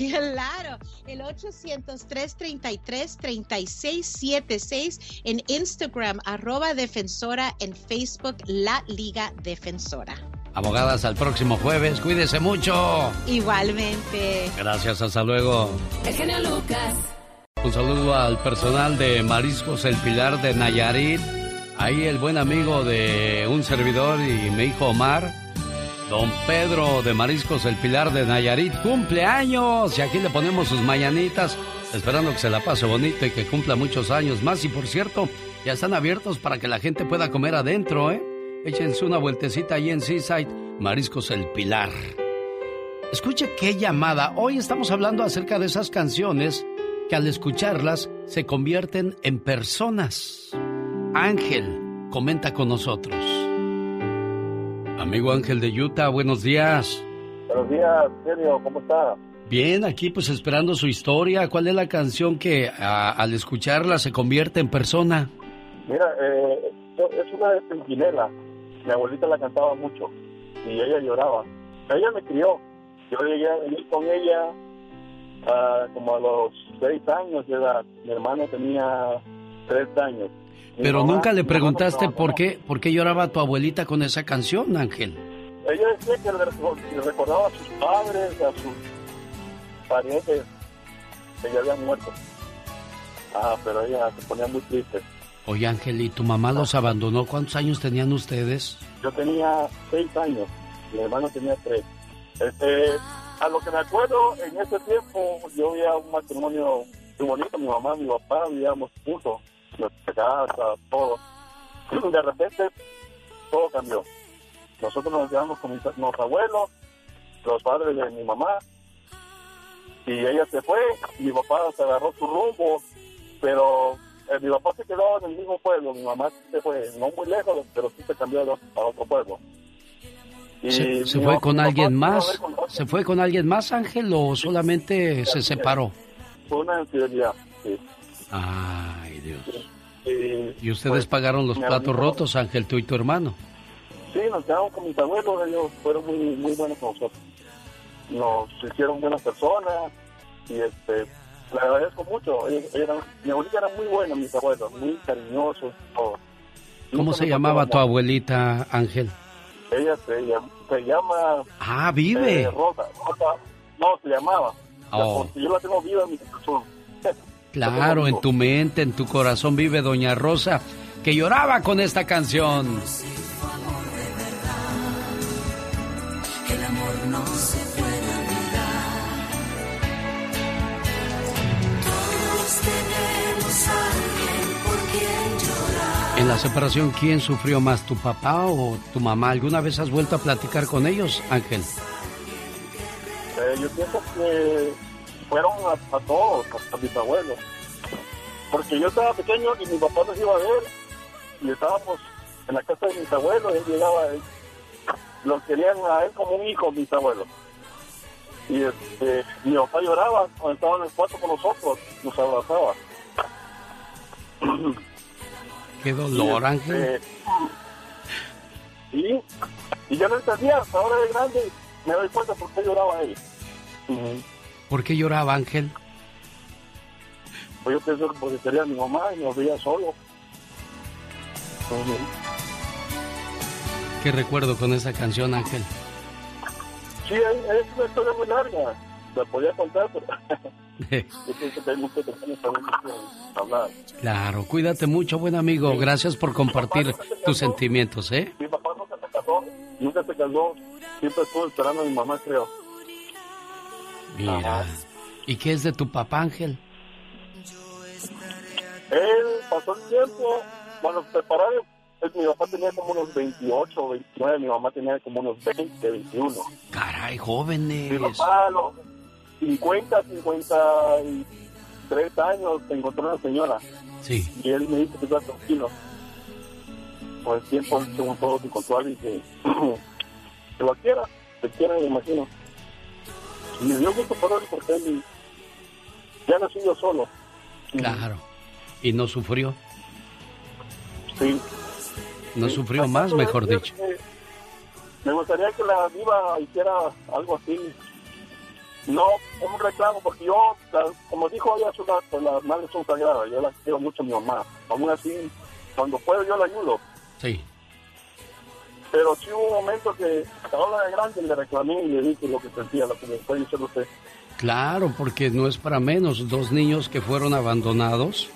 Claro, el 800-333-3676 en Instagram, arroba defensora, en Facebook, La Liga Defensora. Abogadas, al próximo jueves. Cuídese mucho. Igualmente. Gracias, hasta luego. El genio Lucas. Un saludo al personal de Mariscos El Pilar de Nayarit. Ahí el buen amigo de un servidor y mi hijo Omar. Don Pedro de Mariscos El Pilar de Nayarit cumpleaños. Y aquí le ponemos sus mañanitas. Esperando que se la pase bonito y que cumpla muchos años más. Y por cierto, ya están abiertos para que la gente pueda comer adentro, ¿eh? Échense una vueltecita ahí en Seaside, Mariscos El Pilar. Escuche qué llamada. Hoy estamos hablando acerca de esas canciones que al escucharlas se convierten en personas. Ángel comenta con nosotros. Amigo Ángel de Utah, buenos días. Buenos días, Sergio, ¿cómo está? Bien, aquí pues esperando su historia. ¿Cuál es la canción que al escucharla se convierte en persona? Mira, eh, es una de Pimpinela. Mi abuelita la cantaba mucho y ella lloraba. Ella me crió. Yo llegué a venir con ella ah, como a los seis años de edad. Mi hermano tenía tres años. Pero nunca le preguntaste por qué, por qué lloraba tu abuelita con esa canción, Ángel. Ella decía que le recordaba a sus padres, a sus parientes que ya habían muerto. Ah, pero ella se ponía muy triste. Oye, Ángel, ¿y tu mamá los abandonó? ¿Cuántos años tenían ustedes? Yo tenía seis años, mi hermano tenía tres. Este, a lo que me acuerdo, en ese tiempo yo había un matrimonio muy bonito, mi mamá, mi papá, vivíamos juntos, nuestra casa, todo. De repente, todo cambió. Nosotros nos quedamos con mis, los abuelos, los padres de mi mamá, y ella se fue, mi papá se agarró su rumbo, pero eh, mi papá se quedó en el mismo pueblo, mi mamá se fue, no muy lejos, pero sí se cambió a otro pueblo. ¿Se, fue con alguien más? ¿Se fue con alguien más, Ángel, o solamente se separó? Fue una infidelidad, sí. Ay, Dios. ¿Y ustedes pues, pagaron los platos rotos, Ángel, tú y tu hermano? Sí, nos quedamos con mis abuelos, ellos fueron muy, muy buenos con nosotros nos hicieron buenas personas y este le agradezco mucho. mi abuelita era muy buena, mis abuelos, muy cariñosos. ¿Cómo se llamaba tu abuelita, Ángel? Ella se, llama... Ah, vive. Eh, Rosa, no, se llamaba. Oh. Yo la tengo viva en mi corazón. Claro, en tu mente, en tu corazón vive Doña Rosa, que lloraba con esta canción. En la separación, ¿quién sufrió más, tu papá o tu mamá? ¿Alguna vez has vuelto a platicar con ellos, Ángel? Eh, yo pienso que fueron a, todos, a mis abuelos. Porque yo estaba pequeño y mi papá nos iba a ver y estábamos en la casa de mis abuelos, él llegaba, él, los querían a él como un hijo, mis abuelos. Y este, mi papá lloraba cuando estaba en el cuarto con nosotros, nos abrazaba. Qué dolor, Ángel. sí, y yo no entendía, hasta ahora de grande me doy cuenta por qué lloraba él. ¿Por qué lloraba Ángel? Pues yo pensé porque sería mi mamá y nos veía solo. ¿Qué recuerdo con esa canción, Ángel? Sí, es una historia muy larga. La podía contar, pero Claro, cuídate mucho, buen amigo. Gracias por compartir tus sentimientos, ¿eh? Mi papá nunca se casó, nunca se casó. Siempre estuvo esperando a mi mamá, creo. Mira. ¿Y qué es de tu papá, Ángel? Él pasó el tiempo, bueno, separaron. Mi papá tenía como unos 28 29, mi mamá tenía como unos 20, 21. Caray, jóvenes. Mi papá, 50, 53 años, te encontró una señora. Sí. Y él me dice que está tranquilo. Por el tiempo, según todo, se encontró alguien que, que lo quiera, que quiera, me imagino. Y me dio gusto por él porque él ya nació yo solo. Claro. ¿Y no sufrió? Sí. ¿No sufrió más, mejor dicho? Me gustaría que la viva hiciera algo así, no, es un reclamo porque yo, como dijo ella hace pues las madres son sagradas, yo las quiero mucho a mi mamá. Aún así, cuando puedo yo la ayudo. Sí. Pero sí hubo un momento que ahora de grande le reclamé y le dije lo que sentía, lo que me puede decir usted. Claro, porque no es para menos. Dos niños que fueron abandonados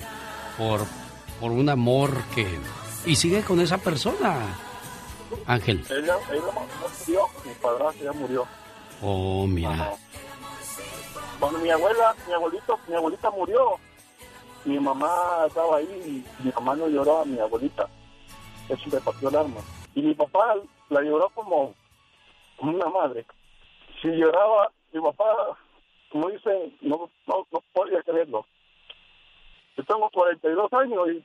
por, por un amor que... Y sigue con esa persona, Ángel. Ella, ella murió, mi padrastro ya murió. Oh, mira. Cuando mi abuela, mi abuelito, mi abuelita murió, mi mamá estaba ahí y mi mamá no lloró a mi abuelita. Eso me partió el alma. Y mi papá la lloró como, una madre. Si lloraba, mi papá, como dice, no, no, no podía creerlo. Yo tengo 42 años y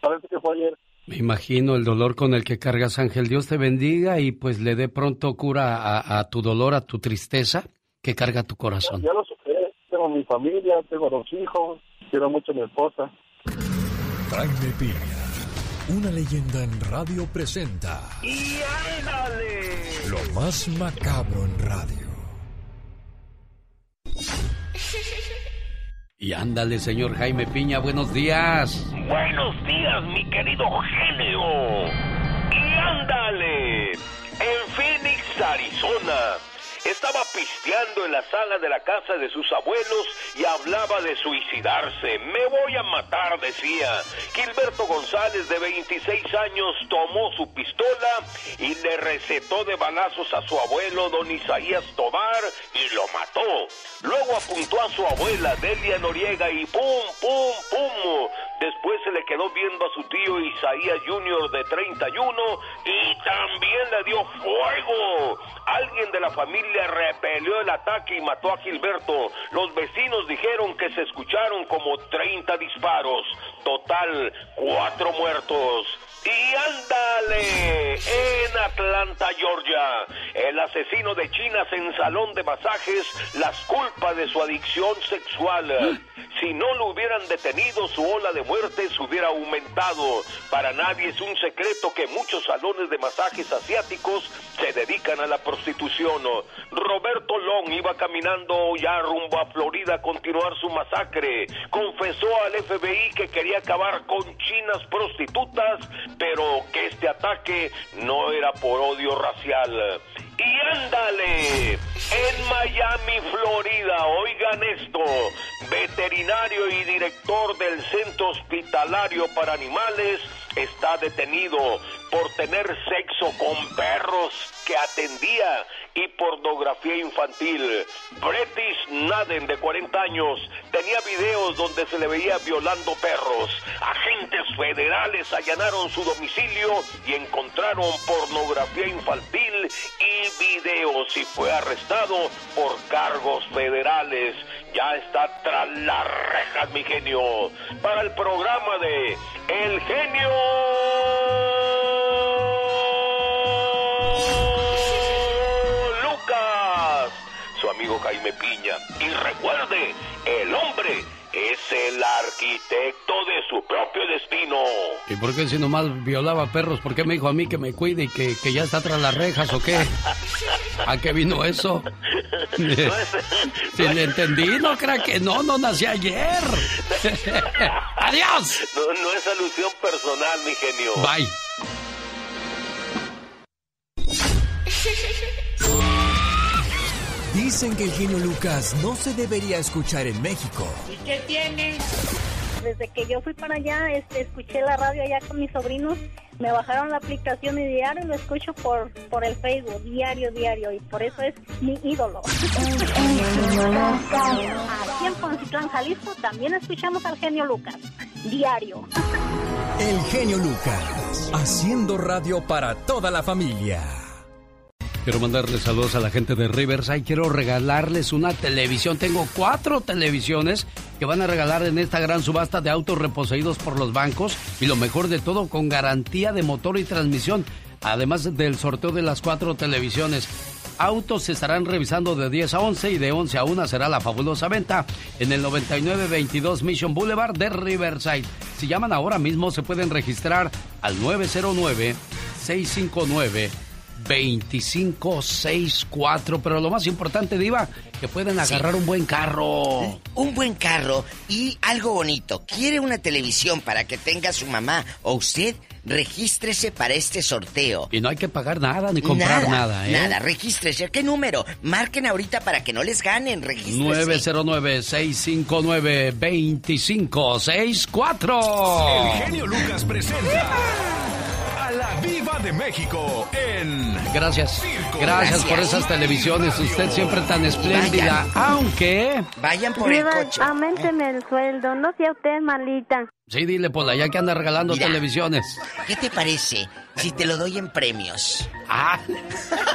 Parece que fue ayer. Me imagino el dolor con el que cargas, Ángel. Dios te bendiga y pues le dé pronto cura a, tu dolor, a tu tristeza que carga tu corazón. Ya lo sé, tengo mi familia, tengo dos hijos, quiero mucho a mi esposa. Jaime Piña, una leyenda en radio presenta. ¡Y ándale! Lo más macabro en radio. Y ándale, señor Jaime Piña, buenos días. Buenos días, mi querido genio. Y ándale, en Phoenix, Arizona estaba pisteando en la sala de la casa de sus abuelos y hablaba de suicidarse. Me voy a matar, decía. Gilberto González, de 26 años, tomó su pistola y le recetó de balazos a su abuelo, don Isaías Tobar, y lo mató. Luego apuntó a su abuela, Delia Noriega, y ¡pum, pum, pum! Después se le quedó viendo a su tío Isaías Jr. de 31 y también le dio fuego. Alguien de la familia repelió el ataque y mató a Gilberto. Los vecinos dijeron que se escucharon como 30 disparos. Total, cuatro muertos. Y ándale, en Atlanta, Georgia, el asesino de chinas en salón de masajes las culpa de su adicción sexual. Si no lo hubieran detenido, su ola de muerte se hubiera aumentado. Para nadie es un secreto que muchos salones de masajes asiáticos se dedican a la prostitución. Roberto Long iba caminando ya rumbo a Florida a continuar su masacre. Confesó al FBI que quería acabar con chinas prostitutas pero que este ataque no era por odio racial. Y ándale, en Miami, Florida, oigan esto, veterinario y director del Centro Hospitalario para Animales está detenido por tener sexo con perros que atendía y pornografía infantil. Bretish Naden, de 40 años, tenía videos donde se le veía violando perros. Agentes federales allanaron su domicilio y encontraron pornografía infantil y videos y fue arrestado por cargos federales. Ya está tras las rejas, mi genio. Para el programa de El Genio amigo Jaime Piña. Y recuerde, el hombre es el arquitecto de su propio destino. ¿Y por qué si nomás violaba perros? ¿Por qué me dijo a mí que me cuide y que, ya está tras las rejas o qué? ¿A qué vino eso? si le entendí, no crea que no, no nací ayer. ¡Adiós! No, no es alusión personal, mi genio. Bye. Dicen que el genio Lucas no se debería escuchar en México. ¿Y qué tiene? Desde que yo fui para allá, este, escuché la radio allá con mis sobrinos, me bajaron la aplicación y diario lo escucho por, por el Facebook, diario, diario, y por eso es mi ídolo. Aquí en Poncitlán, Jalisco, también escuchamos al genio Lucas, diario. El genio Lucas, haciendo radio para toda la familia. Quiero mandarles saludos a la gente de Riverside. Quiero regalarles una televisión. Tengo cuatro televisiones que van a regalar en esta gran subasta de autos reposeídos por los bancos. Y lo mejor de todo, con garantía de motor y transmisión. Además del sorteo de las cuatro televisiones. Autos se estarán revisando de 10 a 11 y de 11 a 1 será la fabulosa venta en el 9922 Mission Boulevard de Riverside. Si llaman ahora mismo se pueden registrar al 909 659 2564. Pero lo más importante, Diva, que pueden agarrar un buen carro. Un buen carro y algo bonito. ¿Quiere una televisión para que tenga su mamá o usted? Regístrese para este sorteo. Y no hay que pagar nada ni comprar nada, ¿eh? Nada, regístrese. ¿Qué número? Marquen ahorita para que no les ganen. Regístrese. 909-659-2564. El genio Lucas presenta la Viva de México en. Gracias. Gracias, por esas televisiones. Usted siempre tan espléndida. Aunque. Vayan por el coche. Aumenten el sueldo. No sea usted malita. Sí, dile, Pola, ya que anda regalando televisiones. ¿Qué te parece si te lo doy en premios? Ah.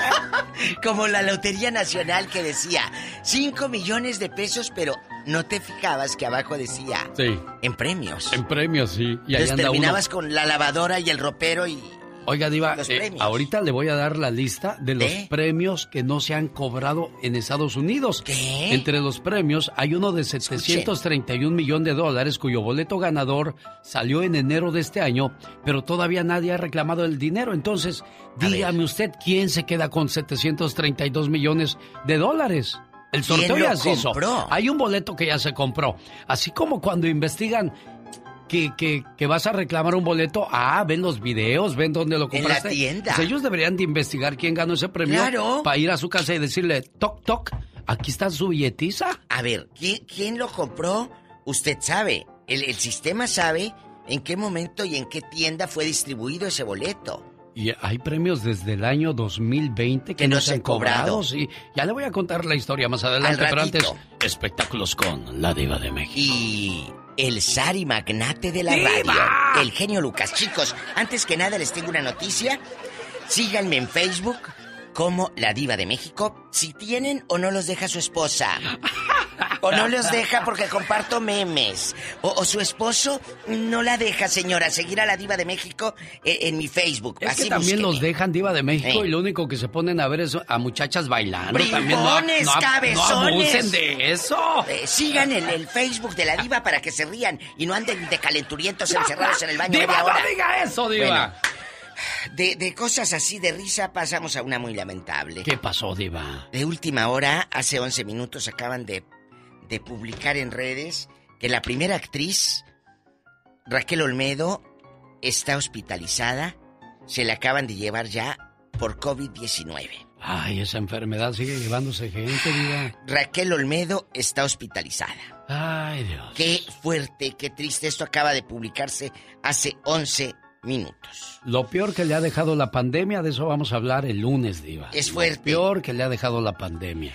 Como la Lotería Nacional que decía 5 millones de pesos, pero no te fijabas que abajo decía Sí. en premios. En premios, sí. Y ahí Entonces anda uno. terminabas con la lavadora y el ropero y Oiga, Diva, eh, ahorita le voy a dar la lista de los premios que no se han cobrado en Estados Unidos. ¿Qué? Entre los premios hay uno de 731 millones de dólares cuyo boleto ganador salió en enero de este año, pero todavía nadie ha reclamado el dinero. Entonces, dígame usted, ¿quién se queda con 732 millones de dólares? El ¿Quién sorteo ya se hizo. Hay un boleto que ya se compró. Así como cuando investigan que, que, que vas a reclamar un boleto, ah, ven los videos, ven dónde lo En la compraste. tienda. Pues ellos deberían de investigar quién ganó ese premio Claro. para ir a su casa y decirle, toc, toc, aquí está su billetiza. A ver, ¿quién, quién lo compró? Usted sabe. El, el sistema sabe en qué momento y en qué tienda fue distribuido ese boleto. Y hay premios desde el año 2020 que, no se han cobrado. Sí, ya le voy a contar la historia más adelante, pero antes, espectáculos con la diva de México. Y el zar y magnate de la ¡Diva! radio, el genio Lucas. Chicos, antes que nada les tengo una noticia. Síganme en Facebook como la diva de México. Si tienen o no los deja su esposa. O no los deja porque comparto memes. O, o su esposo no la deja, señora, seguir a la diva de México eh, en, mi Facebook. Es Así que también búsqueme. los dejan diva de México Eh. y lo único que se ponen a ver es a muchachas bailando. También no, ¡Bribones, no, no cabezones! abusen de eso. Eh, sigan el, el Facebook de la diva para que se rían y no anden de calenturientos encerrados en el baño Diva, no diga eso, diva. Bueno, de, de cosas así de risa pasamos a una muy lamentable. ¿Qué pasó, diva? De última hora, hace 11 minutos, acaban de, de publicar en redes que la primera actriz, Raquel Olmedo, está hospitalizada. Se la acaban de llevar ya por COVID-19. Ay, esa enfermedad sigue llevándose gente, diva. Raquel Olmedo está hospitalizada. Ay, Dios. Qué fuerte, qué triste. Esto acaba de publicarse hace 11 minutos. Lo peor que le ha dejado la pandemia, de eso vamos a hablar el lunes, Diva. Es fuerte. Lo peor que le ha dejado la pandemia.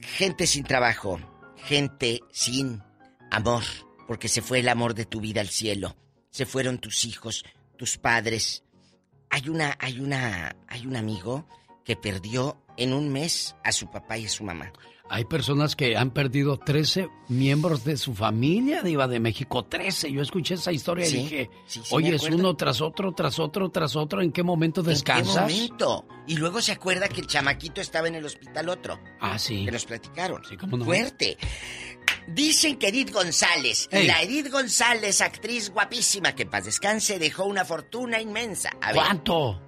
Gente sin trabajo, gente sin amor, porque se fue el amor de tu vida al cielo. Se fueron tus hijos, tus padres. Hay una, hay una, hay un amigo que perdió en un mes a su papá y a su mamá. Hay personas que han perdido 13 miembros de su familia, Diva de México. 13. Yo escuché esa historia Sí, y dije, sí, oye, es uno tras otro, tras otro, tras otro. ¿En qué momento descansas? ¿En qué momento? Y luego se acuerda que el chamaquito estaba en el hospital otro. Ah, sí. Que nos platicaron. Sí, cómo no. Fuerte. Dicen que Edith González, Ey. la Edith González, actriz guapísima, que en paz descanse, dejó una fortuna inmensa. A ver, ¿Cuánto?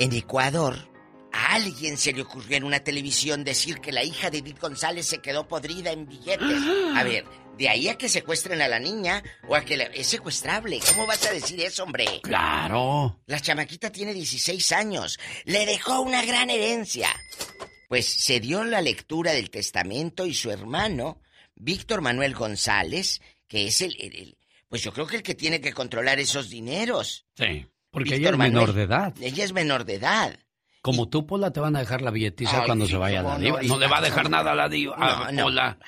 en Ecuador, a alguien se le ocurrió en una televisión decir que la hija de Edith González se quedó podrida en billetes. A ver, de ahí a que secuestren a la niña o a que la- es secuestrable. ¿Cómo vas a decir eso, hombre? Claro. La chamaquita tiene 16 años. Le dejó una gran herencia. Pues se dio la lectura del testamento y su hermano, Víctor Manuel González, que es el, el- el- pues yo creo que el que tiene que controlar esos dineros. Sí. Porque Víctor ella es Manuel. menor de edad. Ella es menor de edad. Como tú, Pola, te van a dejar la billetiza Ay, cuando sí, se vaya la diva. No, le va a dejar nada a la diva. a No. Pola.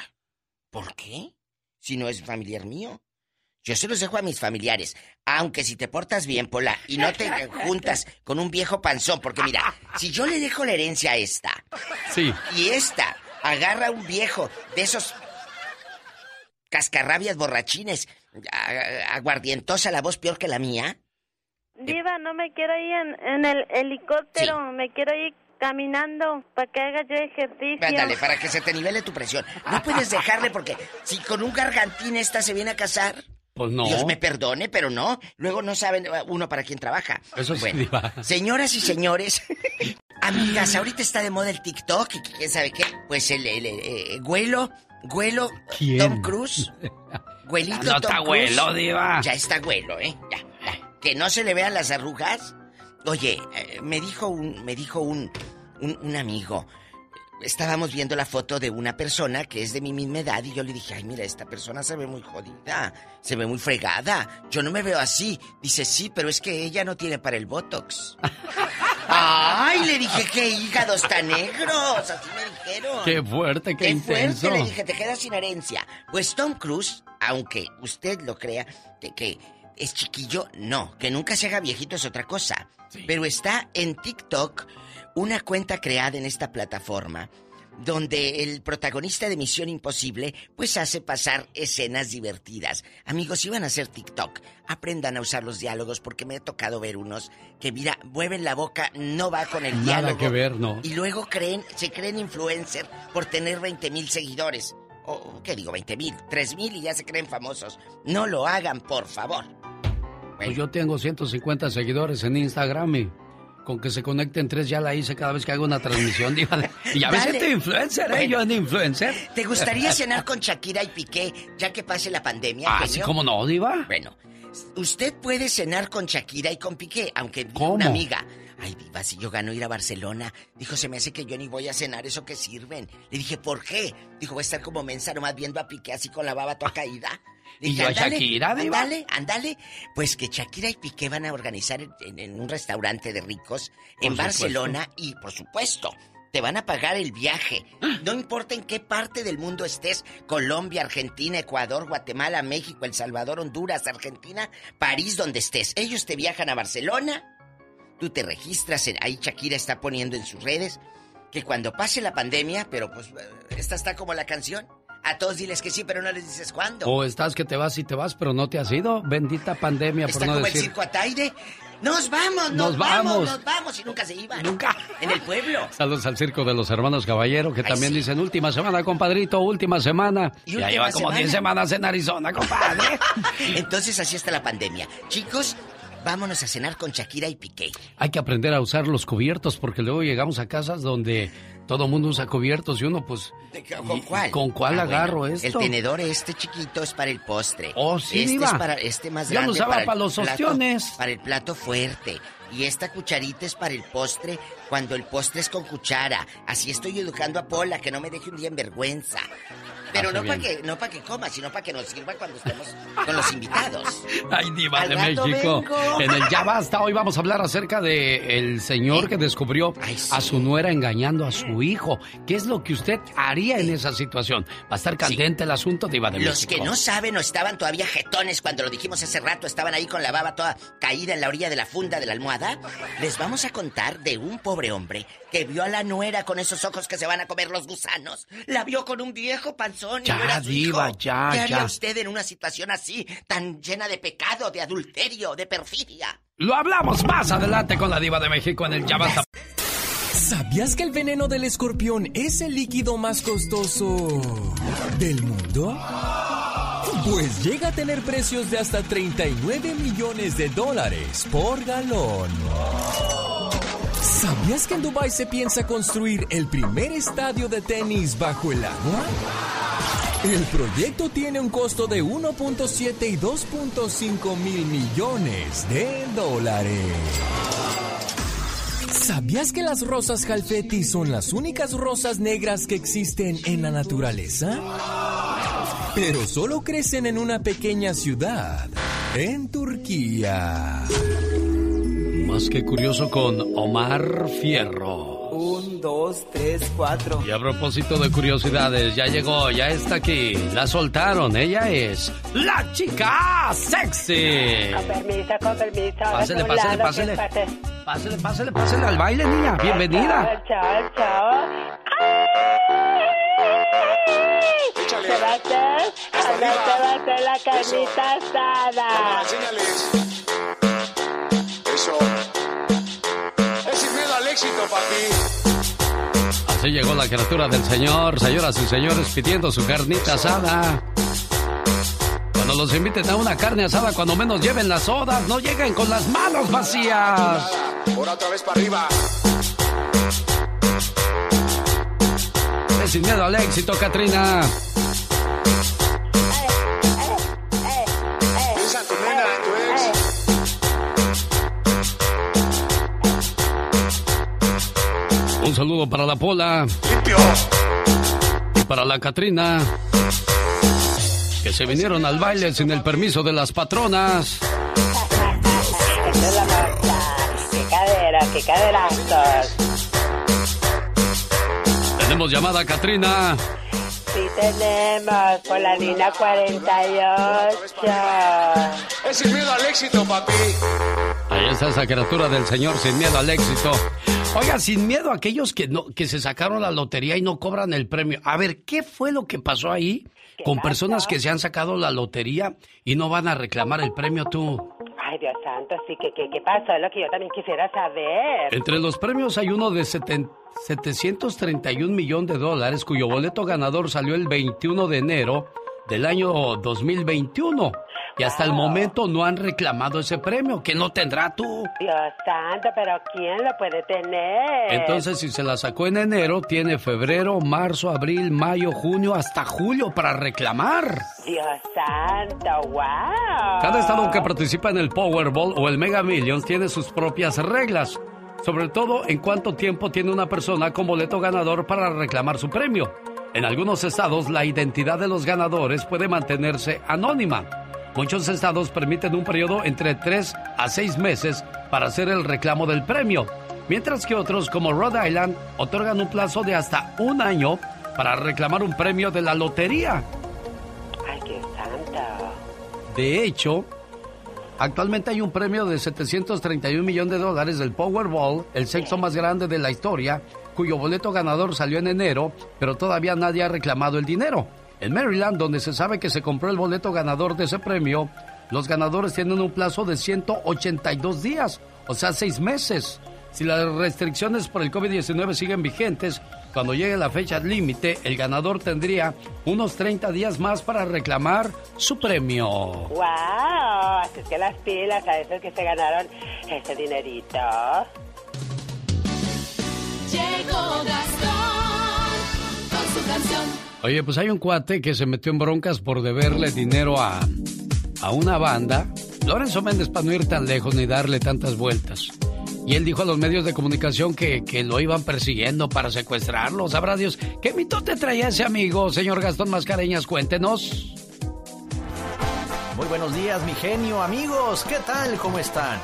¿Por qué? Si no es familiar mío. Yo se los dejo a mis familiares. Aunque si te portas bien, Pola, y no te juntas con un viejo panzón, porque mira, si yo le dejo la herencia a esta, Sí. y esta agarra a un viejo de esos cascarrabias borrachines, aguardientosa la voz peor que la mía, Diva, no me quiero ir en, en el helicóptero, me quiero ir caminando para que haga yo ejercicio. ándale, para que se te nivele tu presión. No puedes dejarle porque si con un gargantín esta se viene a casar, Pues no. Dios me perdone, pero no. Luego no saben eh, uno para quién trabaja. Eso sí, Bueno, diva. Señoras y señores, amigas, ahorita está de moda el TikTok y quién sabe qué. Pues el, el, eh, güelo, güelo, ¿Quién? Tom Cruise. Güelito No Tom está Cruise. güelo, diva. Ya está güelo, ¿eh? Ya. Que no se le vean las arrugas. Oye, eh, me dijo un, me dijo un, un, un amigo. Estábamos viendo la foto de una persona que es de mi misma edad y yo le dije, ay, mira, esta persona se ve muy jodida, se ve muy fregada. Yo no me veo así. Dice, sí, pero es que ella no tiene para el Botox. ay, le dije, qué hígados tan negros. Así me dijeron. Qué fuerte, qué, Qué intenso. fuerte, le dije, te quedas sin herencia. Pues Tom Cruise, aunque usted lo crea, que, que es chiquillo, no. Que nunca se haga viejito es otra cosa. Pero está en TikTok una cuenta creada en esta plataforma donde el protagonista de Misión Imposible pues hace pasar escenas divertidas. Amigos, si van a hacer TikTok, aprendan a usar los diálogos porque me ha tocado ver unos que mira, mueven la boca, no va con el Nada diálogo. que ver, no. Y luego creen, se creen influencer por tener 20 mil seguidores. O, ¿qué digo? 20 mil, 3 mil y ya se creen famosos. No lo hagan, por favor. Pues yo tengo 150 seguidores en Instagram y con que se conecten tres ya la hice cada vez que hago una transmisión. diva. Y ya me Dale. siento influencer, ¿eh? Yo en influencer. ¿Te gustaría cenar con Shakira y Piqué ya que pase la pandemia? Ah, sí, ¿cómo no, Diva? Bueno, usted puede cenar con Shakira y con Piqué, aunque ¿Cómo? una amiga. Ay, Diva, si yo gano ir a Barcelona. Dijo, se me hace que yo ni voy a cenar, ¿eso que sirven? Le dije, ¿por qué? Dijo, voy a estar como mensa nomás viendo a Piqué así con la baba toda caída. ¿Y yo a "Ándale, Shakira, Diva?" Ándale, ándale. Pues que Shakira y Piqué van a organizar en, en un restaurante de ricos en Por Barcelona y, por supuesto, te van a pagar el viaje. No importa en qué parte del mundo estés, Colombia, Argentina, Ecuador, Guatemala, México, El Salvador, Honduras, Argentina, París, donde estés. Ellos te viajan a Barcelona, tú te registras, en- ahí Shakira está poniendo en sus redes que cuando pase la pandemia, pero pues eh, esta está como la canción, a todos diles que sí, pero no les dices cuándo. O estás que te vas y te vas, pero no te has ido. Bendita pandemia, Está por no como el decir. circo Ataide. Nos vamos, nos, Nos vamos, vamos. nos vamos y nunca se iban. Nunca. En el pueblo. Saludos al circo de los hermanos Caballero, que Ay, también sí. dicen última semana, compadrito, última semana. Y ya lleva como semana. 10 semanas en Arizona, compadre. Entonces así está la pandemia. Chicos, vámonos a cenar con Shakira y Piqué. Hay que aprender a usar los cubiertos porque luego llegamos a casas donde todo mundo usa cubiertos y uno pues... ¿Con cuál? ¿Con cuál Ah, agarro bueno, esto? El tenedor este chiquito es para el postre. Oh, sí, Este es para este más Yo lo grande usaba para los plato- ostiones. Para el plato fuerte. Y esta cucharita es para el postre cuando el postre es con cuchara. Así estoy educando a Pola que no me deje un día en vergüenza. Pero Hace no para que no para que coma, sino para que nos sirva cuando estemos con los invitados. Ay, diva Al de México. vengo. En el Ya Basta, hoy vamos a hablar acerca de el señor que descubrió a su nuera engañando a su hijo. ¿Qué es lo que usted haría en esa situación? Va a estar candente el asunto, diva de Los México. que no saben o estaban todavía jetones cuando lo dijimos hace rato, estaban ahí con la baba toda caída en la orilla de la funda de la almohada, les vamos a contar de un pobre hombre que vio a la nuera con esos ojos que se van a comer los gusanos. La vio con un viejo panzón y Ya, no era su diva, hijo. ya, ¿Qué haría ya. usted en una situación así, tan llena de pecado, de adulterio, de perfidia? Lo hablamos más adelante con la diva de México en el Ya Basta. ¿Sabías que el veneno del escorpión es el líquido más costoso del mundo? Pues llega a tener precios de hasta 39 millones de dólares por galón. ¿Sabías que en Dubái se piensa construir el primer estadio de tenis bajo el agua? El proyecto tiene un costo de 1.7 y 2.5 mil millones de dólares. ¿Sabías que las rosas Jalfeti son las únicas rosas negras que existen en la naturaleza? Pero solo crecen en una pequeña ciudad, en Turquía. Más que curioso con Omar Fierro. Un, dos, tres, cuatro. Y a propósito de curiosidades, ya llegó, ya está aquí. La soltaron, ella es la chica sexy. Con permiso, con permiso. Pásele, pásele, pásele. Pásele, pásele, pásele al baile, niña. Bienvenida. Chao, chao. Se va a hacer, se va a hacer la carnita asada. Éxito, papi. Así llegó la criatura del Señor, señoras y señores, pidiendo su carnita asada. Cuando los inviten a una carne asada, cuando menos lleven las sodas, no lleguen con las manos vacías. Ahora otra vez para arriba. Es sin miedo al éxito, Katrina. En tu nena, Un saludo para la Pola. Para la Katrina. Que se vinieron al baile sin el permiso de las patronas. Qué cadera, qué caderazos. Tenemos llamada, Katrina. Tenemos por la línea 48. Es sin miedo al éxito, papi. Ahí está esa criatura del Señor sin miedo al éxito. Oiga, sin miedo a aquellos que, no, que se sacaron la lotería y no cobran el premio. A ver, ¿qué fue lo que pasó ahí con personas que se han sacado la lotería y no van a reclamar el premio tú? Ay, Dios santo, sí, ¿qué, qué, qué pasó? Es lo que yo también quisiera saber. Entre los premios hay uno de seten- 731 millones de dólares cuyo boleto ganador salió el 21 de enero del año 2021. Y hasta el momento no han reclamado ese premio. que no tendrá tú? Dios santo, pero ¿quién lo puede tener? Entonces, si se la sacó en enero, tiene febrero, marzo, abril, mayo, junio, hasta julio para reclamar. Dios santo, wow. Cada estado que participa en el Powerball o el Mega Millions tiene sus propias reglas. Sobre todo en cuánto tiempo tiene una persona con boleto ganador para reclamar su premio. En algunos estados la identidad de los ganadores puede mantenerse anónima. Muchos estados permiten un periodo entre 3 a 6 meses para hacer el reclamo del premio, mientras que otros como Rhode Island otorgan un plazo de hasta un año para reclamar un premio de la lotería. Ay, Dios santo. De hecho, actualmente hay un premio de 731 millones de dólares del Powerball, el sexto más grande de la historia, cuyo boleto ganador salió en enero, pero todavía nadie ha reclamado el dinero. En Maryland, donde se sabe que se compró el boleto ganador de ese premio, los ganadores tienen un plazo de 182 días, o sea, seis meses. Si las restricciones por el COVID-19 siguen vigentes, cuando llegue la fecha límite, el ganador tendría unos 30 días más para reclamar su premio. Wow, así es que las pilas a esos que se ganaron ese dinerito. Llegó Gastón con su canción. Oye, pues hay un cuate que se metió en broncas por deberle dinero a, a una banda. Lorenzo Méndez, para no ir tan lejos ni darle tantas vueltas. Y él dijo a los medios de comunicación que, que lo iban persiguiendo para secuestrarlo. Sabrá Dios. ¿Qué mito te traía ese amigo, señor Gastón Mascareñas? Cuéntenos. Muy buenos días, mi genio, amigos. ¿Qué tal? ¿Cómo están?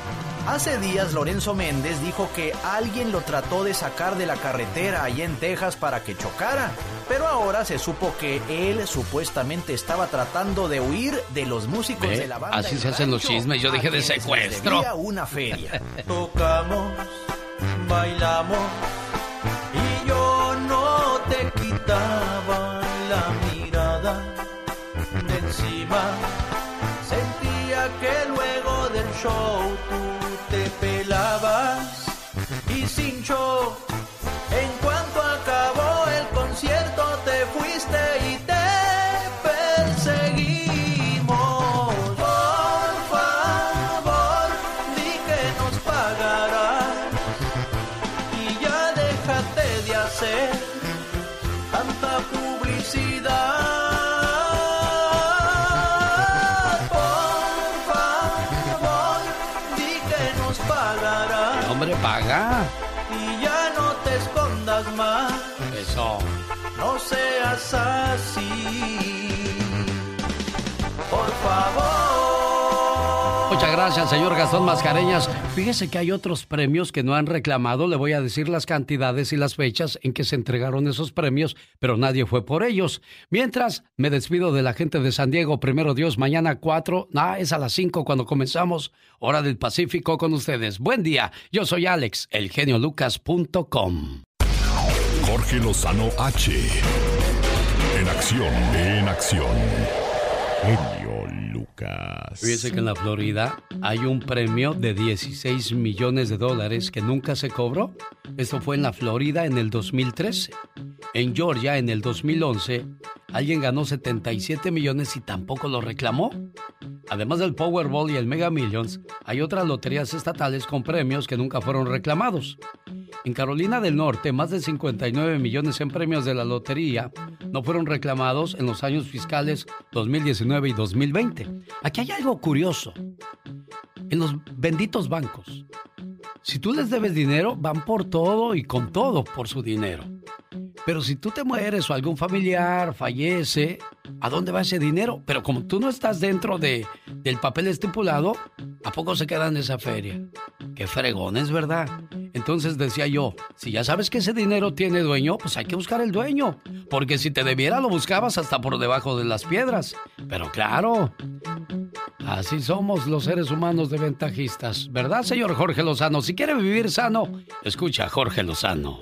Hace días Lorenzo Méndez dijo que alguien lo trató de sacar de la carretera allá en Texas para que chocara, pero ahora se supo que él supuestamente estaba tratando de huir de los músicos Ve, de la banda. así se hacen los chismes. Yo dije de secuestro. una feria. Tocamos, bailamos y yo no te quitaba la mirada de encima. Sentía que luego del show tú te pelabas y sin show. Por favor. Muchas gracias, señor Gastón Mascareñas. Fíjese que hay otros premios que no han reclamado. Le voy a decir las cantidades y las fechas en que se entregaron esos premios, pero nadie fue por ellos. Mientras, me despido de la gente de San Diego. Primero Dios, mañana 4. Ah, es a las 5 cuando comenzamos. Hora del Pacífico con ustedes. Buen día. Yo soy Alex, elgeniolucas.com. Jorge Lozano H. Acción, en acción. Lucas. Fíjese que en la Florida hay un premio de 16 millones de dólares que nunca se cobró. Esto fue en la Florida en el 2013. En Georgia en el 2011 alguien ganó 77 millones y tampoco lo reclamó. Además del Powerball y el Mega Millions, hay otras loterías estatales con premios que nunca fueron reclamados. En Carolina del Norte, más de 59 millones en premios de la lotería no fueron reclamados en los años fiscales 2019 y 2020. Aquí hay algo curioso. En los benditos bancos, si tú les debes dinero, van por todo y con todo por su dinero. Pero si tú te mueres o algún familiar fallece, ¿a dónde va ese dinero? Pero como tú no estás dentro de, del papel estipulado, ¿a poco se queda en esa feria? Qué fregón, es verdad. Entonces decía yo, si ya sabes que ese dinero tiene dueño, pues hay que buscar el dueño. Porque si te debiera lo buscabas hasta por debajo de las piedras. Pero claro, así somos los seres humanos de ventajistas. ¿Verdad, señor Jorge Lozano? Si quiere vivir sano, escucha a Jorge Lozano.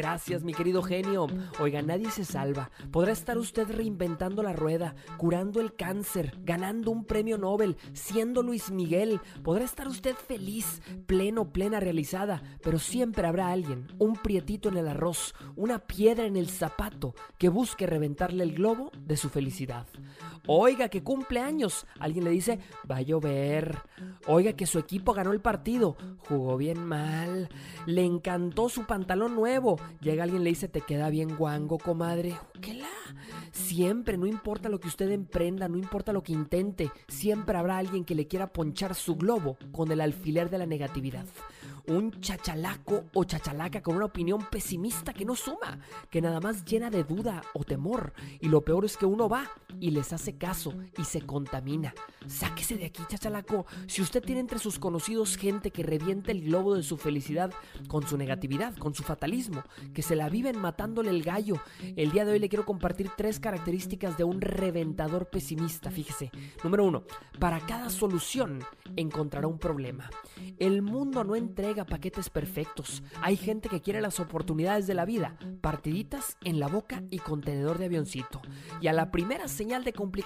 Gracias, mi querido genio. Oiga, nadie se salva. Podrá estar usted reinventando la rueda, curando el cáncer, ganando un premio Nobel, siendo Luis Miguel. Podrá estar usted feliz, pleno, plena, realizada, pero siempre habrá alguien, un prietito en el arroz, una piedra en el zapato, que busque reventarle el globo de su felicidad. Oiga, que cumple años. Alguien le dice, va a llover. Oiga, que su equipo ganó el partido. Jugó bien mal. Le encantó su pantalón nuevo. Llega alguien y le dice, te queda bien guango, comadre. ¿Qué la? Siempre, no importa lo que usted emprenda, no importa lo que intente, siempre habrá alguien que le quiera ponchar su globo con el alfiler de la negatividad un chachalaco o chachalaca con una opinión pesimista que no suma, que nada más llena de duda o temor. Y lo peor es que uno va y les hace caso y se contamina. Sáquese de aquí, chachalaco. Si usted tiene entre sus conocidos gente que revienta el globo de su felicidad con su negatividad, con su fatalismo, que se la viven matándole el gallo, el día de hoy le quiero compartir tres características de un reventador pesimista. Fíjese. Número uno, para cada solución encontrará un problema. El mundo no entrega paquetes perfectos. Hay gente que quiere las oportunidades de la vida, partiditas en la boca y contenedor de avioncito. Y a la primera señal de complicación,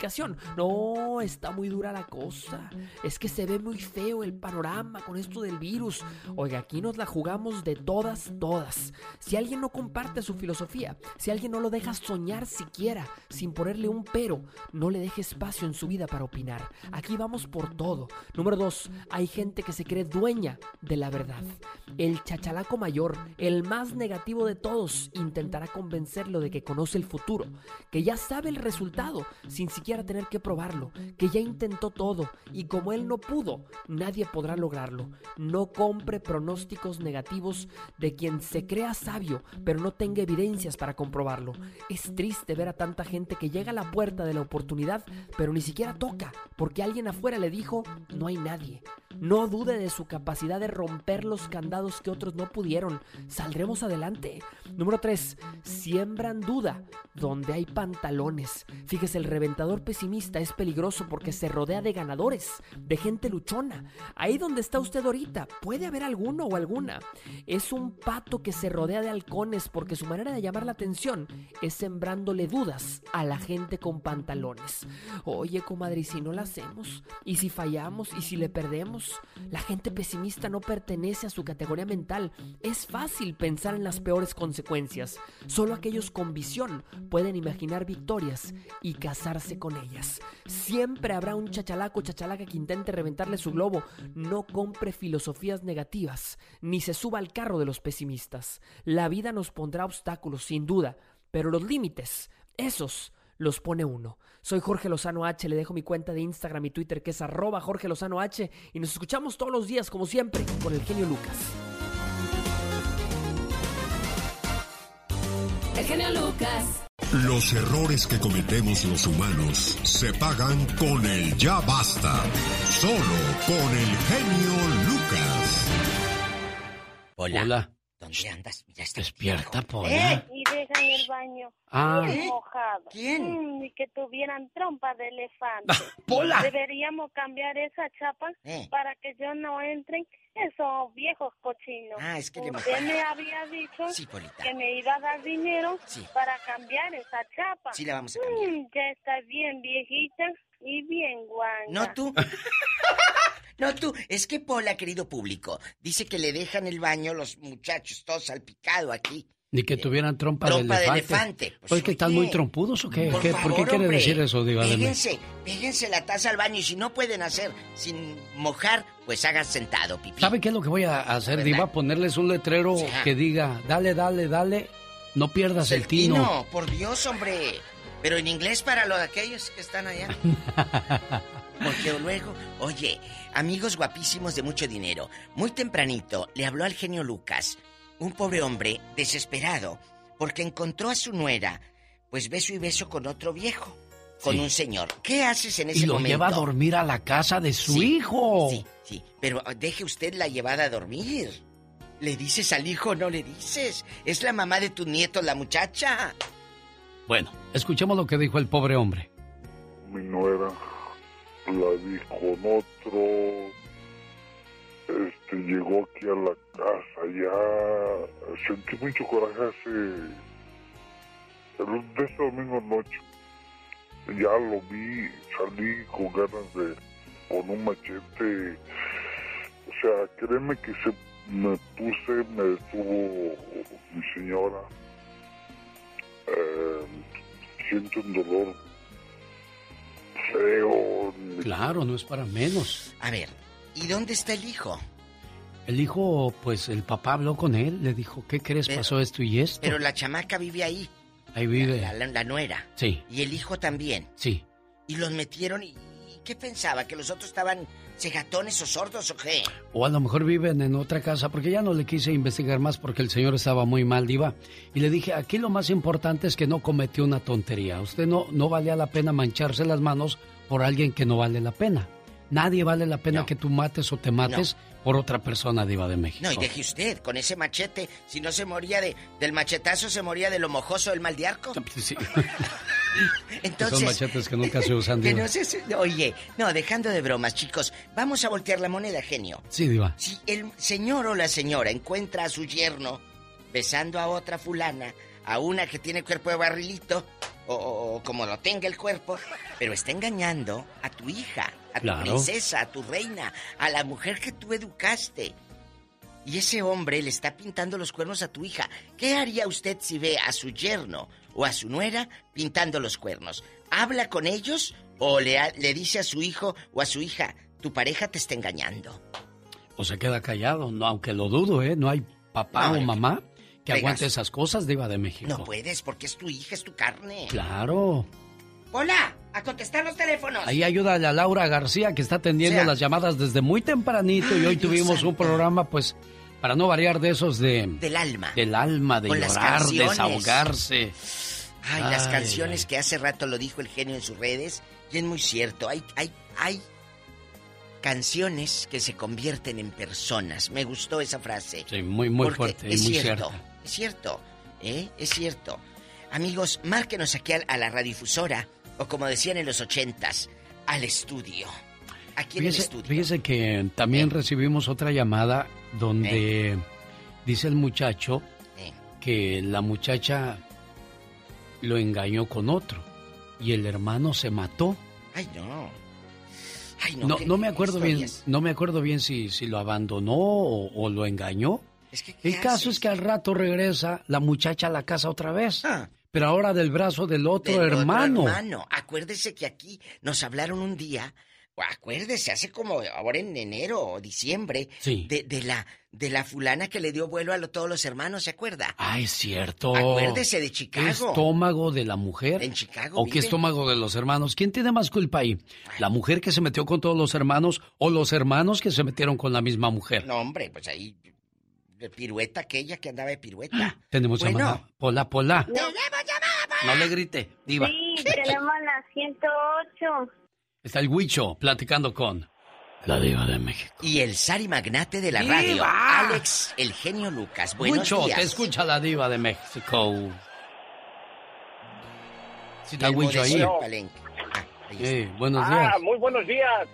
no, está muy dura la cosa. Es que se ve muy feo el panorama con esto del virus. Oiga, aquí nos la jugamos de todas, todas. Si alguien no comparte su filosofía, si alguien no lo deja soñar siquiera, sin ponerle un pero, no le deje espacio en su vida para opinar. Aquí vamos por todo. Número dos, hay gente que se cree dueña de la verdad. El chachalaco mayor, el más negativo de todos, intentará convencerlo de que conoce el futuro, que ya sabe el resultado sin siquiera tener que probarlo, que ya intentó todo y como él no pudo, nadie podrá lograrlo. No compre pronósticos negativos de quien se crea sabio, pero no tenga evidencias para comprobarlo. Es triste ver a tanta gente que llega a la puerta de la oportunidad, pero ni siquiera toca, porque alguien afuera le dijo, no hay nadie. No dude de su capacidad de romper los candados que otros no pudieron. Saldremos adelante. Número 3. Siembran duda donde hay pantalones. Fíjese, el reventador pesimista es peligroso porque se rodea de ganadores, de gente luchona. Ahí donde está usted ahorita, puede haber alguno o alguna. Es un pato que se rodea de halcones porque su manera de llamar la atención es sembrándole dudas a la gente con pantalones. Oye, comadre, ¿y si no la hacemos? ¿Y si fallamos? ¿Y si le perdemos? La gente pesimista no pertenece a su categoría mental. Es fácil pensar en las peores consecuencias. Solo aquellos con visión pueden imaginar victorias y casarse con ellas. Siempre habrá un chachalaco chachalaca que intente reventarle su globo. No compre filosofías negativas, ni se suba al carro de los pesimistas. La vida nos pondrá obstáculos, sin duda, pero los límites, esos los pone uno. Soy Jorge Lozano H, le dejo mi cuenta de Instagram y Twitter que es arroba Jorge Lozano H y nos escuchamos todos los días como siempre con el genio Lucas. El genio Lucas. Los errores que cometemos los humanos se pagan con el ya basta. Solo con el genio Lucas. Hola. ¿Dónde andas? Ya está Despierta, Pola. Eh, dejan el baño Ah. bien mojado. ¿Quién? Mm, y que tuvieran trompa de elefante. Pola. Deberíamos cambiar esa chapa Eh. para que yo no entren esos viejos cochinos. Ah, es que le Usted me había dicho Sí, Polita. que me iba a dar dinero Sí. para cambiar esa chapa. Sí, la vamos a cambiar. Mm, ya está bien viejita y bien guanga. No tú. No tú. Es que Pola, querido público, dice que le dejan el baño los muchachos todos salpicado aquí. Ni que tuvieran trompa, Trompa de de elefante. elefante. Pues, Oye, que están muy trompudos o qué? Por ¿Qué- favor, ¿Por qué quiere hombre, decir eso, Diva de? Péguense, péguense la taza al baño y si no pueden hacer sin mojar, pues hagan sentado, pipí. ¿Sabe qué es lo que voy a hacer, ¿Verdad? Diva? Ponerles un letrero Sí. que diga, dale, dale, dale, no pierdas el tino. No, por Dios, hombre. Pero en inglés para los aquellos que están allá. Porque luego, oye, amigos guapísimos de mucho dinero, muy tempranito le habló al genio Lucas, un pobre hombre desesperado, porque encontró a su nuera, pues beso y beso con otro viejo, con Sí. un señor. ¿Qué haces en ese Y lo momento? lleva a dormir a la casa de su Sí, hijo. Sí, sí, pero deje usted la llevada a dormir. ¿Le dices al hijo o no le dices? Es la mamá de tu nieto, la muchacha. Bueno, escuchemos lo que dijo el pobre hombre. mi nuera la vi con otro este llegó aquí a la casa ya sentí mucho coraje hace el de ese domingo noche ya lo vi salí con ganas de con un machete o sea créeme que se me puse me detuvo mi señora eh, siento un dolor feo. Claro, no es para menos. A ver, ¿y dónde está el hijo? El hijo, pues el papá habló con él, le dijo, ¿qué crees? Pero- Pasó esto y esto. Pero la chamaca vive ahí, Ahí vive. la, la- la nuera. Sí, Y el hijo también. sí. Y los metieron y... ¿y ¿Qué pensaba? ¿Que los otros estaban cegatones o sordos o qué? O a lo mejor viven en otra casa, porque ya no le quise investigar más porque el señor estaba muy mal, diva. Y le dije, aquí lo más importante es que no cometió una tontería. Usted no, no valía la pena mancharse las manos por alguien que no vale la pena. Nadie vale la pena que tú mates o te mates por otra persona, diva de México. No, y deje usted, con ese machete, si no se moría de, del machetazo, se moría de lo mojoso del mal de arco. Sí. Entonces, Son machetes que nunca se usan, que diva. no se- Oye, no, dejando de bromas, chicos, vamos a voltear la moneda, genio. Sí, diva. Si el señor o la señora encuentra a su yerno besando a otra fulana, a una que tiene cuerpo de barrilito, o, o- o como lo tenga el cuerpo, pero está engañando a tu hija, a tu Claro. princesa, a tu reina, a la mujer que tú educaste. Y ese hombre le está pintando los cuernos a tu hija. ¿Qué haría usted si ve a su yerno o a su nuera pintando los cuernos? ¿Habla con ellos o le, dice a su hijo o a su hija, tu pareja te está engañando? O se queda callado, no, aunque lo dudo, ¿eh? No hay papá No, o mamá que Pegas. aguante esas cosas, diva de México. No puedes porque es tu hija, es tu carne. Claro. Hola, a contestar los teléfonos. Ahí ayúdale a Laura García que está atendiendo Sea. las llamadas desde muy tempranito y hoy tuvimos un programa pues para no variar de esos de Del alma. del alma, de Con llorar, desahogarse. Ay, las canciones ay. que hace rato lo dijo el genio en sus redes. Y es muy cierto. Hay, hay, hay canciones que se convierten en personas. Me gustó esa frase. Sí, muy muy fuerte es muy cierto, cierta. Es cierto, ¿eh? Es cierto. Amigos, márquenos aquí a, la radiodifusora, o como decían en los ochentas, al estudio. Aquí en el estudio. fíjese que también recibimos otra llamada donde dice el muchacho Eh. que la muchacha lo engañó con otro y el hermano se mató. Ay, no. Ay, no. No, me acuerdo bien, historias. no me acuerdo bien si, si lo abandonó o, o lo engañó. Es que, ¿qué El caso haces? es que al rato regresa la muchacha a la casa otra vez. Ah. Pero ahora del brazo del otro Del otro hermano. hermano. Acuérdese que aquí nos hablaron un día, acuérdese, hace como ahora en enero o diciembre, Sí. de, de la de la fulana que le dio vuelo a lo- todos los hermanos, ¿se acuerda? Ah, es cierto. Acuérdese de Chicago. Estómago de la mujer. En Chicago ¿O qué vive. estómago de los hermanos? ¿Quién tiene más culpa ahí? ¿La mujer que se metió con todos los hermanos o los hermanos que se metieron con la misma mujer? No, hombre, pues ahí pirueta aquella que andaba de pirueta. Tenemos Bueno. llamada. Pola, Pola. No le grite, diva. Sí, tenemos la 108. Está el Huicho platicando con la diva de México. Y el Sari Magnate de la ¡Diva! radio, Alex, el genio Lucas. Buenos Huicho, días. te escucha la diva de México. ¿Sí está El Huicho ahí? Ah, ahí está. Eh, buenos días. Ah, muy buenos días.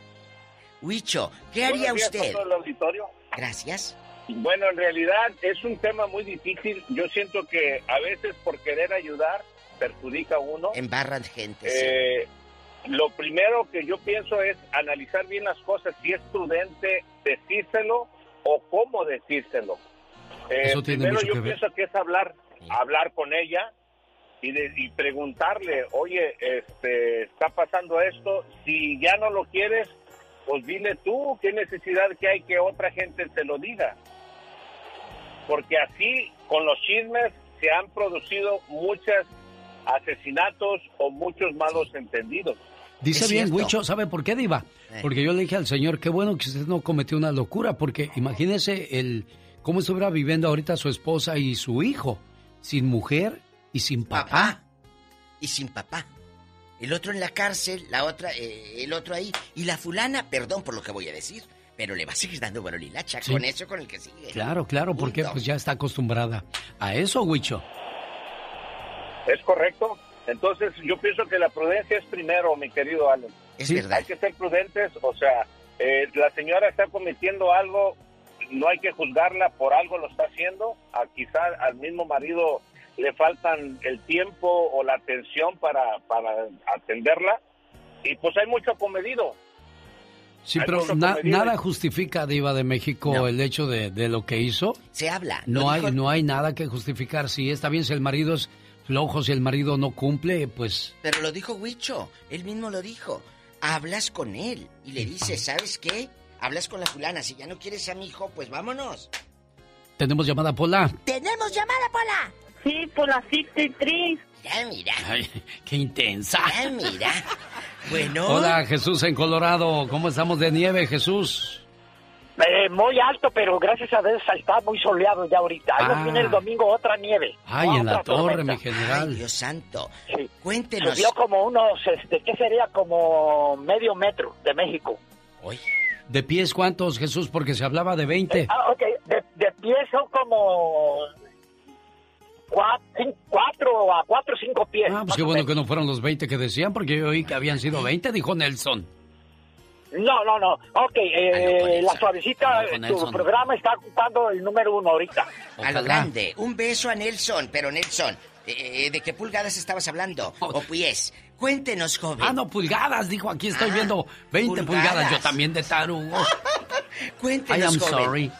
Huicho, ¿qué haría días usted? a todo el auditorio. Gracias. Bueno, en realidad es un tema muy difícil. Yo siento que a veces por querer ayudar perjudica a uno. Embarran gente. sí. Eh, lo primero que yo pienso es analizar bien las cosas, si es prudente decírselo o cómo decírselo. Eh, Eso tiene primero mucho yo que ver. pienso que es hablar, hablar con ella y, de- y preguntarle, oye, este, está pasando esto, si ya no lo quieres, pues dile tú, qué necesidad que hay que otra gente te lo diga. Porque así, con los chismes, se han producido muchos asesinatos o muchos malos entendidos. Dice Es bien, cierto. Huicho, ¿sabe por qué, Diva? Eh. Porque yo le dije al señor, qué bueno que usted no cometió una locura, porque imagínese el cómo estuviera viviendo ahorita su esposa y su hijo. sin mujer y sin papá. Papá. Y sin papá. El otro en la cárcel, la otra, eh, el otro ahí. Y la fulana, perdón por lo que voy a decir, pero le va a seguir dando Sí. con eso con el que sigue. Claro, claro, porque Punto. pues ya está acostumbrada a eso, Huicho. Es correcto. Entonces, yo pienso que la prudencia es primero, mi querido Alan. Es verdad. Hay que ser prudentes, o sea, eh, la señora está cometiendo algo, no hay que juzgarla por algo lo está haciendo. A quizá al mismo marido le faltan el tiempo o la atención para, para atenderla. Y pues hay mucho comedido. Sí, Hay pero mucho na- comedido. nada justifica, Diva de México, el hecho de, de lo que hizo. Se habla. No hay, dijo- no hay nada que justificar. Si está bien, si el marido es flojo, si el marido no cumple, pues Pero lo dijo Huicho, él mismo lo dijo. Hablas con él y le dices, ¿sabes qué? Hablas con la fulana, si ya no quieres a mi hijo, pues vámonos. tenemos llamada Pola. ¡Tenemos llamada, Pola! Sí, por la 63. Ya, mira. Ay, qué intensa. Ya, mira. Bueno. Hola, Jesús en Colorado. ¿Cómo estamos de nieve, Jesús? Eh, muy alto, pero gracias a Dios está muy soleado ya ahorita. Ahí Ah. viene el domingo otra nieve. Ay, en la torre, tormenta. mi general. Ay, Dios santo. Sí. Cuéntenos. Subió como unos, este, ¿qué sería? Como medio metro de México. ¿De pies cuántos, Jesús? Porque se hablaba de 20. Ah, ok, de, de pie son como cuatro, a cuatro o cinco pies. Ah, pues qué bueno que no fueron los 20 que decían, porque yo oí que habían sido 20, dijo Nelson. No, no, no. Ok, eh, la suavecita, tu programa está ocupando el número uno ahorita. A lo grande. Un beso a Nelson. Pero Nelson, eh, ¿de qué pulgadas estabas hablando? O pies. Cuéntenos, joven. Ah, no, pulgadas, dijo. Aquí estoy Ah, viendo 20 pulgadas. pulgadas. Yo también de tarugo. I Cuéntenos, am joven. sorry.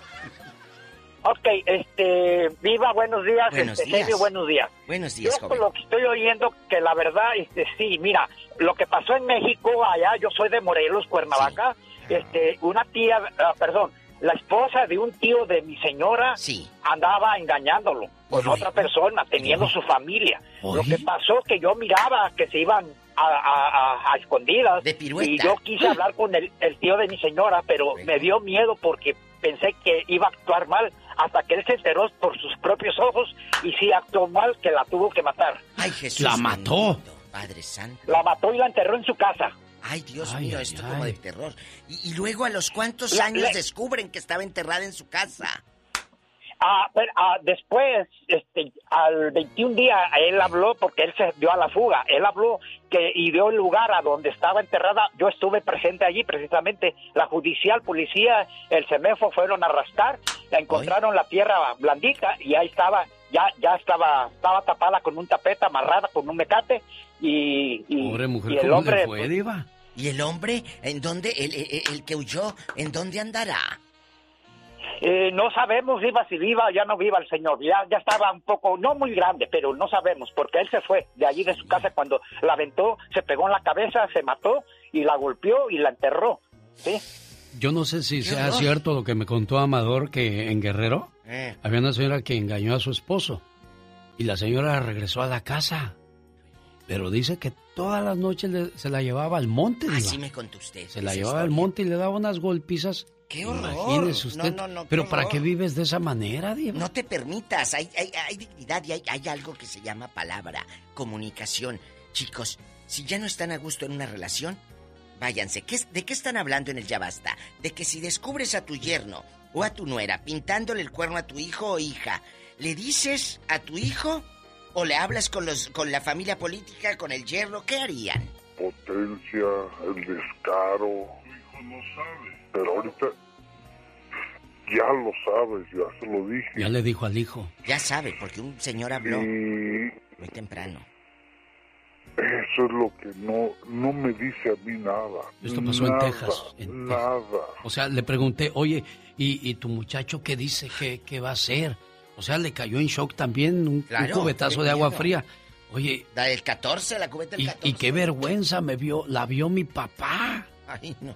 Ok, este, Viva, buenos días, Buenos este, días. Buenos días. Buenos días, Yo por joven. lo que estoy oyendo, que la verdad, este, sí, mira, lo que pasó en México, allá, yo soy de Morelos, Cuernavaca, este, una tía, ah, perdón, la esposa de un tío de mi señora andaba engañándolo con otra persona, teniendo su familia. Lo que pasó que yo miraba que se iban a, a- a- a escondidas y yo quise hablar con el, el tío de mi señora, pero me dio miedo porque pensé que iba a actuar mal hasta que él se enteró por sus propios ojos y sí actuó mal que la tuvo que matar. Ay, Jesús. La mató. bendito, Padre Santo. La mató y la enterró en su casa. Ay, Dios Ay, mío, ay, esto ay. como de terror. Y, y luego a los cuántos La- años descubren que estaba enterrada en su casa. Ah, pero, ah, después, este, al 21 día, él habló porque él se dio a la fuga. Él habló que y dio el lugar a donde estaba enterrada. Yo estuve presente allí, precisamente. La judicial, policía, el CEMEFO fueron a arrastrar. La encontraron la tierra blandita y ahí estaba, ya, ya estaba, estaba tapada con un tapete, amarrada con un mecate y, y, Pobre mujer, y el ¿cómo hombre, le fue, Diva? ¿Y el hombre? ¿En dónde? El, el- el que huyó, ¿en dónde andará? Eh, no sabemos viva si viva o ya no viva el señor. Ya, ya estaba un poco, no muy grande, pero no sabemos, porque él se fue de allí de su casa cuando la aventó, se pegó en la cabeza, se mató y la golpeó y la enterró. ¿sí? Yo no sé si sea cierto lo que me contó Amador, que en Guerrero Eh. había una señora que engañó a su esposo y la señora regresó a la casa. Pero dice que todas las noches le- se la llevaba al monte. Así me contó usted. Se la llevaba al monte y le daba unas golpizas. ¡Qué horror! Imagínese usted. No, no, no, Pero ¿para qué vives de esa manera, Diva? No te permitas, hay, hay, hay dignidad y hay, hay algo que se llama palabra, comunicación. Chicos, si ya no están a gusto en una relación, váyanse. ¿Qué es- ¿De qué están hablando en el Ya Basta? De que si descubres a tu yerno o a tu nuera pintándole el cuerno a tu hijo o hija, ¿le dices a tu hijo o le hablas con, los, con la familia política, con el yerno? ¿Qué harían? Potencia, el descaro. hijo no sabe. Pero ahorita ya lo sabes, ya se lo dije. Ya le dijo al hijo. Ya sabe, porque un señor habló Y muy temprano. eso es lo que no, no me dice a mí nada. Esto pasó en Texas, en nada. O sea, le pregunté, oye, ¿y, y tu muchacho qué dice? ¿Qué, qué va a hacer? O sea, le cayó en shock también un, cubetazo de agua fría. Oye, Da el 14, la cubeta del y, 14. y qué vergüenza me vio, la vio mi papá. Ay, no.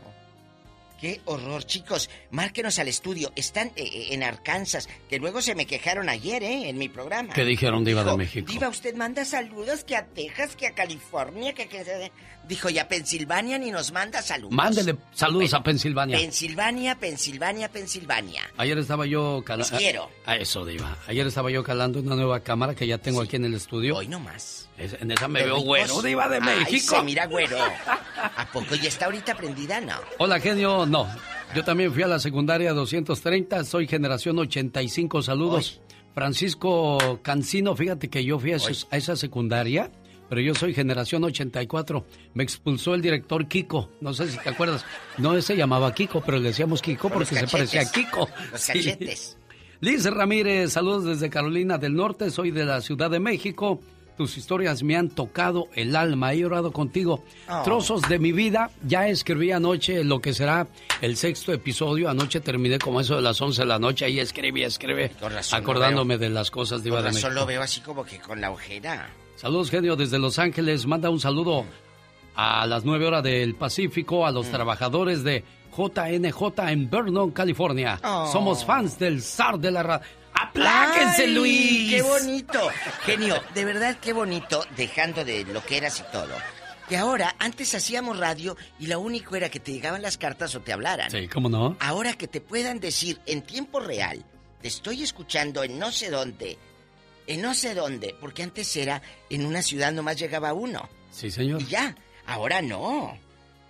Qué horror, chicos. Márquenos al estudio. Están eh, eh, en Arkansas, que luego se me quejaron ayer, ¿eh? En mi programa. ¿Qué dijeron, Diva de Dijo, México? Diva, usted manda saludos que a Texas, que a California, que... que... Dijo, y a Pensilvania ni nos manda saludos. Mándele saludos a Pensilvania. Pensilvania, Pensilvania, Pensilvania. Ayer estaba yo calando. Quiero. A eso, Diva. Ayer estaba yo calando una nueva cámara que ya tengo aquí en el estudio. Hoy no más. en esa me veo ricos. güero, Diva de Ay, México. se mira güero. ¿A poco ya está ahorita prendida? No. Hola, genio. No. Yo también fui a la secundaria 230. Soy generación 85. Saludos. Francisco Cancino, fíjate que yo fui a, esos- a esa secundaria, pero yo soy generación 84. Me expulsó el director Kiko. No sé si te acuerdas. No se llamaba Kiko, pero le decíamos Kiko Por porque se parecía a. Kiko. Los Sí. cachetes. Liz Ramírez, saludos desde Carolina del Norte, soy de la Ciudad de México. Tus historias me han tocado el alma, he llorado contigo. Oh. Trozos de mi vida, ya escribí anoche lo que será el sexto episodio. Anoche terminé como eso de las 11 de la noche, ahí escribí, escribí, Con razón lo acordándome de las cosas de de razón México. lo veo así como que con la ojera. Saludos, genio, desde Los Ángeles. Manda un saludo a las 9 horas del Pacífico a Mm. los trabajadores de JNJ en Vernon, California. Oh. Somos fans del zar de la radio. ¡Apláquense, Ay, Luis! ¡Qué bonito! Genio, de verdad qué bonito, dejando de lo que eras y todo. Que ahora, antes hacíamos radio y lo único era que te llegaban las cartas o te hablaran. Sí, ¿cómo no? Ahora que te puedan decir en tiempo real, te estoy escuchando en no sé dónde, en no sé dónde, porque antes era en una ciudad nomás llegaba uno. Sí, señor. Y ya, ahora no,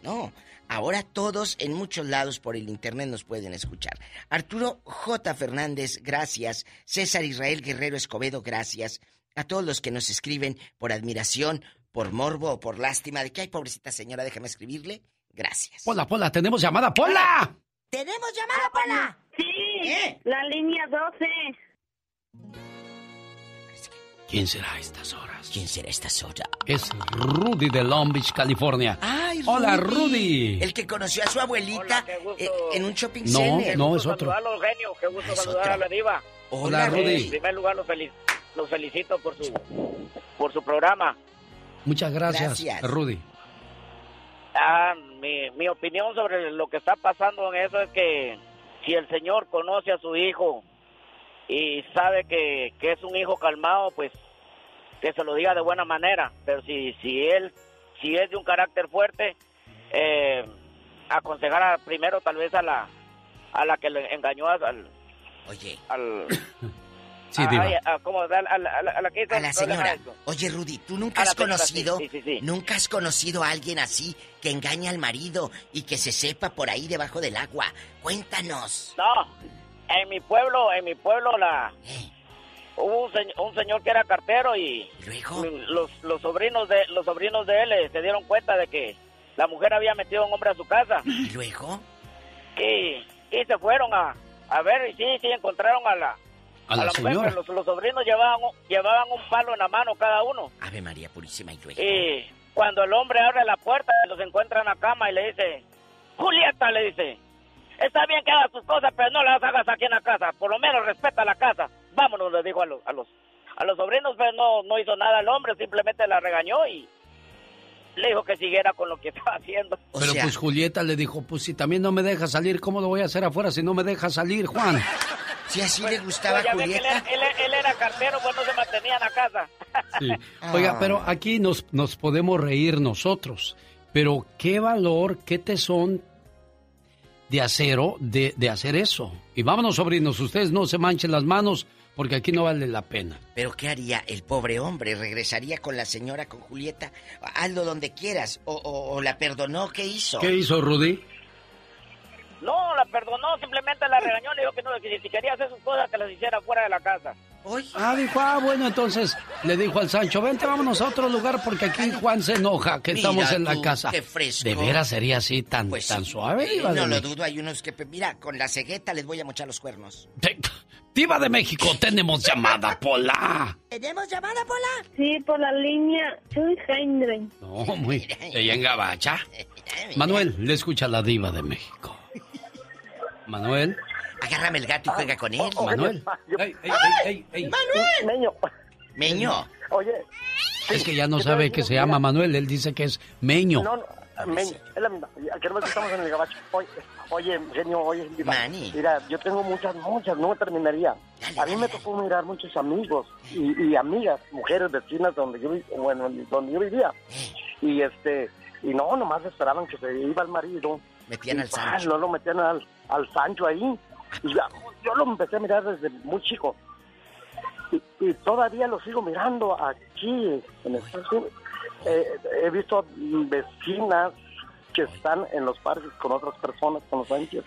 no. Ahora todos en muchos lados por el internet nos pueden escuchar. Arturo J. Fernández, gracias. César Israel Guerrero Escobedo, gracias. A todos los que nos escriben por admiración, por morbo o por lástima de que, ay, pobrecita señora, déjame escribirle. Gracias. Pola, Pola, tenemos llamada, Pola. ¿Tenemos llamada, Pola? Sí, la línea 12. ¿Quién será a estas horas? ¿Quién será a estas horas? Es Rudy de Long Beach, California. Ay, Hola, Rudy. El que conoció a su abuelita eh, en un shopping No, center. no, es otro. Saludarlos, genio. Qué gusto Es saludar otro. a la diva. Hola, Rudy. En primer lugar, los felicito por su, por su programa. Muchas gracias, Gracias. Rudy. Ah, mi, mi opinión sobre lo que está pasando en eso es que si el señor conoce a su hijo y sabe que, que es un hijo calmado, pues que se lo diga de buena manera. Pero si, si él si es de un carácter fuerte, eh, aconsejar a- primero tal vez a la a la que le engañó a- al Oye. al Sí, a- Diva. a- ¿cómo? A, la- a la- a la que hizo- A la señora. Oye, Rudy, ¿tú nunca has conocido, sí, sí. nunca has conocido a alguien así que engaña al marido y que se sepa por ahí debajo del agua? Cuéntanos. No, en mi pueblo, en mi pueblo la hubo un, un señor que era cartero y los, los sobrinos de los sobrinos de él eh, se dieron cuenta de que la mujer había metido a un hombre a su casa ¿Y luego? y, y se fueron a, a ver y sí, sí encontraron a la A la mujer, señora. pero los, los sobrinos llevaban llevaban un palo en la mano cada uno Ave María Purísima y luego. y cuando el hombre abre la puerta los encuentra en la cama y le dice Julieta le dice está bien que hagas tus cosas pero no las hagas aquí en la casa por lo menos respeta la casa vámonos le dijo a los a los a los sobrinos pero no no hizo nada el hombre simplemente la regañó y le dijo que siguiera con lo que estaba haciendo Pero pues Julieta le dijo, pues si también no me deja salir, ¿cómo lo voy a hacer afuera si no me deja salir, Juan? Si así le gustaba Pues él, Julieta. era- él- él era cartero pues no se mantenía en la casa Sí. Oiga, pero aquí nos, nos podemos reír nosotros. Pero qué valor, qué tesón de acero de, de hacer eso. Y vámonos, sobrinos, ustedes no se manchen las manos porque aquí no vale la pena. Pero ¿qué haría el pobre hombre? ¿Regresaría con la señora, con Julieta? Hazlo donde quieras. ¿O, o- o la perdonó? ¿Qué hizo? ¿Qué hizo Rudy? no la perdonó simplemente la regañó le dijo que no que si quería hacer sus cosas que las hiciera fuera de la casa Ah, dijo, ah, bueno, entonces le dijo al Sancho, vente, vámonos a otro lugar porque aquí Juan se enoja que Mira estamos en la casa. qué fresco. ¿De veras sería así tan, Pues tan sí. suave? De no lo México? dudo, hay unos que... Mira, con la cegueta les voy a mochar los cuernos. Diva de México, tenemos llamada, Pola. ¿Tenemos llamada, Pola? Sí, por la línea 200. No, muy. Ella en gabacha. Manuel, le escucha la diva de México. Manuel. Agárrame el gato y juega con él. Manuel. Ey, ey, ey, ey, ey. Meño. Meño. Oye. Es que ya no sabe que se llama Manuel, él dice que es Meño. No, no, Men, es la misma. Aquí no estamos en el gabacho. Oye, oye genio, oye, Diva. Mira, yo tengo muchas, muchas, no me terminaría. a mí me tocó mirar muchos amigos y, y amigas, mujeres vecinas donde yo, bueno, donde yo vivía. Y este, y no, nomás esperaban que se iba el marido. Metían Y, al ah, Sancho. No lo metían al, al Sancho ahí. Y yo lo empecé a mirar desde muy chico. Y, y todavía lo sigo mirando aquí en Estados Unidos. Eh, he visto vecinas que están en los parques con otras personas, con los Sánchez.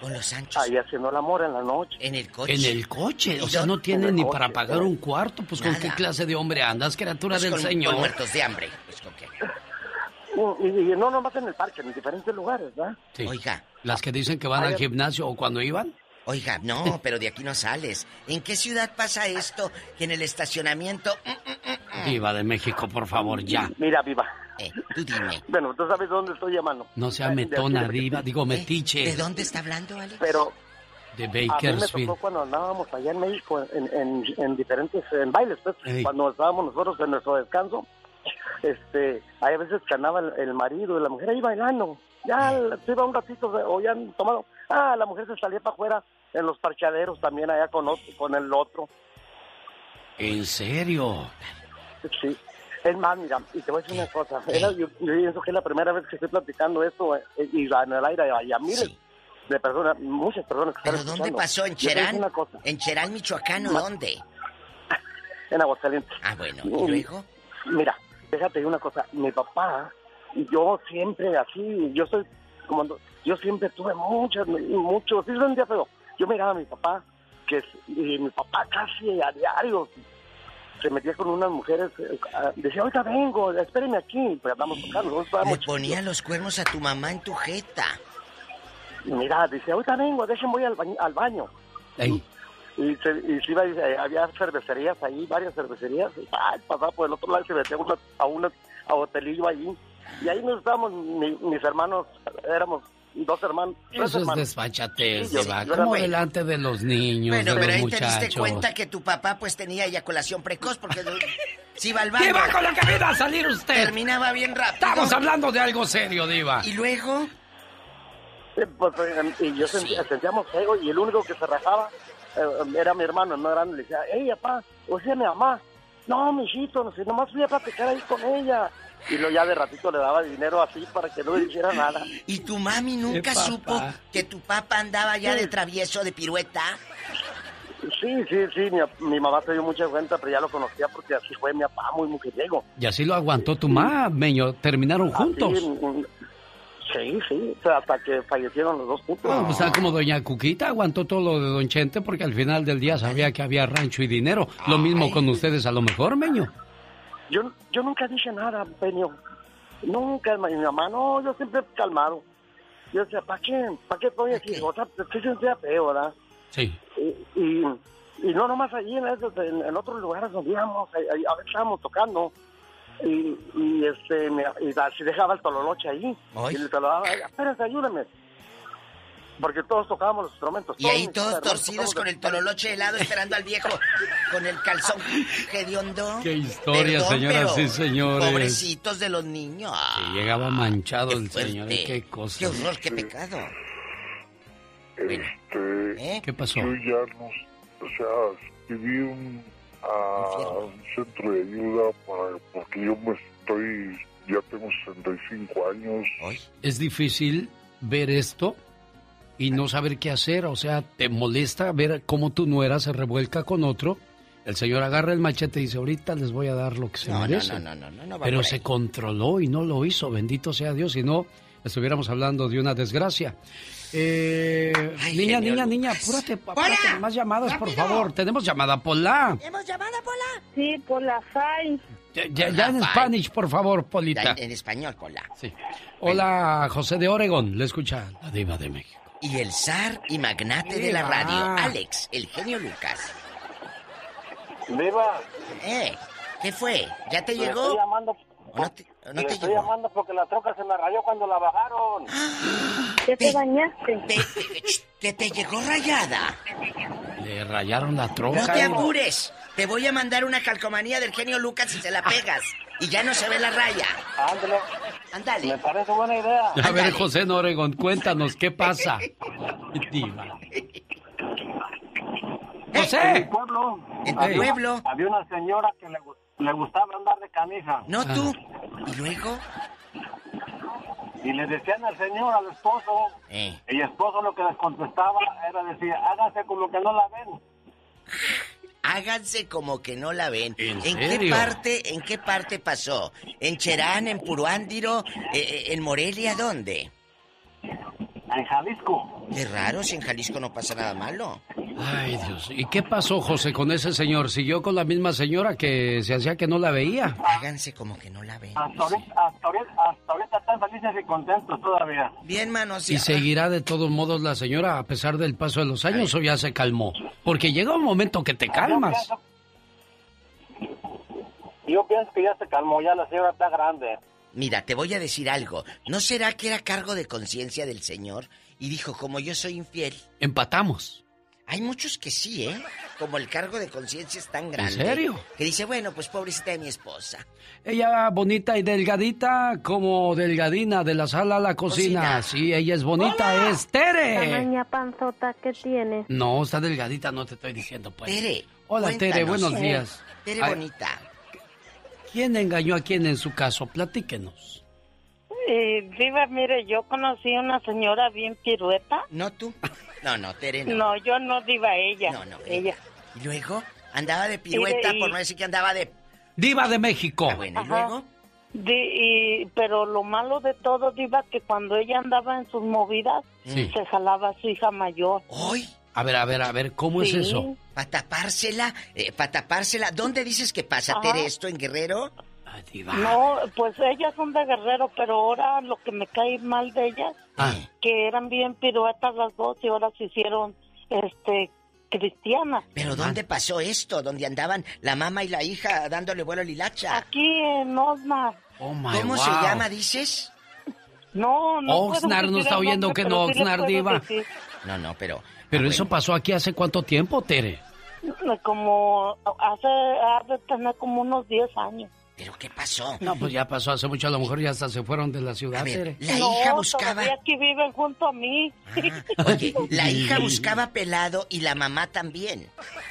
Con los Sánchez. Ahí haciendo el amor en la noche. En el coche. En el coche, o ¿Y sea, no tiene En el ni coche, para pagar un cuarto. Pues, ¿con qué clase de hombre andas, criatura Pues del con- Señor? con muertos de hambre. Pues. Y, no nomás en el parque, en diferentes lugares, ¿verdad? Sí. Oiga. Las que dicen que van Ay, al gimnasio o cuando iban. Oiga, no, pero de aquí no sales. ¿En qué ciudad pasa esto? Que en el estacionamiento... mm, Diva de México, por favor, ya. Mira, viva. Eh, tú dime. Bueno, tú sabes dónde estoy llamando. No sea De- metona, diva, digo metiche. ¿De dónde está hablando, Alex? Pero De a mí me Bakersfield. tocó cuando andábamos allá en México en, en, en diferentes en bailes, pues, cuando estábamos nosotros en nuestro descanso, este, hay veces que andaba el, el marido y la mujer ahí bailando. Ya se iba un ratito o ya han tomado. Ah, la mujer se salía para afuera en los parchaderos también allá con otro, con el otro. ¿En serio? Sí. Es más, mira, y te voy a decir una cosa. Era, yo, yo pienso que es la primera vez que estoy platicando esto eh, y en el aire a miles de personas, muchas personas que ¿Pero están dónde escuchando. pasó? ¿En Cherán? ¿En Cherán, Michoacán o dónde? En Aguascalientes. Ah, bueno. ¿Y luego? Mira, déjate una cosa. Mi papá, yo siempre así, yo soy como, yo siempre tuve muchas, muchos, sí es un día feo. Yo miraba a mi papá, que es- y mi papá casi a diario se metía con unas mujeres, eh, decía, ahorita vengo, espérenme aquí, pues andamos tocando. nosotros Le estábamos ponía los cuernos a tu mamá en tu jeta. Y mira, dice, ahorita vengo, déjenme voy al baño. Al baño. Ey, Y se, y se iba, y, eh, había cervecerías ahí, varias cervecerías. Y, ay, pasaba por el otro lado y se metía una- a un a hotelillo allí. Y ahí nos estábamos, mi- mis hermanos, éramos dos hermanos. eso es hermanos. Sí, Como era- delante de los niños, Bueno, de pero los ahí te diste muchachos. cuenta que tu papá pues tenía eyaculación precoz porque si iba al baño. ¡Diva, con la que viene a salir usted! Terminaba bien rápido. Estamos hablando de algo serio, Diva. ¿Y luego? Sí, pues, eh, y yo sentía- sentíamos feo y el único que se rajaba era mi hermano, no grande. Le decía, hey, papá, o sea, mi mamá. No, mijito, no sé, nomás fui a platicar ahí con ella. Y luego ya de ratito le daba dinero así para que no le hiciera nada. ¿Y tu mami nunca supo que tu papá andaba ya Sí. de travieso, de pirueta? Sí, sí, sí, mi, mi mamá se dio mucha cuenta, pero ya lo conocía porque así fue mi papá, muy mujeriego. Y así lo aguantó tu mamá, Meño. Terminaron juntos. Así, mm, sí, sí, o sea, hasta que fallecieron los dos juntos. Ah, pues, tal como Doña Cuquita aguantó todo lo de Don Chente porque al final del día sabía que había rancho y dinero. Lo mismo con ustedes a lo mejor, Meño. Yo, yo nunca dije nada, Peño. Nunca, mi mamá, no, yo siempre calmado. Yo decía, ¿para qué? ¿Para qué estoy aquí? O sea, sí se sentía feo, ¿verdad? Sí. Y, y, y no nomás allí, en, esos- en, en otros lugares donde íbamos, ahí- ahí- a veces estábamos tocando. Y, y este, me, y así dejaba el tololoche ahí. Ay. Y le tololaba, espérense, ayúdenme. Porque todos tocábamos los instrumentos. Y ahí todos torcidos con el tololoche helado esperando al viejo con el calzón hediondo. Qué historia, Perdón, señoras y señores. Pobrecitos de los niños. Que llegaba manchado el fuerte. señor. ¿eh? Qué cosa. Qué horror, qué pecado. Este, ¿eh? ¿Qué pasó? Yo ya no, o sea, viví un, a un centro de ayuda para, porque yo me estoy, ya tengo 65 años. Es difícil ver esto y no saber qué hacer. O sea, te molesta ver cómo tu nuera se revuelca con otro. El señor agarra el machete y dice, ahorita les voy a dar lo que se No, no, merecen. no, no, no, no va Pero se controló y no lo hizo. Bendito sea Dios. Si no, estuviéramos hablando de una desgracia. Eh, niña, niña, niña, apúrate, apúrate. Más llamadas, por favor. Tenemos llamada, Pola. ¿Hemos llamado, Pola? Sí, Pola Fai. Ya, ya- ya en Spanish, por favor, Polita. En español, Pola. Sí. Hola, José de Oregón. Le escucha la diva de México. Y el zar y magnate de la radio, Alex, el genio Lucas. Viva. ¿Eh? ¿Qué fue? ¿Ya te Le llegó? Estoy llamando, ¿O no te, no le te estoy llegó? llamando porque la troca se me rayó cuando la bajaron. ¿Ya te bañaste? ¿Que te llegó rayada? Le rayaron la troca. No te apures. Te voy a mandar una calcomanía del genio Lucas y se la pegas. Y ya no se ve la raya. Ándale. Ándale. Me parece buena idea. A ver, José Noregón, cuéntanos, ¿qué pasa? Diva. En José. mi pueblo. En tu había- pueblo. Había una señora que le, gu- le gustaba andar de camisa. No tú. ¿Y luego? Y le decían al señor, al esposo, Eh. y el esposo lo que les contestaba era decir, hágase como que no la ven. Háganse como que no la ven. ¿En, qué serio? parte, en qué parte pasó? ¿En Cherán, en Puruándiro, eh, eh, en Morelia, dónde? En Jalisco. Qué raro, si en Jalisco no pasa nada malo. Ay, Dios. ¿Y qué pasó, José, con ese señor? ¿Siguió con la misma señora que se hacía que no la veía? Háganse como que no la ven. Hasta ahorita, hasta ahorita, hasta ahorita están felices y contentos todavía. Bien, manos. ¿Y seguirá de todos modos la señora a pesar del paso de los años o ya se calmó? Porque llega un momento que te calmas. Yo pienso que ya se calmó, ya la señora está grande. Mira, te voy a decir algo. ¿No será que era cargo de conciencia del Señor? Y dijo, como yo soy infiel. Empatamos. Hay muchos que sí, ¿eh? Como el cargo de conciencia es tan grande. serio? Que dice, bueno, pues pobrecita de mi esposa. Ella bonita y delgadita como delgadina de la sala a la cocina. Sí, ella es bonita, es Tere. Tamaña panzota que tiene. No, está delgadita, no te estoy diciendo pues. Tere. Hola Tere, buenos días. Tere Ay, bonita. ¿Quién engañó a quién en su caso? Platíquenos. Eh, Viva, mire, yo conocí a una señora bien pirueta. ¿No tú? No, no, Tere no. No, yo no diva ella. No, no, ella. ¿Y luego? Andaba de pirueta, Y de- por no decir que andaba de... Diva de México. Ah, bueno, ¿y Ajá. luego? Y- pero lo malo de todo, Diva, que cuando ella andaba en sus movidas, Sí. se jalaba a su hija mayor. ¡Ay! A ver, a ver, a ver, ¿cómo es Sí. eso? Para tapársela, eh, para tapársela. ¿Dónde dices que pasa. Tere, esto en Guerrero? No, pues ellas son de guerrero, pero ahora lo que me cae mal de ellas, Ah, que eran bien piruetas las dos y ahora se hicieron, este, cristianas. ¿Pero dónde pasó esto? ¿Dónde andaban la mamá y la hija dándole vuelo a Lilacha? Aquí en Osmar. oh my ¿Cómo wow. se llama, dices? No, no. Oxnard no está oyendo nombre, que no, sí Oxnard, puedo diva. decir. No, no, pero... Pero eso pasó aquí hace cuánto tiempo, Tere? Como hace, ha de tener como unos 10 años. ¿Pero qué pasó? No, pues ya pasó hace mucho, a lo mejor ya hasta se fueron de la ciudad, A ver, la no, hija buscaba... aquí viven junto a mí. Oye, la hija buscaba pelado y la mamá también.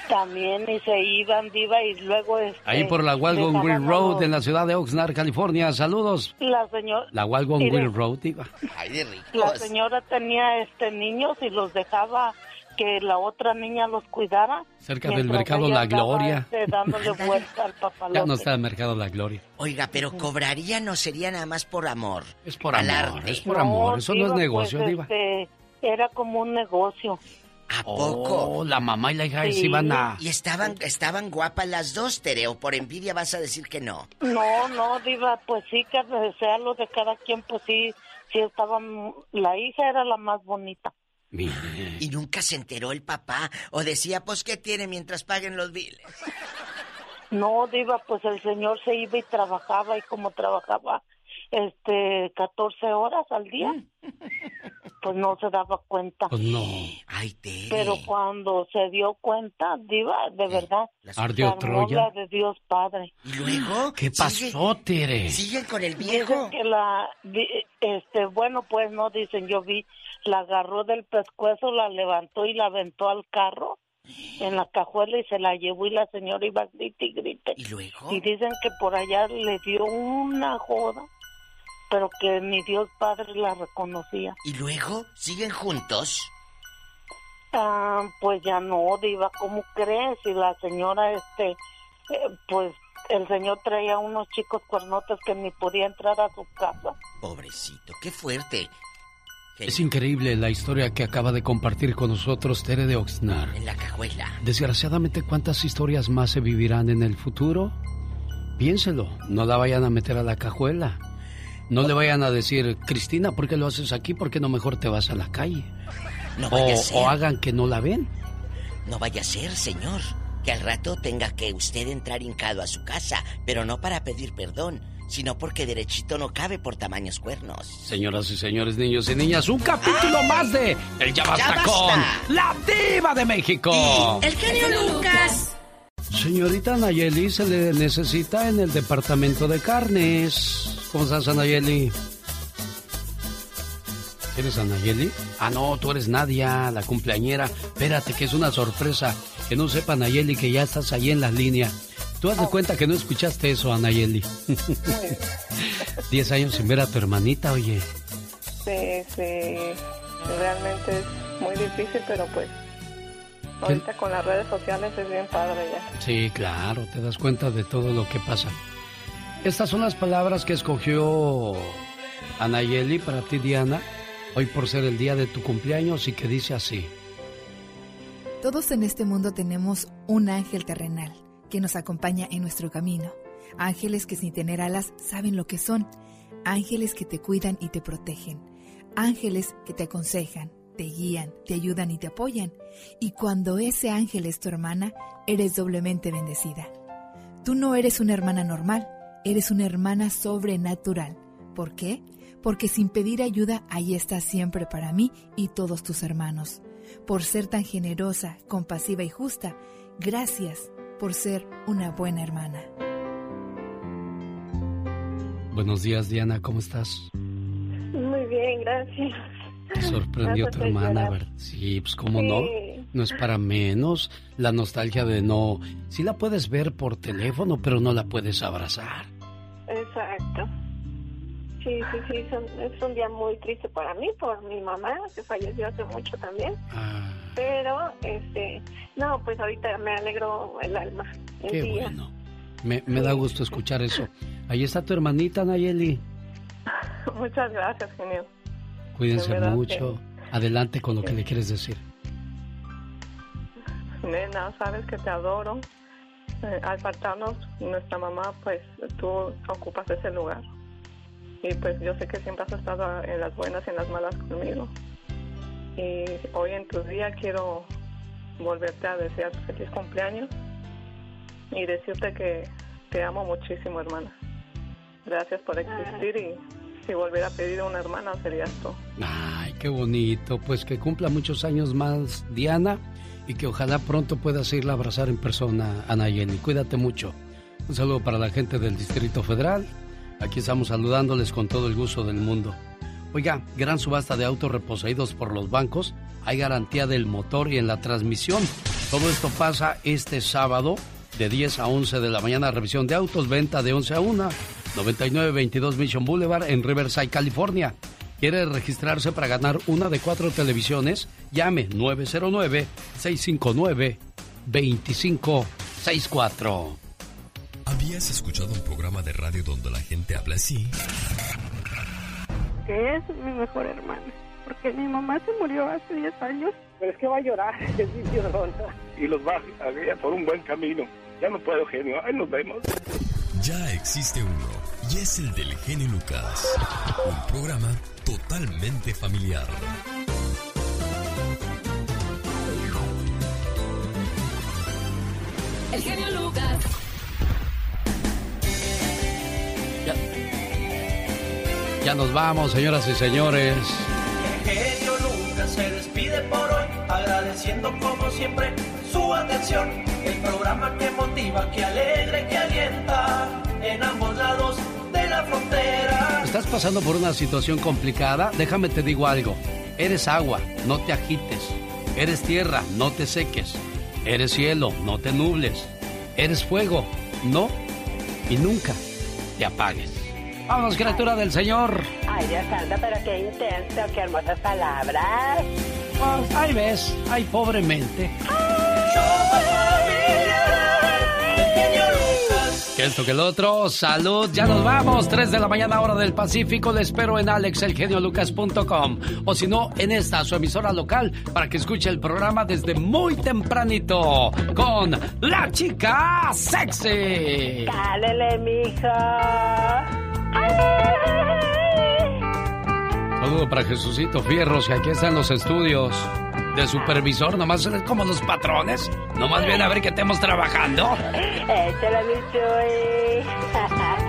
También y se iban, diva, y luego... Este, Ahí por la Walgon a Road en la ciudad de Oxnard, California. Saludos. La señora... La Walgon. Wheel Road, diva. Ay, de ricos. La señora tenía este niños y los dejaba que la otra niña los cuidara. Cerca del mercado La Gloria. este, dándole vuelta al papalote. Ya no está en Mercado La Gloria. Oiga, pero cobrarían o sería nada más por amor. Es por amor, arte. es por amor. Eso no es diva, negocio, pues, diva. este, era como un negocio. ¿A poco? Oh, la mamá y la hija se Sí. iban a... Y estaban, estaban guapas las dos, Tere, o por envidia vas a decir que no. No, no, diva, pues sí, que sea lo de cada quien, pues sí, sí estaban, la hija era la más bonita. Mire. Y nunca se enteró el papá, o decía, pues, ¿qué tiene mientras paguen los biles? No, diva, pues el señor se iba y trabajaba y como trabajaba, este, 14 horas al día, pues no se daba cuenta. Pues no. Ay, Tere. Pero cuando se dio cuenta, diva, de verdad, Ardió Troya. la de Dios Padre. ¿Y luego? ¿Qué Sigue- pasó, Tere? ¿Siguen con el Dicen viejo? que la, este, bueno, pues no dicen, yo vi, la agarró del pescuezo, la levantó y la aventó al carro en la cajuela y se la llevó y la señora iba grite y grite. ¿Y luego? Y dicen que por allá le dio una joda, pero que mi Dios Padre la reconocía. ¿Y luego? ¿Siguen juntos? Ah, pues ya no, Diva, ¿cómo crees? Y la señora, este, eh, pues el señor traía unos chicos cuernotes que ni podía entrar a su casa. Pobrecito, qué fuerte. Es increíble la historia que acaba de compartir con nosotros Tere de Oxnard. En la cajuela. Desgraciadamente, ¿cuántas historias más se vivirán en el futuro? Piénselo, no la vayan a meter a la cajuela. No le vayan a decir, Cristina, ¿por qué lo haces aquí? ¿Por qué no mejor te vas a la calle? No o, vaya a ser. o hagan que no la ven. No vaya a ser, señor, que al rato tenga que usted entrar hincado a su casa, pero no para pedir perdón, sino porque derechito no cabe por tamaños cuernos. Señoras y señores, niños y niñas, un capítulo más de El Ya Basta ¡Ya basta! con La Diva de México. El genio Lucas. Señorita Nayeli, se le necesita en el departamento de carnes. ¿Cómo estás, Anayeli? ¿Eres Anayeli? Ah, no, tú eres Nadia, la cumpleañera. Espérate, que es una sorpresa. Que no sepa Anayeli que ya estás ahí en la línea. Tú haz de cuenta que no escuchaste eso, Anayeli. Diez años sin ver a tu hermanita, oye. Sí, sí. Realmente es muy difícil, pero pues ahorita con las redes sociales es bien padre ya. Sí, claro, te das cuenta de todo lo que pasa. Estas son las palabras que escogió Anayeli para ti, Diana, hoy por ser el día de tu cumpleaños y que dice así. Todos en este mundo tenemos un ángel terrenal que nos acompaña en nuestro camino. Ángeles que sin tener alas saben lo que son. Ángeles que te cuidan y te protegen. Ángeles que te aconsejan, te guían, te ayudan y te apoyan. Y cuando ese ángel es tu hermana, eres doblemente bendecida. Tú no eres una hermana normal, eres una hermana sobrenatural. ¿Por qué? Porque sin pedir ayuda, ahí estás siempre para mí y todos tus hermanos. Por ser tan generosa, compasiva y justa, gracias por ser una buena hermana. Buenos días, Diana, ¿cómo estás? Muy bien, gracias. Te sorprendió tu hermana, ¿verdad? Sí, pues cómo no. No es para menos la nostalgia de no. Sí la puedes ver por teléfono, pero no la puedes abrazar. Sí, sí, sí, es un día muy triste para mí por mi mamá, que falleció hace mucho también. Ah. Pero, este, no, pues ahorita me alegro el alma. El Qué día. bueno. Me, me da gusto escuchar eso. Ahí está tu hermanita, Nayeli. Muchas gracias, genio. Cuídense mucho. Adelante con lo que le quieres decir. Nena, sabes que te adoro. Eh, al faltarnos nuestra mamá, pues tú ocupas ese lugar. Y pues yo sé que siempre has estado en las buenas y en las malas conmigo. Y hoy en tu día quiero volverte a desear feliz cumpleaños y decirte que te amo muchísimo, hermana. Gracias por existir y si volviera a pedir una hermana serías tú. Ay, qué bonito. Pues que cumpla muchos años más Diana y que ojalá pronto puedas irla a abrazar en persona a Nayeli. Cuídate mucho. Un saludo para la gente del Distrito Federal. Aquí estamos saludándoles con todo el gusto del mundo. Oiga, gran subasta de autos reposeídos por los bancos. Hay garantía del motor y en la transmisión. Todo esto pasa este sábado de 10 a 11 de la mañana. Revisión de autos, venta de 11 a 1. 9922 Mission Boulevard en Riverside, California. ¿Quiere registrarse para ganar una de cuatro televisiones? Llame 909-659-2564. ¿Habías escuchado un programa de radio donde la gente habla así? Que es mi mejor hermana. Porque mi mamá se murió hace 10 años. Pero es que va a llorar, es mi llorona. Y los va a guiar por un buen camino. Ya no puedo, genio. Ahí nos vemos. Ya existe uno, y es el del genio Lucas. Un programa totalmente familiar. El genio Lucas. Ya nos vamos, señoras y señores. El genio Lucas se despide por hoy, agradeciendo como siempre su atención. El programa que motiva, que alegra, que alienta en ambos lados de la frontera. ¿Estás pasando por una situación complicada? Déjame te digo algo. Eres agua, no te agites. Eres tierra, no te seques. Eres cielo, no te nubles. Eres fuego, no y nunca te apagues. Vamos, criatura del Señor. Ay, Dios santo, pero qué intenso, qué hermosas palabras. Pues, ahí ves, ay, pobremente. Que esto que el otro, salud, ya nos vamos, 3 de la mañana hora del Pacífico, le espero en alexelgeniolucas.com o si no, en esta, su emisora local, para que escuche el programa desde muy tempranito, con La Chica Sexy. Cálele, mija. Saludo para Jesucito Fierros, que aquí están los estudios de supervisor, nomás es como los patrones, nomás viene a ver que estemos trabajando. Échale, mi Chuy.